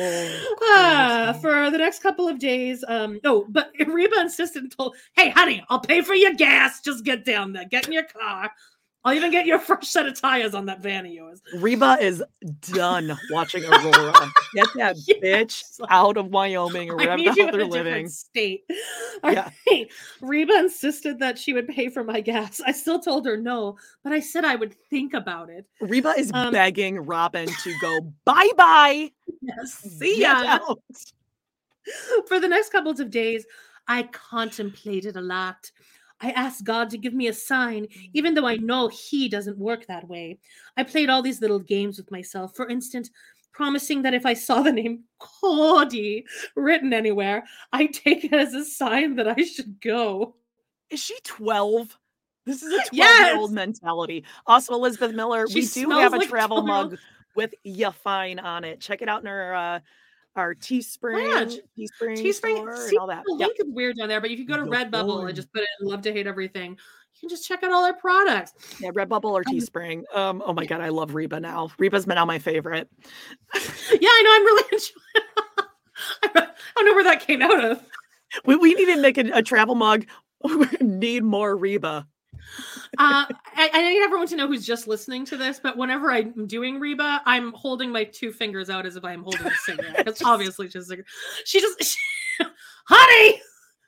Oh, crazy. for the next couple of days. Um, oh, but (laughs) Reba insisted and told, hey, honey, I'll pay for your gas. Just get down there. Get in your car. I'll even get you a (laughs) fresh set of tires on that van of yours. Reba is done watching Aurora. Get that (laughs) bitch out of Wyoming or I wherever need the you hell in a they're different living. state. (laughs) All Yeah. right. Reba insisted that she would pay for my gas. I still told her no, but I said I would think about it. Reba is Um, begging Robyn to go bye bye. Yes. See ya. For the next couple of days, I contemplated a lot. I asked God to give me a sign, even though I know He doesn't work that way. I played all these little games with myself. For instance, promising that if I saw the name Kody written anywhere, I'd take it as a sign that I should go. Is she 12? This is a 12 Yes. year old mentality. Also, Elizabeth Miller, She we do have a like travel 12-year-old. mug with Ya Fine on it. Check it out in our uh, our Teespring, Yeah, Teespring, Teespring, see, and all that. the Yep. link is weird down there, but if you go to Redbubble and just put in "Love to Hate Everything," you can just check out all our products. Yeah, Redbubble or Um, Teespring. Um, oh my god, I love Reba now. Reba's now my favorite. (laughs) Yeah, I know. I'm really (laughs) enjoying. (laughs) I don't know where that came out of. We, we need to make a, a travel mug. We need more Reba. Uh, I, I need everyone to know who's just listening to this, but whenever I'm doing Reba, I'm holding my two fingers out as if I'm holding a (laughs) cigarette. Because obviously, she's a, she just, (laughs) she, honey,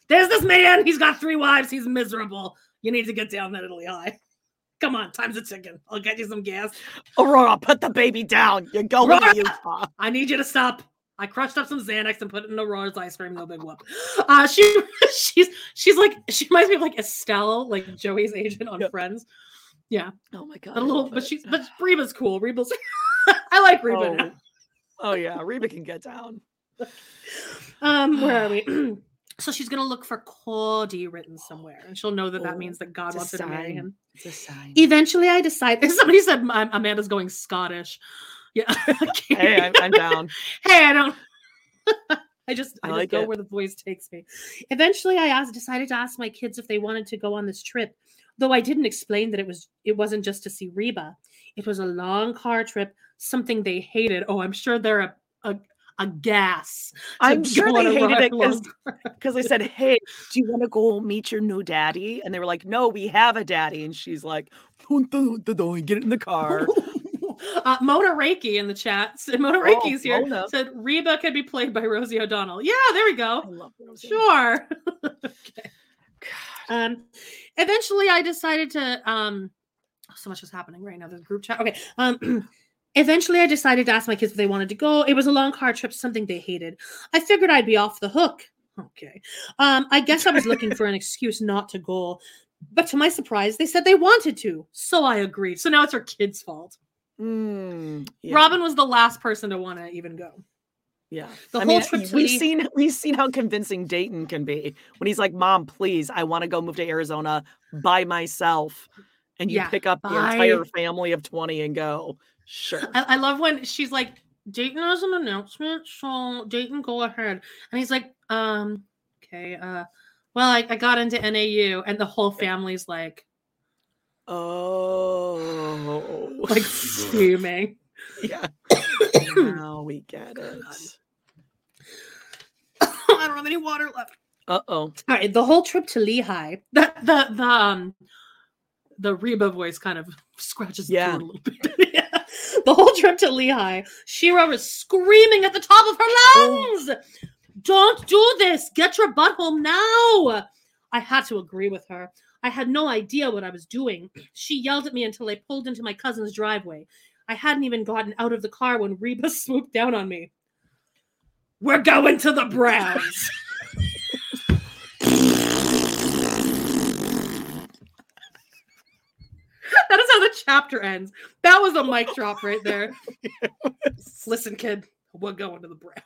there's this man. He's got three wives. He's miserable. You need to get down that Italy high. Come on, time's a ticking. I'll get you some gas. Aurora, put the baby down. You're going Aurora! to Utah. I need you to stop. I crushed up some Xanax and put it in a Aurora's ice cream. No big whoop. (gasps) Uh, she (laughs) she's she's like she reminds me of like Estelle, like Joey's agent on Yep. Friends. Yeah, Oh my god. but a little, but it. she's but Reba's cool. Reba's (laughs) I like Reba. Oh. now. oh yeah, Reba can get down. (laughs) Um, where are we? (sighs) (clears throat) so she's gonna look for Kody written somewhere, and she'll know that that Oh, means that God wants her to marry him. It's a sign. Eventually, I decided. Somebody said Amanda's going Scottish. Yeah. (laughs) hey, I'm, I'm down. (laughs) hey, I don't. (laughs) I just I, I just like go it. where the voice takes me. Eventually, I asked, decided to ask my kids if they wanted to go on this trip, though I didn't explain that it was it wasn't just to see Reba. It was a long car trip, something they hated. Oh, I'm sure they're a a, a gas. I'm sure they hated it because I said, "Hey, do you want to go meet your new daddy?" And they were like, "No, we have a daddy." And she's like, "Don't, don't, don't, don't, get in the car." (laughs) uh, Mona Reiki in the chat. (laughs) said- Mona Oh, Reiki's here. Mona. Said Reba could be played by Rosie O'Donnell. Yeah, there we go. I love Rosie. Sure. (laughs) okay. Um, eventually, I decided to. Um, oh, so much is happening right now. There's a group chat. Okay. Um, (clears throat) eventually, I decided to ask my kids if they wanted to go. It was a long car trip, something they hated. I figured I'd be off the hook. Okay. Um, I guess I was looking for an excuse not to go. But to my surprise, they said they wanted to. So I agreed. So now it's our kids' fault. Mm, yeah, Robyn was the last person to want to even go. yeah. the I whole mean, trip we've seen we've seen how convincing Dayton can be when he's like, "Mom, please, I want to go move to Arizona by myself," and you Yeah, pick up the bye. entire family of twenty and go. Sure. I, I love when she's like, Dayton has an announcement, so Dayton, go ahead. And he's like, um, okay, uh, well, I, I got into NAU, and the whole family's like, Oh, like fuming. yeah. now we get it. (coughs) I don't have any water left. Uh oh. All right, the whole trip to Lehi, the the the um, the Reba voice kind of scratches the Yeah. throat a little bit. (laughs) Yeah. The whole trip to Lehi, Shira was screaming at the top of her lungs. Don't do this. Get your butt home now. I had to agree with her. I had no idea what I was doing. She yelled at me until I pulled into my cousin's driveway. I hadn't even gotten out of the car when Reba (laughs) swooped down on me. We're going to the Browns. (laughs) that is how the chapter ends. That was a mic drop right there. (laughs) Listen, kid, we're going to the Browns.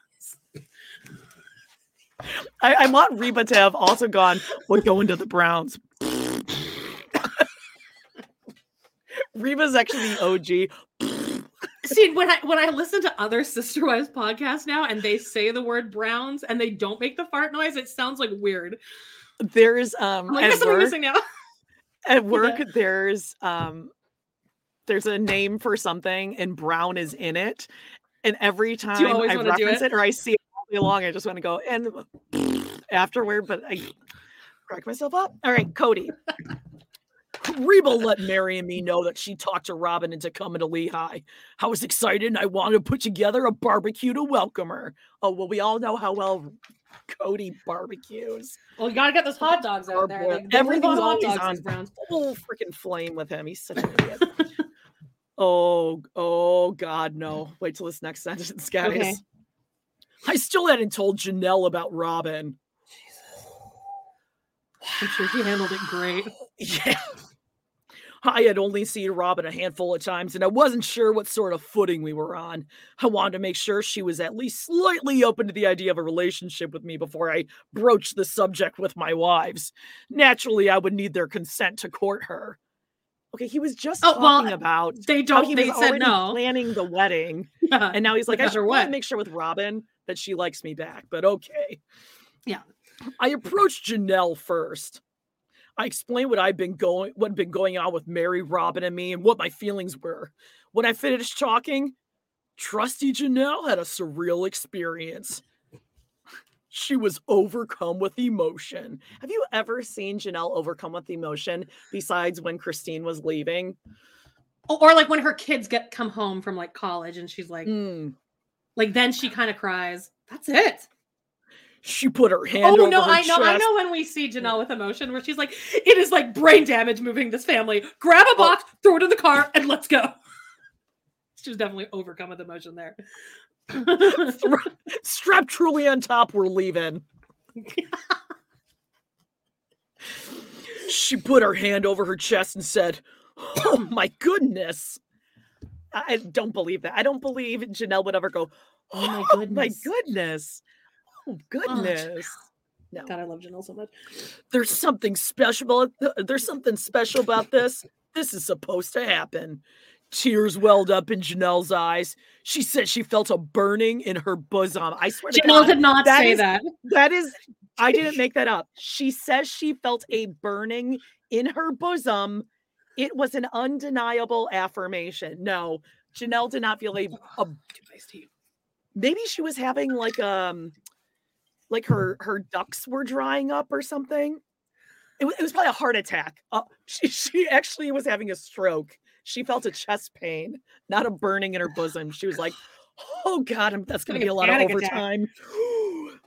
I, I want Reba to have also gone. We're going to the Browns. Reba's actually the OG. See, when I when I listen to other sister wives podcasts now and they say the word Browns and they don't make the fart noise, it sounds like weird. There's um I'm like, at work, missing now. at work there's um there's a name for something and brown is in it and every time i reference it? it? or i see it all day long i just want to go and afterward but i crack myself up all right kody Reba let Meri and me know that she talked to Robyn into coming to Lehi. I was excited and I wanted to put together a barbecue to welcome her. Oh, well, we all know how well Kody barbecues. Well, you gotta get those hot dogs out there. Like, Everything's on hot dogs, on Browns. full freaking flame with him. He's such an idiot. oh, oh God, no. Wait till this next sentence, guys. Okay. I still hadn't told Janelle about Robyn. I'm sure she handled it great. (laughs) Yeah. I had only seen Robyn a handful of times, and I wasn't sure what sort of footing we were on. I wanted to make sure she was at least slightly open to the idea of a relationship with me before I broached the subject with my wives. Naturally, I would need their consent to court her. Okay, he was just Oh, well, talking about They don't. he They was already no. planning the wedding, (laughs) Yeah. and now he's like, no I should want to what. make sure with Robyn that she likes me back. But okay. Yeah. I approached Janelle first. I explained what I'd been going what had been going on with Meri, Robyn, and me, and what my feelings were. When I finished talking, trusty Janelle had a surreal experience. She was overcome with emotion. Have you ever seen Janelle overcome with emotion besides when Christine was leaving? Or, or like when her kids get come home from like college and she's like, Mm. like then she kind of cries. That's it. She put her hand Oh over no, her I know, I know when we see Janelle with emotion where she's like, it is like brain damage moving this family. Grab Oh. a box, throw it in the car, and let's go. (laughs) She was definitely overcome with emotion there. Strap truly on top, we're leaving. she put her hand over her chest and said, Oh my goodness. I don't believe that. I don't believe Janelle would ever go, Oh my Oh my goodness. Goodness. Oh goodness. No. God, I love Janelle so much. There's something special about there's something special about this. This is supposed to happen. Tears welled up in Janelle's eyes. She said she felt a burning in her bosom. I swear to Janelle God, did not that say is- that. That is, I didn't make that up. (laughs) She says she felt a burning in her bosom. It was an undeniable affirmation. No, Janelle did not feel a, a maybe she was having like um like her her ducts were drying up or something. It, wa- it was probably a heart attack. Uh, she she actually was having a stroke. She felt a chest pain, not a burning in her bosom. She was like, "Oh God, I'm- that's going to be a lot of overtime." (gasps)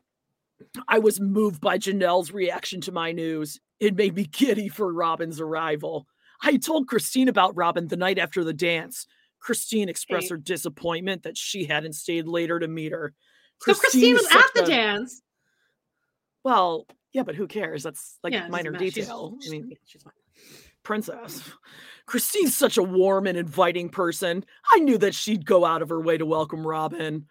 I was moved by Janelle's reaction to my news. It made me giddy for Robyn's arrival. I told Christine about Robyn the night after the dance. Christine expressed Hey. her disappointment that she hadn't stayed later to meet her. So Christine was at the a- dance. Well, yeah, but who cares? That's like Yeah, minor matter. She's- detail. I mean, she's fine. princess. Christine's such a warm and inviting person. I knew that she'd go out of her way to welcome Robyn.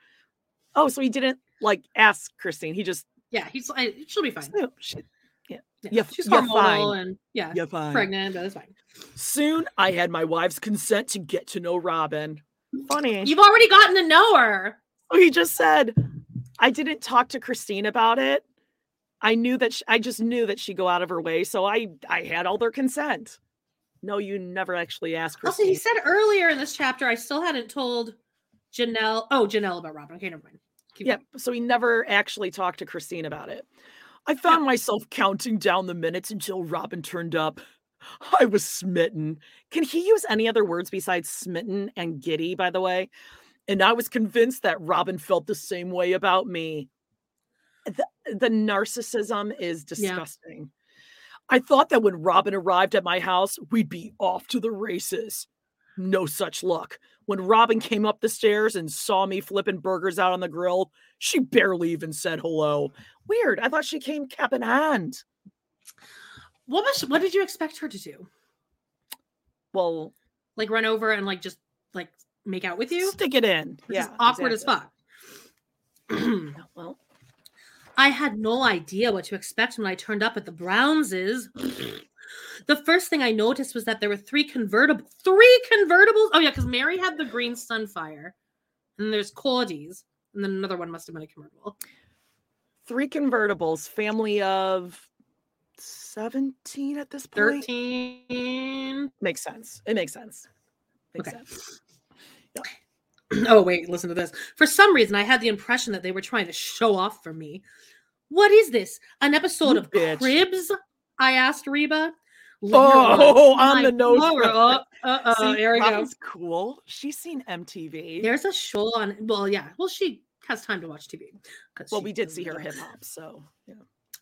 Oh, so he didn't like ask Christine. He just Yeah, he's I, she'll be fine. no, she, yeah, Yeah, yeah, she's hormonal fine. and yeah, fine. pregnant, but it's fine. Soon I had my wife's consent to get to know Robyn. Funny. You've already gotten to know her. Oh, he just said, I didn't talk to Christine about it. I knew that sh I just knew that she'd go out of her way, so I I had all their consent. No, you never actually asked Also, Christine. he said earlier in this chapter, I still hadn't told Janelle. Oh, Janelle about Robyn. Okay, never mind. Keep Yep. So he never actually talked to Christine about it. I found myself counting down the minutes until Robyn turned up. I was smitten. Can he use any other words besides smitten and giddy, by the way? And I was convinced that Robyn felt the same way about me. The, the narcissism is Yeah. disgusting. I thought that when Robyn arrived at my house, we'd be off to the races. No such luck. When Robyn came up the stairs and saw me flipping burgers out on the grill, she barely even said hello. Weird. I thought she came cap in hand. What was what did you expect her to do? Well, Like run over and like just like make out with you? stick it in. Which Yeah. awkward exactly. as fuck. (clears throat) Well, I had no idea what to expect when I turned up at the Brownses. The first thing I noticed was that there were three convertible, three convertibles. Oh yeah, because Meri had the green Sunfire, and there's Kody's, and then another one must have been a convertible. Three convertibles, family of 17 at this point. Thirteen. Makes sense. It makes sense. Makes Okay. sense. (clears throat) oh wait, listen to this. For some reason, I had the impression that they were trying to show off for me. What is this? An episode You of bitch. Cribs? I asked Reba. Oh, (laughs) on the nose. Uh oh, See, here we go. Cool. She's seen MTV. There's a show on. Well, yeah. Well, she has time to watch TV. well, we did see her hip hop, so yeah.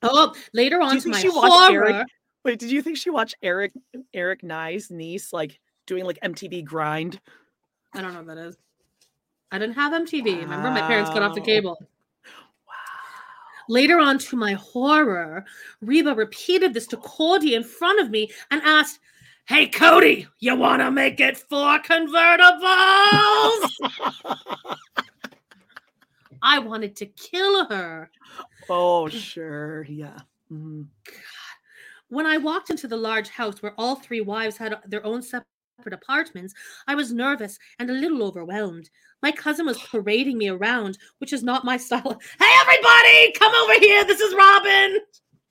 Oh, later on to my she Eric? Wait, did you think she watched Eric Eric Nye's niece like doing like MTV grind? I don't know what that is. I didn't have MTV. Remember, my parents cut off the Wow. cable. Later on, to my horror, Reba repeated this to Kody in front of me and asked, Hey, Kody, you want to make it four convertibles? (laughs) I wanted to kill her. oh, sure. Yeah. Mhm. When I walked into the large house where all three wives had their own separate apartments, I was nervous and a little overwhelmed. My cousin was parading me around, which is not my (laughs) style. Hey, everybody, come over here. This is Robyn.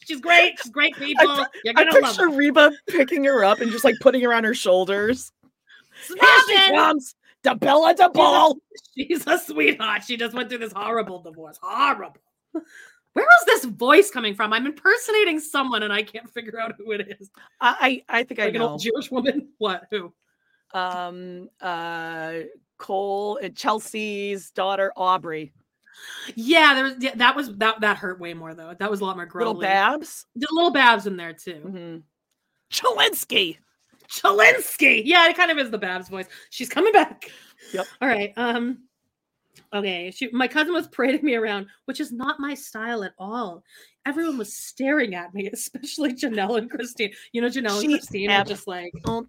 She's great. She's great (laughs) people. You're I gonna love picture her. Reba picking her up and just like putting her on her shoulders. This is Here she Robyn. comes, the Bella de Ball. She's a sweetheart. She just went through this horrible divorce. Horrible. Where is this voice coming from? I'm impersonating someone and I can't figure out who it is. I I think I Like an old Jewish woman. (laughs) What? Who? Um, uh, Cole and Chelsea's daughter Aubrey, Yeah, there was yeah, that was that that hurt way more though. That was a lot more little. Babs, The little Babs in there too. mm-hmm. Chalinsky. Chalinsky. Yeah, it kind of is the Babs voice. She's coming back. Yep. All right. Um. Okay. She, my cousin was parading me around, which is not my style at all. Everyone was staring at me, especially Janelle and Christine. You know, Janelle and Christine are just like Oh,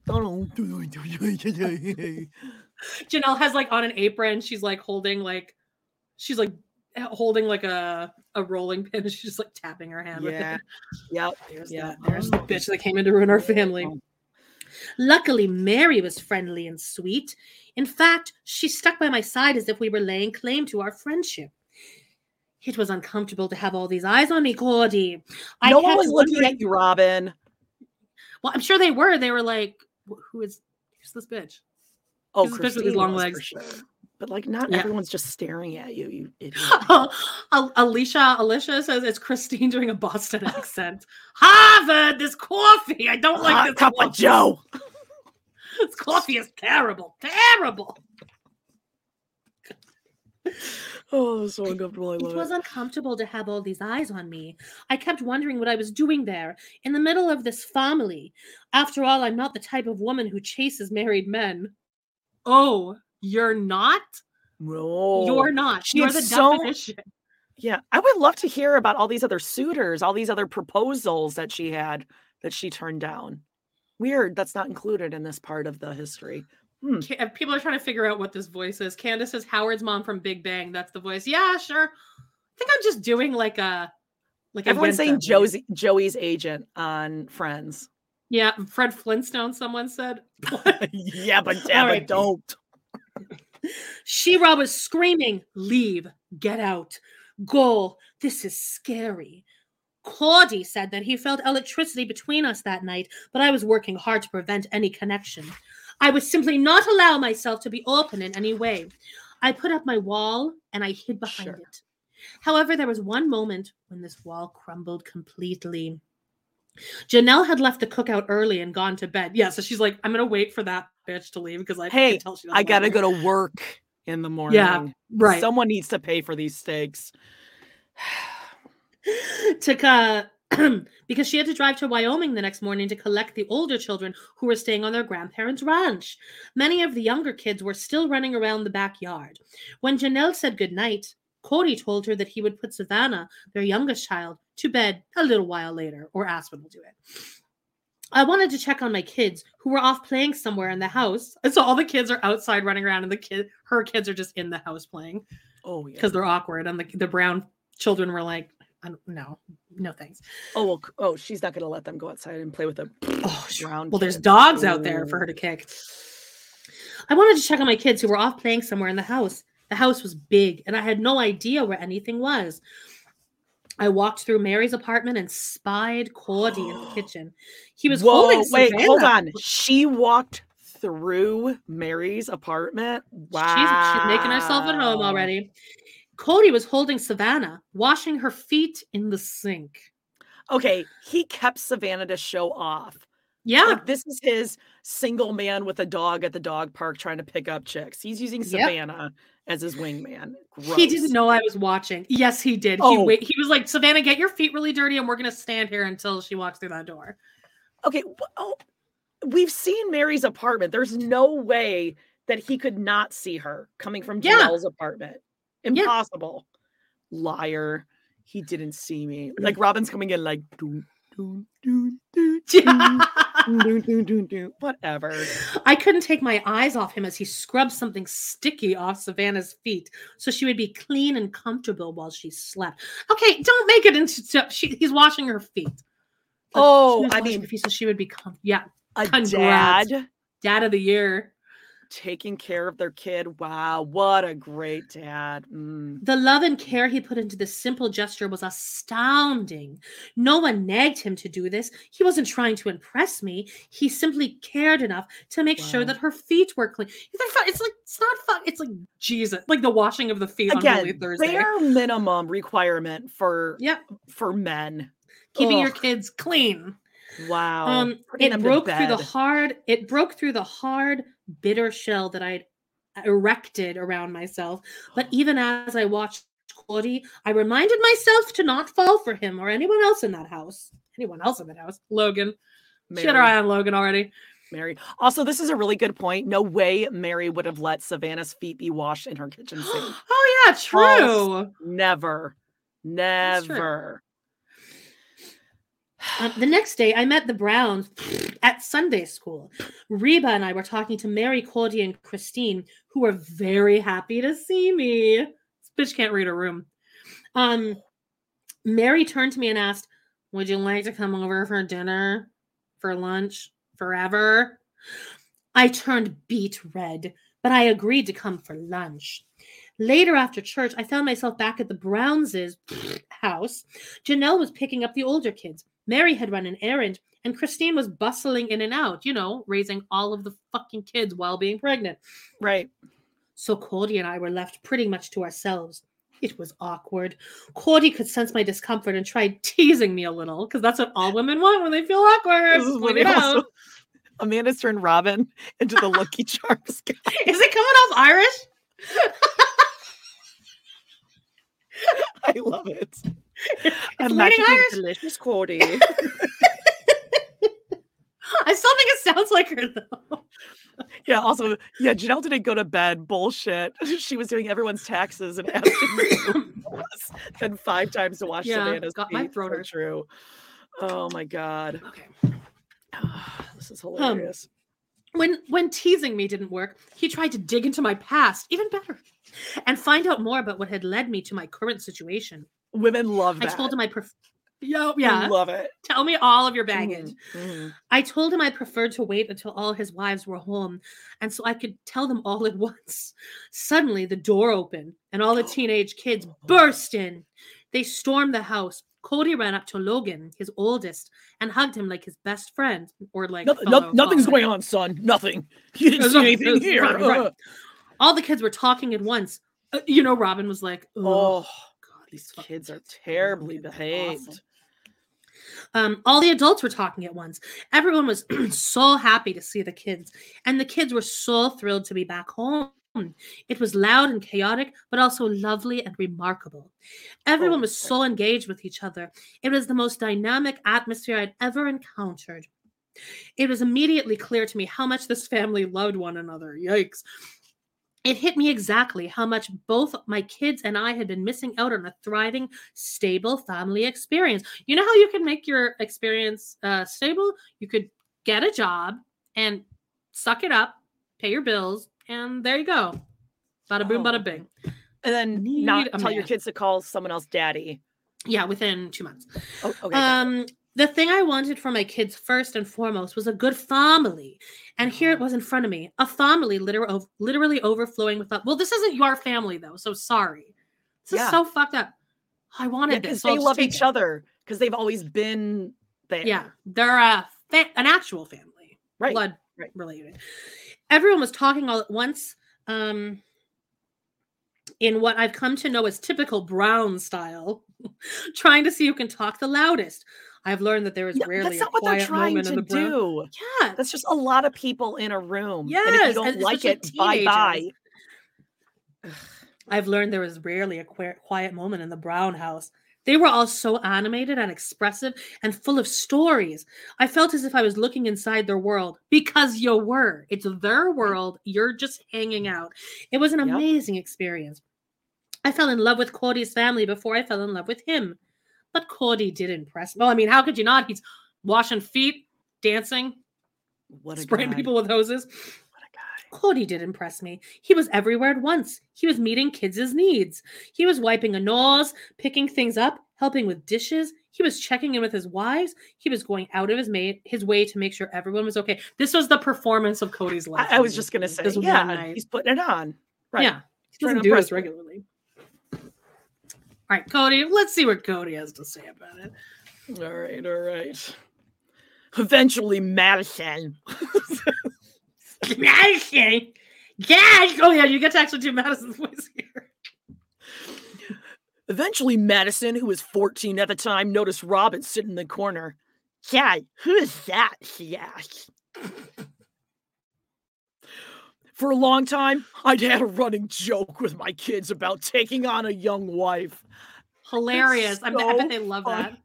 Janelle has like on an apron. She's like holding like she's like holding like a a rolling pin. She's just like tapping her hand with yeah, it. yep. There's Yeah, that. there's the bitch that came in to ruin our family. Luckily, Meri was friendly and sweet. In fact, she stuck by my side as if we were laying claim to our friendship. It was uncomfortable to have all these eyes on me, Kody. I no one was looking at you, Robyn. Well, I'm sure they were. They were like, "Who is who's this bitch?" Oh, She's bitch with these long legs. sure. But like, not Yeah. everyone's just staring at you. You idiot. (laughs) Al- Alicia, Alicia says it's Christine doing a Boston accent. Harvard, this coffee. I don't like Hot this cup coffee. of Joe. (laughs) This coffee is terrible, terrible. Oh, so uncomfortable. I It was it. uncomfortable to have all these eyes on me. I kept wondering what I was doing there, in the middle of this family. After all, I'm not the type of woman who chases married men. Oh, you're not? No, You're not. She You're the so- definition. Yeah, I would love to hear about all these other suitors, all these other proposals that she had that she turned down. Weird, that's not included in this part of the history. Hmm. People are trying to figure out what this voice is. Candace is Howard's mom from Big Bang. That's the voice. Yeah, sure. I think I'm just doing like a like a Everyone's saying. Josie, Joey's agent on Friends. Yeah, Fred Flintstone. Someone said. (laughs) yeah, but right. don't. Shira was screaming, Leave, get out, go, this is scary. Claudie said that he felt electricity between us that night, but I was working hard to prevent any connection. I would simply not allow myself to be open in any way. I put up my wall and I hid behind Sure. it. However, there was one moment when this wall crumbled completely. Janelle had left the cookout early and gone to bed. Yeah, so she's like, I'm gonna wait for that bitch to leave because I Hey, can tell she doesn't I gotta go to work in the morning. Yeah, right. Someone needs to pay for these steaks. (sighs) to uh, (clears throat) because she had to drive to Wyoming the next morning to collect the older children who were staying on their grandparents' ranch. Many of the younger kids were still running around the backyard. When Janelle said goodnight, Kody told her that he would put Savannah, their youngest child, to bed a little while later, or Aspen will do it. I wanted to check on my kids who were off playing somewhere in the house. And (laughs) so all the kids are outside running around, and the kid, her kids are just in the house playing Oh yeah. because they're awkward. And the, the brown children were like, I don't, no, no thanks. Oh, well, oh, she's not gonna let them go outside and play with a Oh, (sniffs) brown. well, there's kid. dogs out there for her to kick. I wanted to check on my kids who were off playing somewhere in the house. The house was big, and I had no idea where anything was. I walked through Meri's apartment and spied Kody in the (gasps) kitchen. He was Whoa, holding wait, hold on. She walked through Meri's apartment. Wow, She's, she's making herself at home already. Kody was holding Savannah, washing her feet in the sink. Okay, he kept Savannah to show off. Yeah, Like this is his single man with a dog at the dog park trying to pick up chicks. He's using Yep. Savannah as his wingman. he didn't know I was watching. Yes, he did. He Oh. wait. He was like, "Savannah, get your feet really dirty, and we're gonna stand here until she walks through that door." Okay, oh, we've seen Meri's apartment. There's no way that he could not see her coming from Yeah. Apartment. Impossible. Liar. He didn't see me. Like Robyn's coming in like doon, whatever. I couldn't take my eyes off him as he scrubbed something sticky off Savannah's feet so she would be clean and comfortable while she slept. Okay, don't make it into she, he's washing her feet. Oh, I mean- feet so she would be com- yeah, A dad dad of the year. Taking care of their kid. Wow, what a great dad. Mm. The love and care he put into this simple gesture was astounding. No one nagged him to do this. He wasn't trying to impress me. He simply cared enough to make sure that her feet were clean. It's like, it's not fun. It's like Jesus, like the washing of the feet on Holy Again, Thursday. bare minimum requirement for Yep, for men. keeping your kids clean. Wow. Um, it broke through the hard. It broke through the hard, bitter shell that I'd erected around myself. But oh. even as I watched Kody, I reminded myself to not fall for him or anyone else in that house. Anyone else in that house? Logan. She had her eye on Logan already. Meri. Also, this is a really good point. No way Meri would have let Savannah's feet be washed in her kitchen sink. (gasps) oh yeah, true. False. Never. Never. Um, the next day, I met the Browns at Sunday school. Reba and I were talking to Meri, Kody, and Christine, who were very happy to see me. This bitch can't read a room. Um, Meri turned to me and asked, "Would you like to come over for dinner, for lunch, forever?" I turned beet red, but I agreed to come for lunch. Later after church, I found myself back at the Browns' house. Janelle was picking up the older kids. Meri had run an errand, and Christine was bustling in and out, you know, raising all of the fucking kids while being pregnant. Right. So Kody and I were left pretty much to ourselves. It was awkward. Kody could sense my discomfort and tried teasing me a little because that's what all women want when they feel awkward. This is when it also- (laughs) Amanda's turned Robyn (laughs) into the Lucky (laughs) Charms guy. Is it coming off Irish? I love it. (laughs) It's I'm leaning magically Irish. delicious, Cordy. (laughs) I still think it sounds like her though. yeah. Also, yeah. Janelle didn't go to bed. Bullshit. (laughs) She was doing everyone's taxes and asking us then five times to wash Yeah, Savannah's got my throat hurt. true. Oh my god. Okay. (sighs) this is um, hilarious. When when teasing me didn't work, he tried to dig into my past, even better, and find out more about what had led me to my current situation. Women love I told him I pref- Yo, We yeah. love it. Tell me all of your baggage. Mhm, mhm. I told him I preferred to wait until all his wives were home, and so I could tell them all at (laughs) once. Suddenly, the door opened, and all the (gasps) teenage kids burst in. They stormed the house. Kody ran up to Logan, his oldest, and hugged him like his best friend, or like No- no- nothing's father. going on, son. Nothing. You didn't see anything here. right, right. (laughs) All the kids were talking at once. Uh, you know, Robyn was like, "Oh, Oh, these kids are terribly behaved. awful." Um, all the adults were talking at once. Everyone was (clears throat) so happy to see the kids, and the kids were so thrilled to be back home. It was loud and chaotic, but also lovely and remarkable. Everyone Oh, was so engaged with each other. It was the most dynamic atmosphere I'd ever encountered. It was immediately clear to me how much this family loved one another. Yikes. It hit me exactly how much both my kids and I had been missing out on a thriving, stable family experience. You know how you can make your experience uh, stable? You could get a job and suck it up, pay your bills, and there you go. Bada boom, Oh, bada bing. And then Need not tell your kids to call someone else daddy. Yeah, within two months. Oh, okay. Um, the thing I wanted for my kids first and foremost was a good family. And here it was in front of me a family literally, literally overflowing with love. Well, this isn't your family, though. So sorry. This Yeah. is so fucked up. I wanted because this. so they love each it. other because they've always been there. Yeah, they're a fa- an actual family, Right. blood right. related. Everyone was talking all at once. Um, in what I've come to know as typical Brown style, (laughs) trying to see who can talk the loudest. I've learned that there is Yeah, rarely a not what they're quiet moment to in the Brown. do. Yeah, That's just a lot of people in a room. and if you don't and like it, bye bye. I've learned there is rarely a quiet moment in the Brown house. They were all so animated and expressive and full of stories. I felt as if I was looking inside their world because you were. It's their world. You're just hanging out. It was an Yep. amazing experience. I fell in love with Kody's family before I fell in love with him. But Kody did impress me. Well, I mean, how could you not? He's washing feet, dancing, What a spraying guy. people with hoses. What a guy. Kody did impress me. He was everywhere at once. He was meeting kids' needs. He was wiping a nose, picking things up, helping with dishes. He was checking in with his wives. He was going out of his his way to make sure everyone was okay. This was the performance of Kody's life. I, I was just gonna say, This yeah, he's putting it on. Right. Yeah, he trying doesn't to do this regularly. All right, Kody. Let's see what Kody has to say about it. All right, all right. Eventually, Madison. Madison, Dad. Oh yeah, you get to actually do Madison's voice here. Eventually, Madison, who was 14 at the time, noticed Robyn sitting in the corner. Dad, who's that? She asked. For a long time, I'd had a running joke with my kids about taking on a young wife. Hilarious. I, bet- I bet they love fun. that.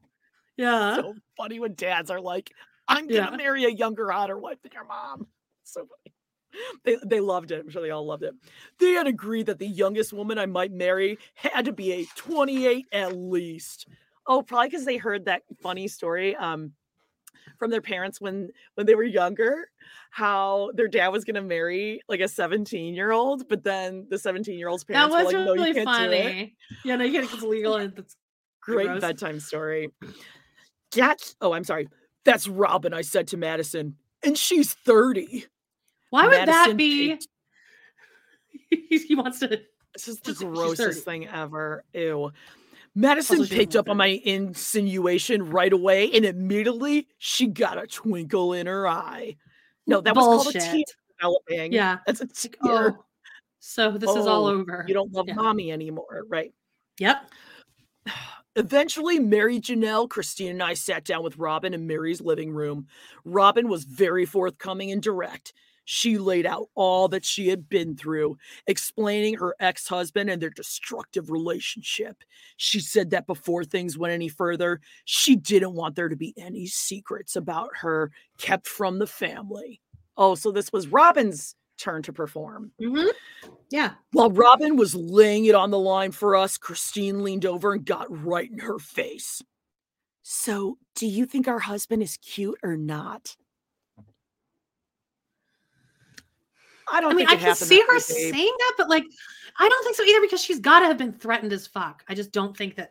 Yeah. So funny when dads are like, I'm gonna Yeah. marry a younger, hotter wife than your mom. So funny. They, they loved it. I'm sure they all loved it. They had agreed that the youngest woman I might marry had to be a 28 at least. Oh, probably because they heard that funny story um, from their parents when when they were younger, how their dad was gonna marry like a 17 year old, but then the 17 year old's parents That was were like, "No, you really can't funny. Yeah, no, you can't. It's legal And it's Great gross. bedtime story. That's oh, I'm sorry. That's Robyn, I said to Madison. And she's 30. Why would that be? (laughs) he wants to. This is the (laughs) grossest thing ever. Ew. Madison Also, picked up on my insinuation right away, and immediately she got a twinkle in her eye. No, that was called a tear developing. Yeah. That's a tear. Oh, so this is all Oh, over. You don't love Yeah. mommy anymore, right? Yep. (sighs) Eventually, Meri Janelle, Christine, and I sat down with Robyn in Meri's living room. Robyn was very forthcoming and direct. She laid out all that she had been through, explaining her ex husband and their destructive relationship. She said that before things went any further, she didn't want there to be any secrets about her kept from the family. Oh, so this was Robyn's turn to perform. hmm Yeah. While Robyn was laying it on the line for us, Christine leaned over and got right in her face. So, do you think our husband is cute or not? I don't I mean, think I can see her way, saying that, but like, I don't think so either because she's got to have been threatened as fuck. I just don't think that.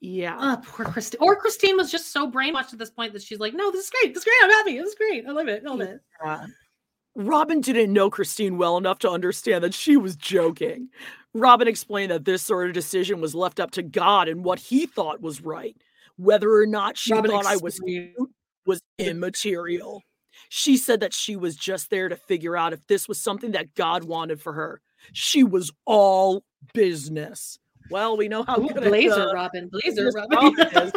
Yeah. Oh, poor Christine. Or Christine was just so brainwashed at this point that she's like, no, this is great. This is great. I'm happy. This is great. I love it. I love it. Yeah. Robyn didn't know Christine well enough to understand that she was joking. Robyn explained that this sort of decision was left up to God and what he thought was right. Whether or not she Robyn thought I was explained- cute was immaterial. She said that she was just there to figure out if this was something that God wanted for her. She was all business. Well, we know how Ooh, good Blazer, uh, Robyn. Blazer, Robyn. Is.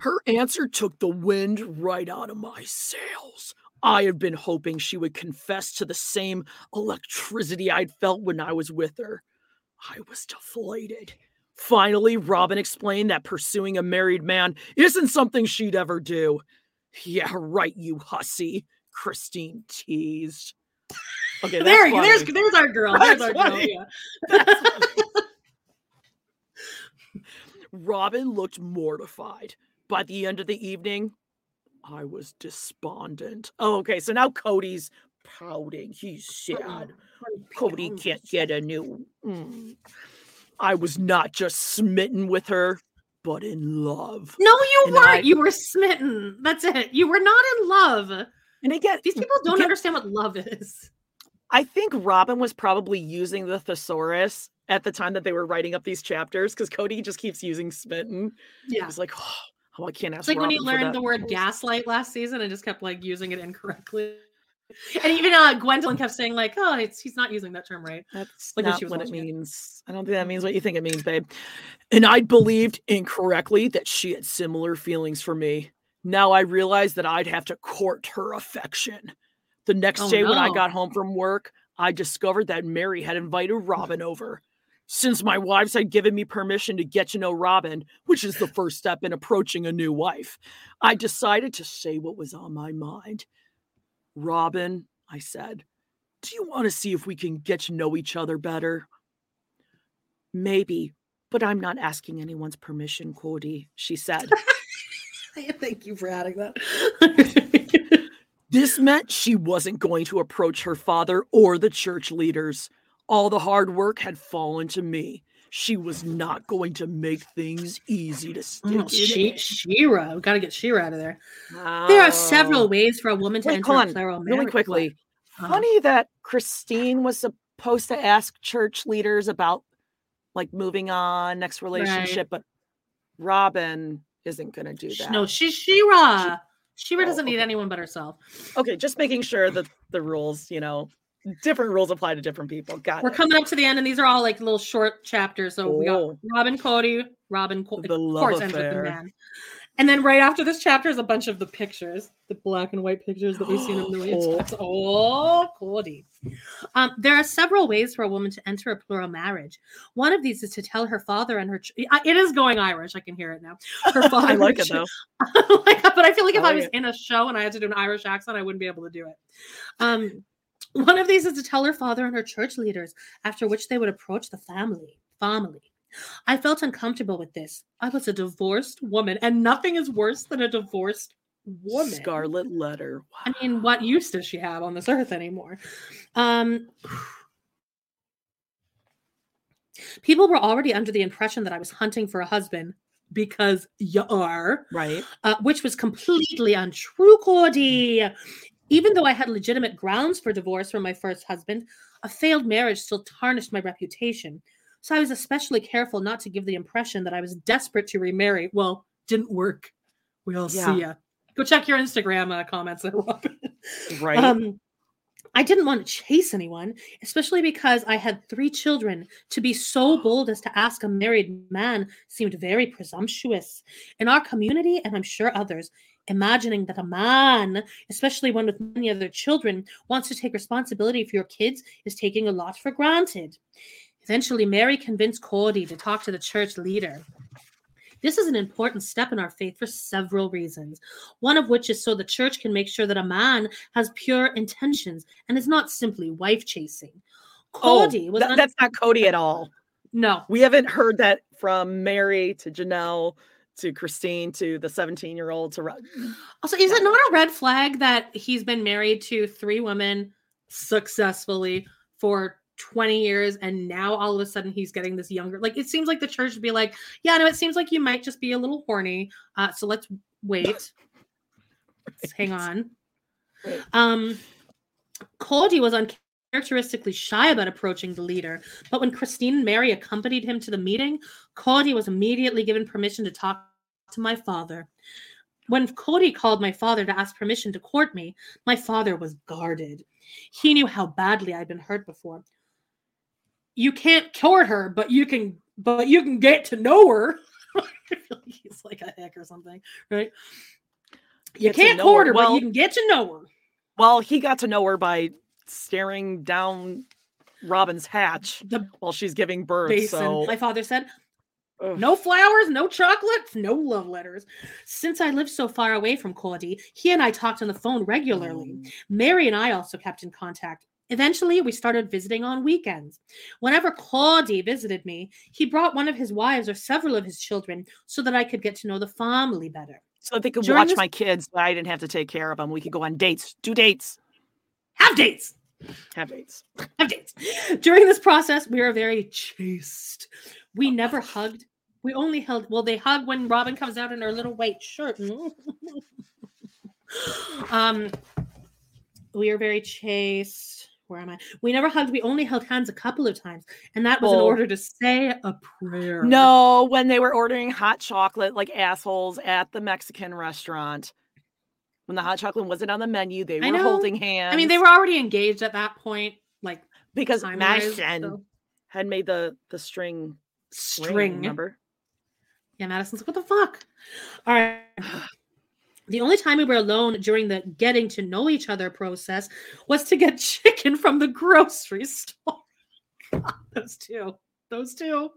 Her answer took the wind right out of my sails. I had been hoping she would confess to the same electricity I'd felt when I was with her. I was deflated. Finally, Robyn explained that pursuing a married man isn't something she'd ever do. Yeah, right, you hussy, Christine teased. Okay, that's there, funny. there's there's our girl. There's That's our girl. Yeah. (laughs) (laughs) Robyn looked mortified. By the end of the evening, I was despondent. Oh, okay. So now Kody's pouting. He's sad. Kody can't get a new. mm. I was not just smitten with her, but in love. No, you And weren't. I- you were smitten. That's it. You were not in love. And again, These people don't again, understand what love is. I think Robyn was probably using the thesaurus at the time that they were writing up these chapters because Kody just keeps using smitten. Yeah. He's like, oh, I can't ask. It's like when he learned the word gaslight last season and just kept like using it incorrectly. And even uh, Gwendlyn kept saying like, "Oh, it's he's not using that term right." That's Like not what it watching it. means. I don't think that means what you think it means, babe. And I believed incorrectly that she had similar feelings for me. Now I realize that I'd have to court her affection. The next Oh, day when I got home from work, I discovered that Meri had invited Robyn over. Since my wives had given me permission to get to know Robyn, which is the first step in approaching a new wife, I decided to say what was on my mind. Robyn, I said, do you want to see if we can get to know each other better? Maybe, but I'm not asking anyone's permission, Kody, she said. (laughs) Thank you for adding that. (laughs) (laughs) This meant she wasn't going to approach her father or the church leaders. All the hard work had fallen to me. She was not going to make things easy to stick Oh, she. Shira, we got to get Shira out of there. There are several Oh. ways for a woman to Wait, enter on, plural really quickly. Uh-huh. Funny that Christine was supposed to ask church leaders about like moving on, next relationship, but Robyn isn't going to do that. No, she's Shira. Shira Oh, doesn't need okay. anyone but herself. Okay, just making sure that the rules, you know, different rules apply to different people. Got it. We're it. coming up to the end, and these are all like little short chapters. So we got Oh. Robyn Kody, Robyn, Co- The of love course, ends with the man. And then right after this chapter is a bunch of the pictures, the black and white pictures that we've seen a million Oh. times. Oh, Kody. Um, there are several ways for a woman to enter a plural marriage. One of these is to tell her father and her. Ch- it is going Irish. I can hear it now. Her (laughs) father. I like it ch- though. (laughs) like, but I feel like if I I, was it. in a show and I had to do an Irish accent, I wouldn't be able to do it. Um, one of these is to tell her father and her church leaders, after which they would approach the family. Family. I felt uncomfortable with this. I was a divorced woman, and nothing is worse than a divorced woman. Scarlet letter. I mean, what use does she have on this earth anymore? Um, people were already under the impression that I was hunting for a husband because you are, Right. uh, which was completely untrue, Kody. Even though I had legitimate grounds for divorce from my first husband, a failed marriage still tarnished my reputation. So I was especially careful not to give the impression that I was desperate to remarry. Well, didn't work. We'll Yeah. see ya. Go check your Instagram uh, comments. (laughs) Right. Um, I didn't want to chase anyone, especially because I had three children. To be so bold as to ask a married man seemed very presumptuous. In our community, and I'm sure others, imagining that a man, especially one with many other children, wants to take responsibility for your kids is taking a lot for granted. Eventually, Meri convinced Kody to talk to the church leader. This is an important step in our faith for several reasons. One of which is so the church can make sure that a man has pure intentions and is not simply wife chasing. Kody oh, was that- un- that's not Kody at all. no, We haven't heard that from Meri to Janelle to Christine to the 17 year old to Ro- Also, is it not a red flag that he's been married to three women successfully for 20 years and now all of a sudden he's getting this younger? Like, it seems like the church would be like, yeah, no, it seems like you might just be a little horny. Uh, so let's wait. (laughs) Let's hang on. Right. Um, Kody was uncharacteristically shy about approaching the leader, but when Christine and Meri accompanied him to the meeting, Kody was immediately given permission to talk to my father. When Kody called my father to ask permission to court me, my father was guarded. He knew how badly I'd been hurt before. You can't court her, but you can but you can get to know her. I feel like he's like a hick or something, right? You Get can't court her. her, but Well- you can get to know her. Well, he got to know her by staring down Robyn's hatch The while she's giving birth. basin. So My father said, Ugh. No flowers, no chocolates, no love letters. Since I lived so far away from Kody, he and I talked on the phone regularly. Mm. Meri and I also kept in contact. Eventually, we started visiting on weekends. Whenever Kody visited me, he brought one of his wives or several of his children so that I could get to know the family better. so they could During watch this- my kids, but I didn't have to take care of them. We could go on dates, do dates, Have dates! have dates. Have dates. During this process, we were very chaste. We never hugged. We only held. Well, they hug when Robyn comes out in her little white shirt. (laughs) um, we are very chaste. Where am I? We never hugged. We only held hands a couple of times, and that was in order to say a prayer. No, when they were ordering hot chocolate like assholes at the Mexican restaurant. When the hot chocolate wasn't on the menu, they were holding hands. I mean, they were already engaged at that point. Like because Madison so- had made the the string ring, string. remember? Yeah, Madison's like, what the fuck? All right. (sighs) The only time we were alone during the getting to know each other process was to get (laughs) chicken from the grocery store. (laughs) God, those two. Those two.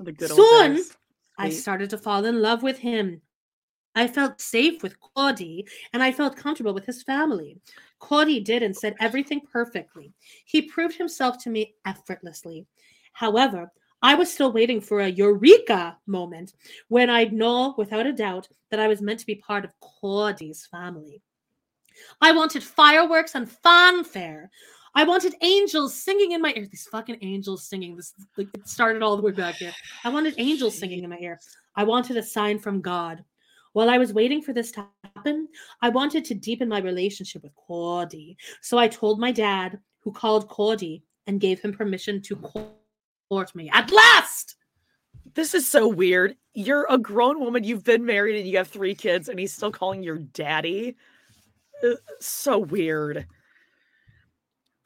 The good old Soon, days. I started to fall in love with him. I felt safe with Kody and I felt comfortable with his family. Kody did and said everything perfectly. He proved himself to me effortlessly. However, I was still waiting for a eureka moment when I'd know without a doubt that I was meant to be part of Kody's family. I wanted fireworks and fanfare. I wanted angels singing in my ear. These fucking angels singing. This like, it started all the way back here. I wanted angels singing in my ear. I wanted a sign from God. While I was waiting for this to happen, I wanted to deepen my relationship with Kody. So I told my dad, who called Kody and gave him permission to court me. At last! This is so weird. You're a grown woman, you've been married, and you have three kids, and he's still calling your daddy. Uh, So weird.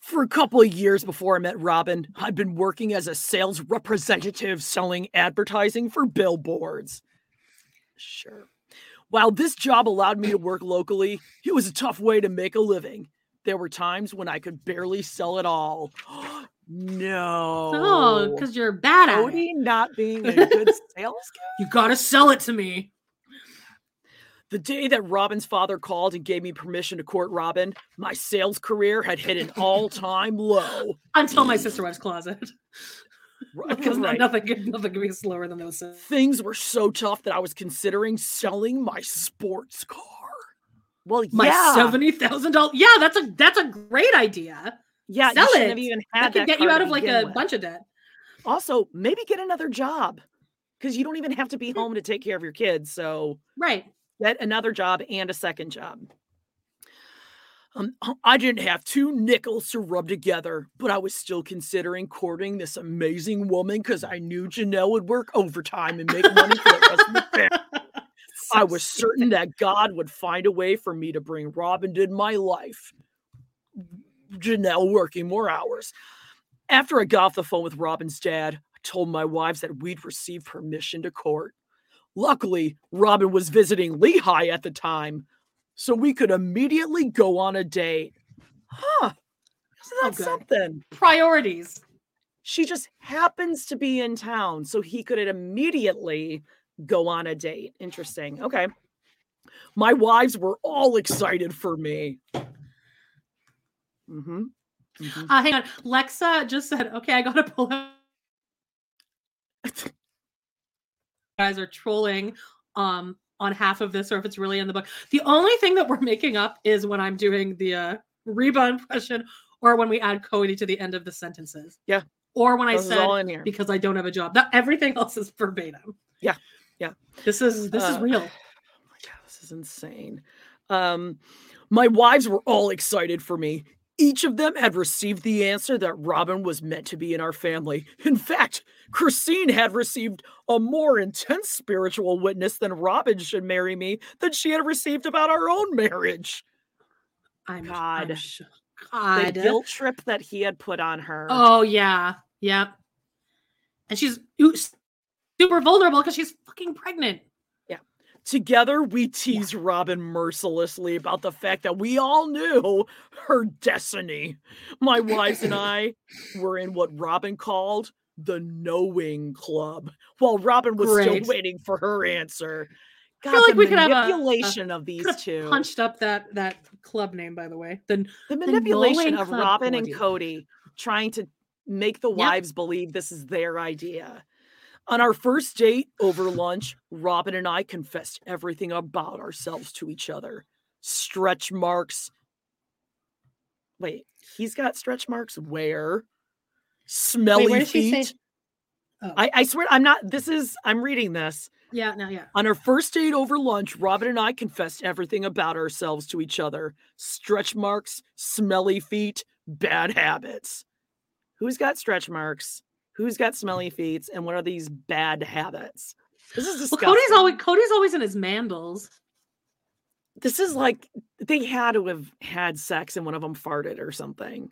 For a couple of years before I met Robyn, I'd been working as a sales representative selling advertising for billboards. Sure. While this job allowed me to work locally, it was a tough way to make a living. There were times when I could barely sell it all. (gasps) no. Oh, because you're bad at it. Not being a (laughs) good sales guy. You gotta sell it to me. The day that Robyn's father called and gave me permission to court Robyn, my sales career had hit an all-time low. Until my sister wife's closet. Right, (laughs) Because right. nothing, could- nothing could be slower than those. Things were so tough that I was considering selling my sports car. Well, My yeah, seventy thousand dollars. Yeah, that's a that's a great idea. yeah, sell you it. have even That had could get you out of like a with. bunch of debt. Also, maybe get another job because you don't even have to be home to take care of your kids. So Right. get another job and a second job. Um, I didn't have two nickels to rub together, but I was still considering courting this amazing woman because I knew Janelle would work overtime and make money for the rest of the family. (laughs) I was certain that God would find a way for me to bring Robyn into my life. Janelle working more hours. After I got off the phone with Robyn's dad, I told my wives that we'd received permission to court. Luckily, Robyn was visiting Lehi at the time, so we could immediately go on a date. Huh. Isn't that good. something? Priorities. She just happens to be in town, so he could immediately go on a date. Interesting. Okay. My wives were all excited for me. Mm-hmm. Uh, hang on. Lexa just said, okay, I gotta pull out. (laughs) guys are trolling um on half of this or if it's really in the book. The only thing that we're making up is when I'm doing the uh Reba impression or when we add Kody to the end of the sentences. Yeah. Or when I This said all in here. because I don't have a job. That everything else is verbatim. Yeah. Yeah. This is this is Uh, real. Oh (sighs) my God, this is insane. Um, my wives were all excited for me. Each of them had received the answer that Robyn was meant to be in our family. (laughs) In fact, Christine had received a more intense spiritual witness than Robyn should marry me than she had received about our own marriage. I'm God. I'm sh- The guilt trip that he had put on her. Oh yeah, yeah. And she's super vulnerable because she's fucking pregnant. Together, we teased Robyn mercilessly about the fact that we all knew her destiny. My wives and I (laughs) were in what Robyn called the knowing club, while Robyn was Great. still waiting for her answer. God, feel like the we could have a- a- manipulation of these two. Punched up that that club name, by the way. Then the manipulation knowing of Robyn and Kody. Trying to make the Yep. wives believe this is their idea. On our first date over lunch, Robyn and I confessed everything about ourselves to each other. Stretch marks. Wait, he's got stretch marks where? Smelly where feet. say- Oh. I, I swear I'm not. This is I'm reading this. yeah, no, yeah. On our first date over lunch, Robyn and I confessed everything about ourselves to each other stretch marks, smelly feet, bad habits. Who's got stretch marks? Who's got smelly feet? And what are these bad habits? This is disgusting. Well. Kody's always Kody's always in his mandals. this is like they had to have had sex and one of them farted or something.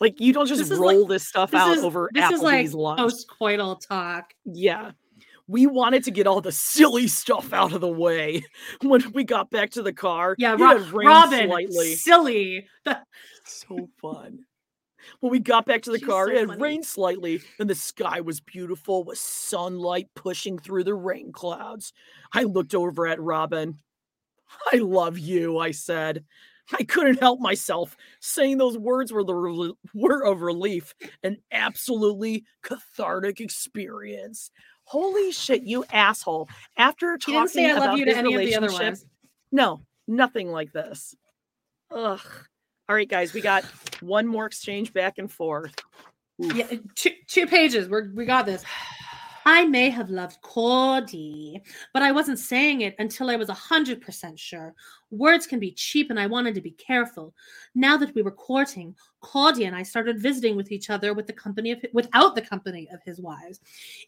Like you don't just This roll like- this stuff This out is over this is like Applebee's lunch. post-coital talk. Yeah. We wanted to get all the silly stuff out of the way (laughs) when we got back to the car. Yeah, Ro- Robyn, slightly. silly. (laughs) So fun. When we got back to the She's car, so it had funny. rained slightly and the sky was beautiful with sunlight pushing through the rain clouds. I looked over at Robyn. I love you, I said. I couldn't help myself. Saying those words were the rel- were of relief, an absolutely cathartic experience. Holy shit, you asshole! After talking didn't say I about love you to his any of the other relationship- no, nothing like this. Ugh. All right, guys, we got one more exchange back and forth. Oof. Yeah, two, two pages. We're we got this. I may have loved Kody, but I wasn't saying it until I was 100% sure. Words can be cheap, and I wanted to be careful. Now that we were courting, Claudia and I started visiting with each other with the company of without the company of his wives.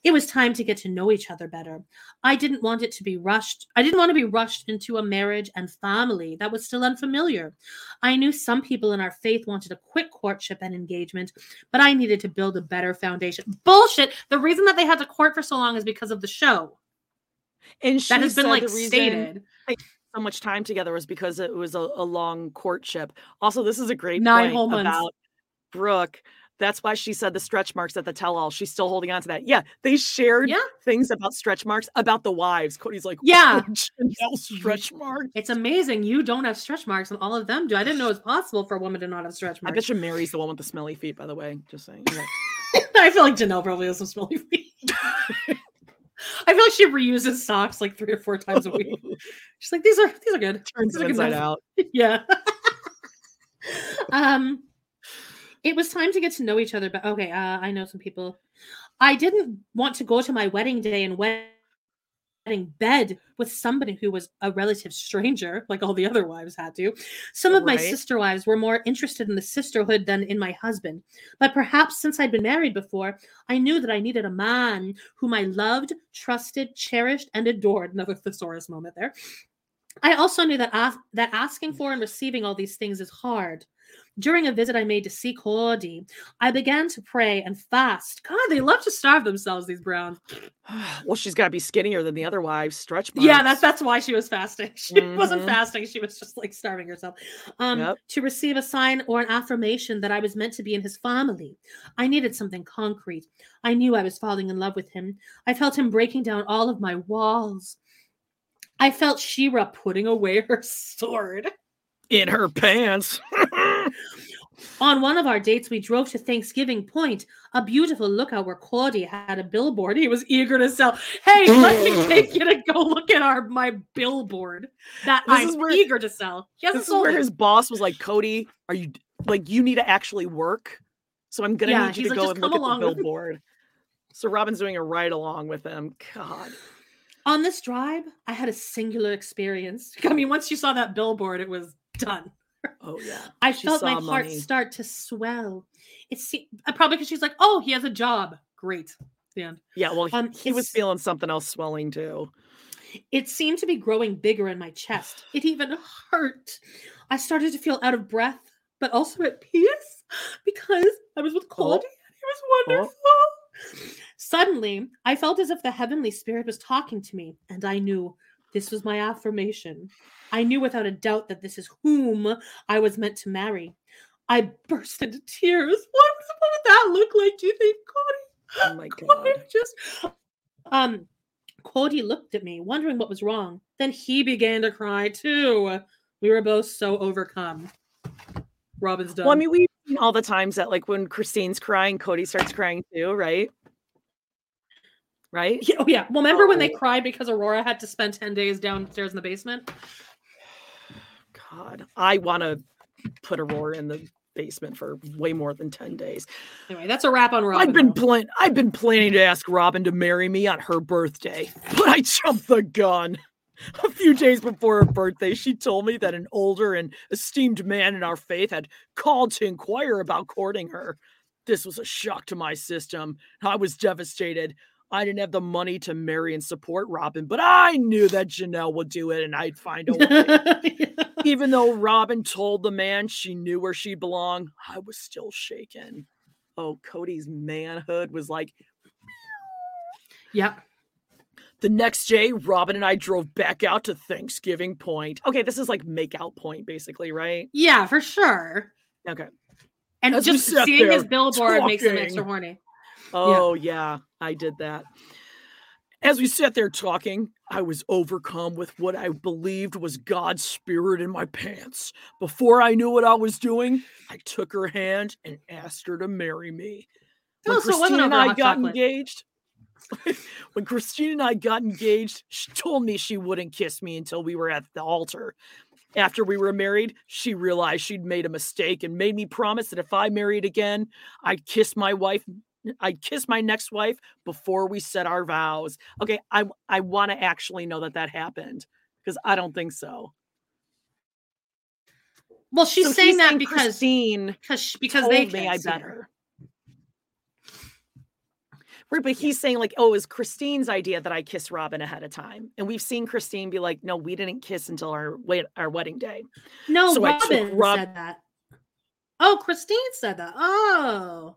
It was time to get to know each other better. I didn't want it to be rushed. I didn't want to be rushed into a marriage and family that was still unfamiliar. I knew some people in our faith wanted a quick courtship and engagement, but I needed to build a better foundation. Bullshit. The reason that they had to court for so long is because of the show. And That has been like reason stated. So much time together was because it was a, a long courtship. Also, this is a great Nine point whole months. about Brooke. That's why she said the stretch marks at the tell-all. She's still holding on to that. Yeah, they shared Yeah. things about stretch marks about the wives. Kody's like, Yeah. "Oh, stretch marks. It's amazing you don't have stretch marks and all of them do. I didn't know it was possible for a woman to not have stretch marks. I bet you Meri's the one with the smelly feet. By the way, just saying. Yeah. (laughs) I feel like Janelle probably has some smelly feet. (laughs) I feel like she reuses socks like three or four times a week. (laughs) She's like, these are these are good. Turns are it good inside out. (laughs) yeah. um, it was time to get to know each other. But okay, uh, I know some people. I didn't want to go to my wedding day and wedding bed with somebody who was a relative stranger, like all the other wives had to. Some of my sister wives were more interested in the sisterhood than in my husband. But perhaps since I'd been married before, I knew that I needed a man whom I loved, trusted, cherished, and adored. Another thesaurus moment there. I also knew that that asking for and receiving all these things is hard. During a visit I made to see Kody, I began to pray and fast. God, they love to starve themselves, these Browns. (sighs) well, she's got to be skinnier than the other wives. Stretch marks. Yeah, that's that's why she was fasting. (laughs) She wasn't Mhm. fasting; she was just like starving herself. Um, Yep. to receive a sign or an affirmation that I was meant to be in his family, I needed something concrete. I knew I was falling in love with him. I felt him breaking down all of my walls. I felt Shira putting away (laughs) her sword. in her pants. (laughs) On one of our dates, we drove to Thanksgiving Point, a beautiful lookout where Claudia had a billboard he was eager to sell. Hey, (laughs) let me take you to go look at our my billboard that This I'm is where- eager to sell. He hasn't this is where it. his boss was like, Kody, are you like you need to actually work? So I'm gonna Yeah, need you to like, go and look at the billboard. So Robyn's doing a ride along with him. God. On this drive, I had a singular experience. (laughs) I mean, once you saw that billboard, it was done. (laughs) Oh yeah. I She felt my saw heart start to swell. It's probably because she's like, "Oh, he has a job. Great." The end. Yeah, well, he, Um, he was feeling something else swelling too. It seemed to be growing bigger in my chest. It even hurt. I started to feel out of breath, but also at peace because I was with Claudia. and It was wonderful. Suddenly, I felt as if the heavenly spirit was talking to me, and I knew this was my affirmation. I knew without a doubt that this is whom I was meant to marry. I burst into tears. What, what would that look like? Do you think, Claudia? Oh my (gasps) Kody god. just um Kody looked at me, wondering what was wrong. Then he began to cry too. We were both so overcome. Robyn's done. Well, I mean, we've seen all the times that like when Christine's crying, Kody starts crying too, right? Right? yeah, oh yeah. Well, remember when they Oh. cried because Aurora had to spend 10 days downstairs in the basement? God, I want to put Aurora in the basement for way more than 10 days. Anyway, that's a wrap on Robyn. I've been plan- I've been planning to ask Robyn to marry me on her birthday, but I jumped the gun. A few days before her birthday, she told me that an older and esteemed man in our faith had called to inquire about courting her. This was a shock to my system. I was devastated. I didn't have the money to marry and support Robyn, but I knew that Janelle would do it and I'd find a way. (laughs) Even though Robyn told the man she knew where she belonged, I was still shaken. Oh, Kody's manhood was like Yep. the next day, Robyn and I drove back out to Thanksgiving Point. Okay, this is like makeout point, basically, right? Yeah, for sure. Okay. And As just seeing his billboard makes him extra horny. Oh, yeah, I did that. As we sat there talking, I was overcome with what I believed was God's spirit in my pants. Before I knew what I was doing, I took her hand and asked her to marry me. When Oh, so Christine and I got chocolate. engaged, (laughs) when Christine and I got engaged, she told me she wouldn't kiss me until we were at the altar. After we were married, she realized she'd made a mistake and made me promise that if I married again, I'd kiss my wife. I'd kiss my next wife before we said our vows. Okay, I I want to actually know that that happened because I don't think so. Well, she's So saying that saying because Christine because because told they me I better. Right, but he's saying like, oh, it was Christine's idea that I kiss Robyn ahead of time, and we've seen Christine be like, no, we didn't kiss until our wait our wedding day. No, So Robyn Rob- said that. Oh, Christine said that. Oh.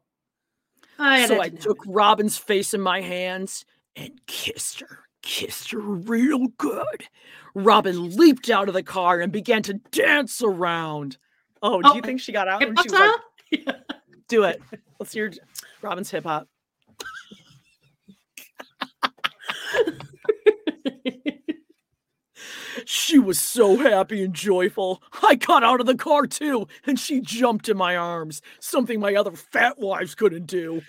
Yeah, so I took. Robyn's face in my hands and kissed her, kissed her real good. Robyn leaped out of the car and began to dance around. Oh, do Oh, you think she got out? Hip she like, style? Do it. (laughs) Let's hear Robyn's hip hop. (laughs) She was so happy and joyful. I got out of the car too, and she jumped in my arms, something my other fat wives couldn't do.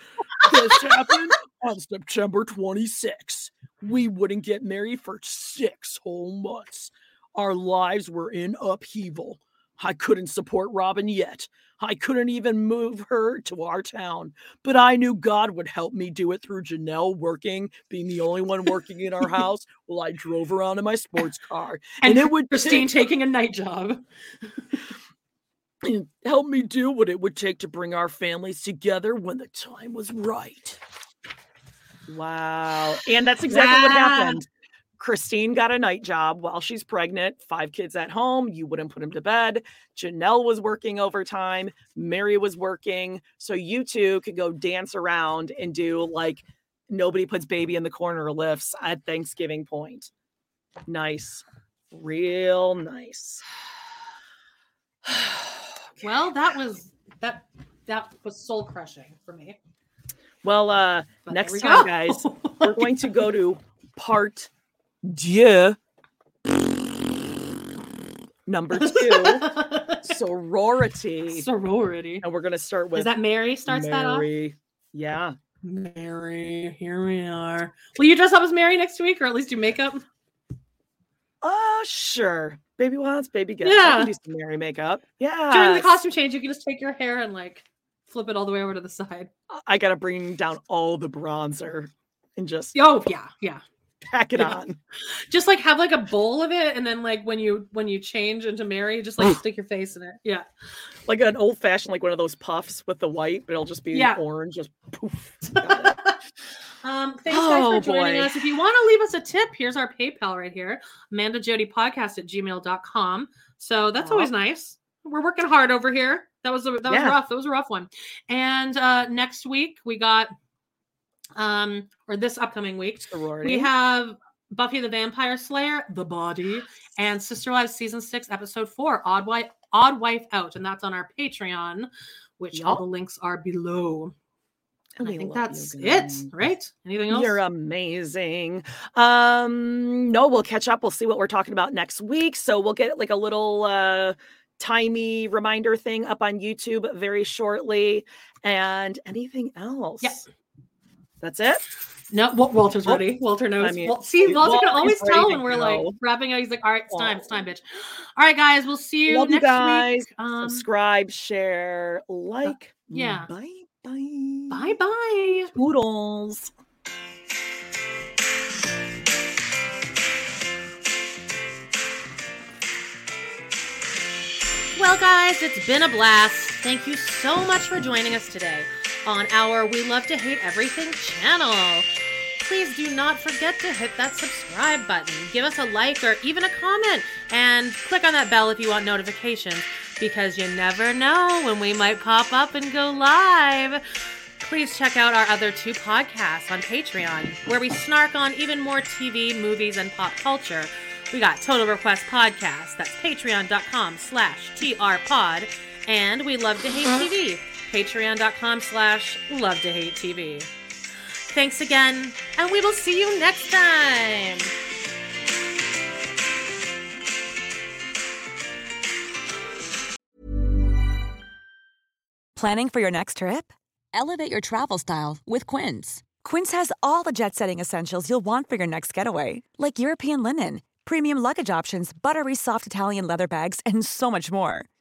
This happened on September 26. We wouldn't get married for six whole months. Our lives were in upheaval. I couldn't support Robyn yet. I couldn't even move her to our town, but I knew God would help me do it through Janelle working, being the only one working in our (laughs) house while I drove around in my sports car. and, And it would Christine take- taking a night job. and help me do what it would take to bring our families together when the time was right. Wow. And that's exactly what happened. Christine got a night job while she's pregnant, five kids at home. You wouldn't put them to bed. Janelle was working overtime. Meri was working. So you two could go dance around and do like nobody puts baby in the corner lifts at Thanksgiving point. Nice. Real nice. (sighs) Well, that was that that was soul crushing for me. Well, uh, But next we time, guys, (laughs) we're going to go to part deux, number (laughs) two, sorority, Sorority. and we're going to start with Is that Meri starts that off? Yeah, Meri, here we are. Will you dress up as Meri next week, or at least do makeup? oh sure. Baby wants, baby gets. I Yeah. can do some Meri makeup. Yeah, During the costume change, you can just take your hair and like flip it all the way over to the side. I gotta bring down all the bronzer and just Oh yeah, yeah. Pack it yeah. on. Just like have like a bowl of it, and then like when you when you change into Meri, just like stick your face in it. Yeah. Like an old fashioned, like one of those puffs with the white, but it'll just be Yeah. orange. Just poof. (laughs) Um, thanks guys Oh, for joining boy. us. If you want to leave us a tip, here's our PayPal right here. Amanda Jody Podcast at gmail.com. So that's Aw. always nice. We're working hard over here. That was a, that was Yeah. rough. That was a rough one. And uh next week we got um or this upcoming week Sorority. we have Buffy the Vampire Slayer, The Body, and Sister Wives season six, episode four, Odd Wife, Odd Wife Out, and that's on our Patreon, which all the links are below. And I think you that's it, right? Anything else? You're amazing. Um, no, we'll catch up. We'll see what we're talking about next week. So we'll get like a little uh timey reminder thing up on YouTube very shortly. And anything else? Yeah. That's it. No, Wa- Walter's ready. Walter knows. I mean, Wal- See, Walter can always tell when we're like wrapping up. He's like, "All right, it's time, it's time, bitch." All right, guys, we'll see you Love you next guys. week. Um, Subscribe, share, like. yeah. Bye bye. bye, bye. Poodles. Well, guys, it's been a blast. Thank you so much for joining us today on our We Love to Hate Everything channel. Please do not forget to hit that subscribe button, give us a like or even a comment, and click on that bell if you want notifications because you never know when we might pop up and go live. Please check out our other two podcasts on Patreon, where we snark on even more TV, movies, and pop culture. We got Total Request Podcast, that's patreon.com slash trpod, and We Love to Hate TV, patreon.com slash love to hate TV. Thanks again, and we will see you next time. Planning for your next trip? Elevate your travel style with Quince. Quince has all the jet setting essentials you'll want for your next getaway, like European linen, premium luggage options, buttery soft Italian leather bags, and so much more.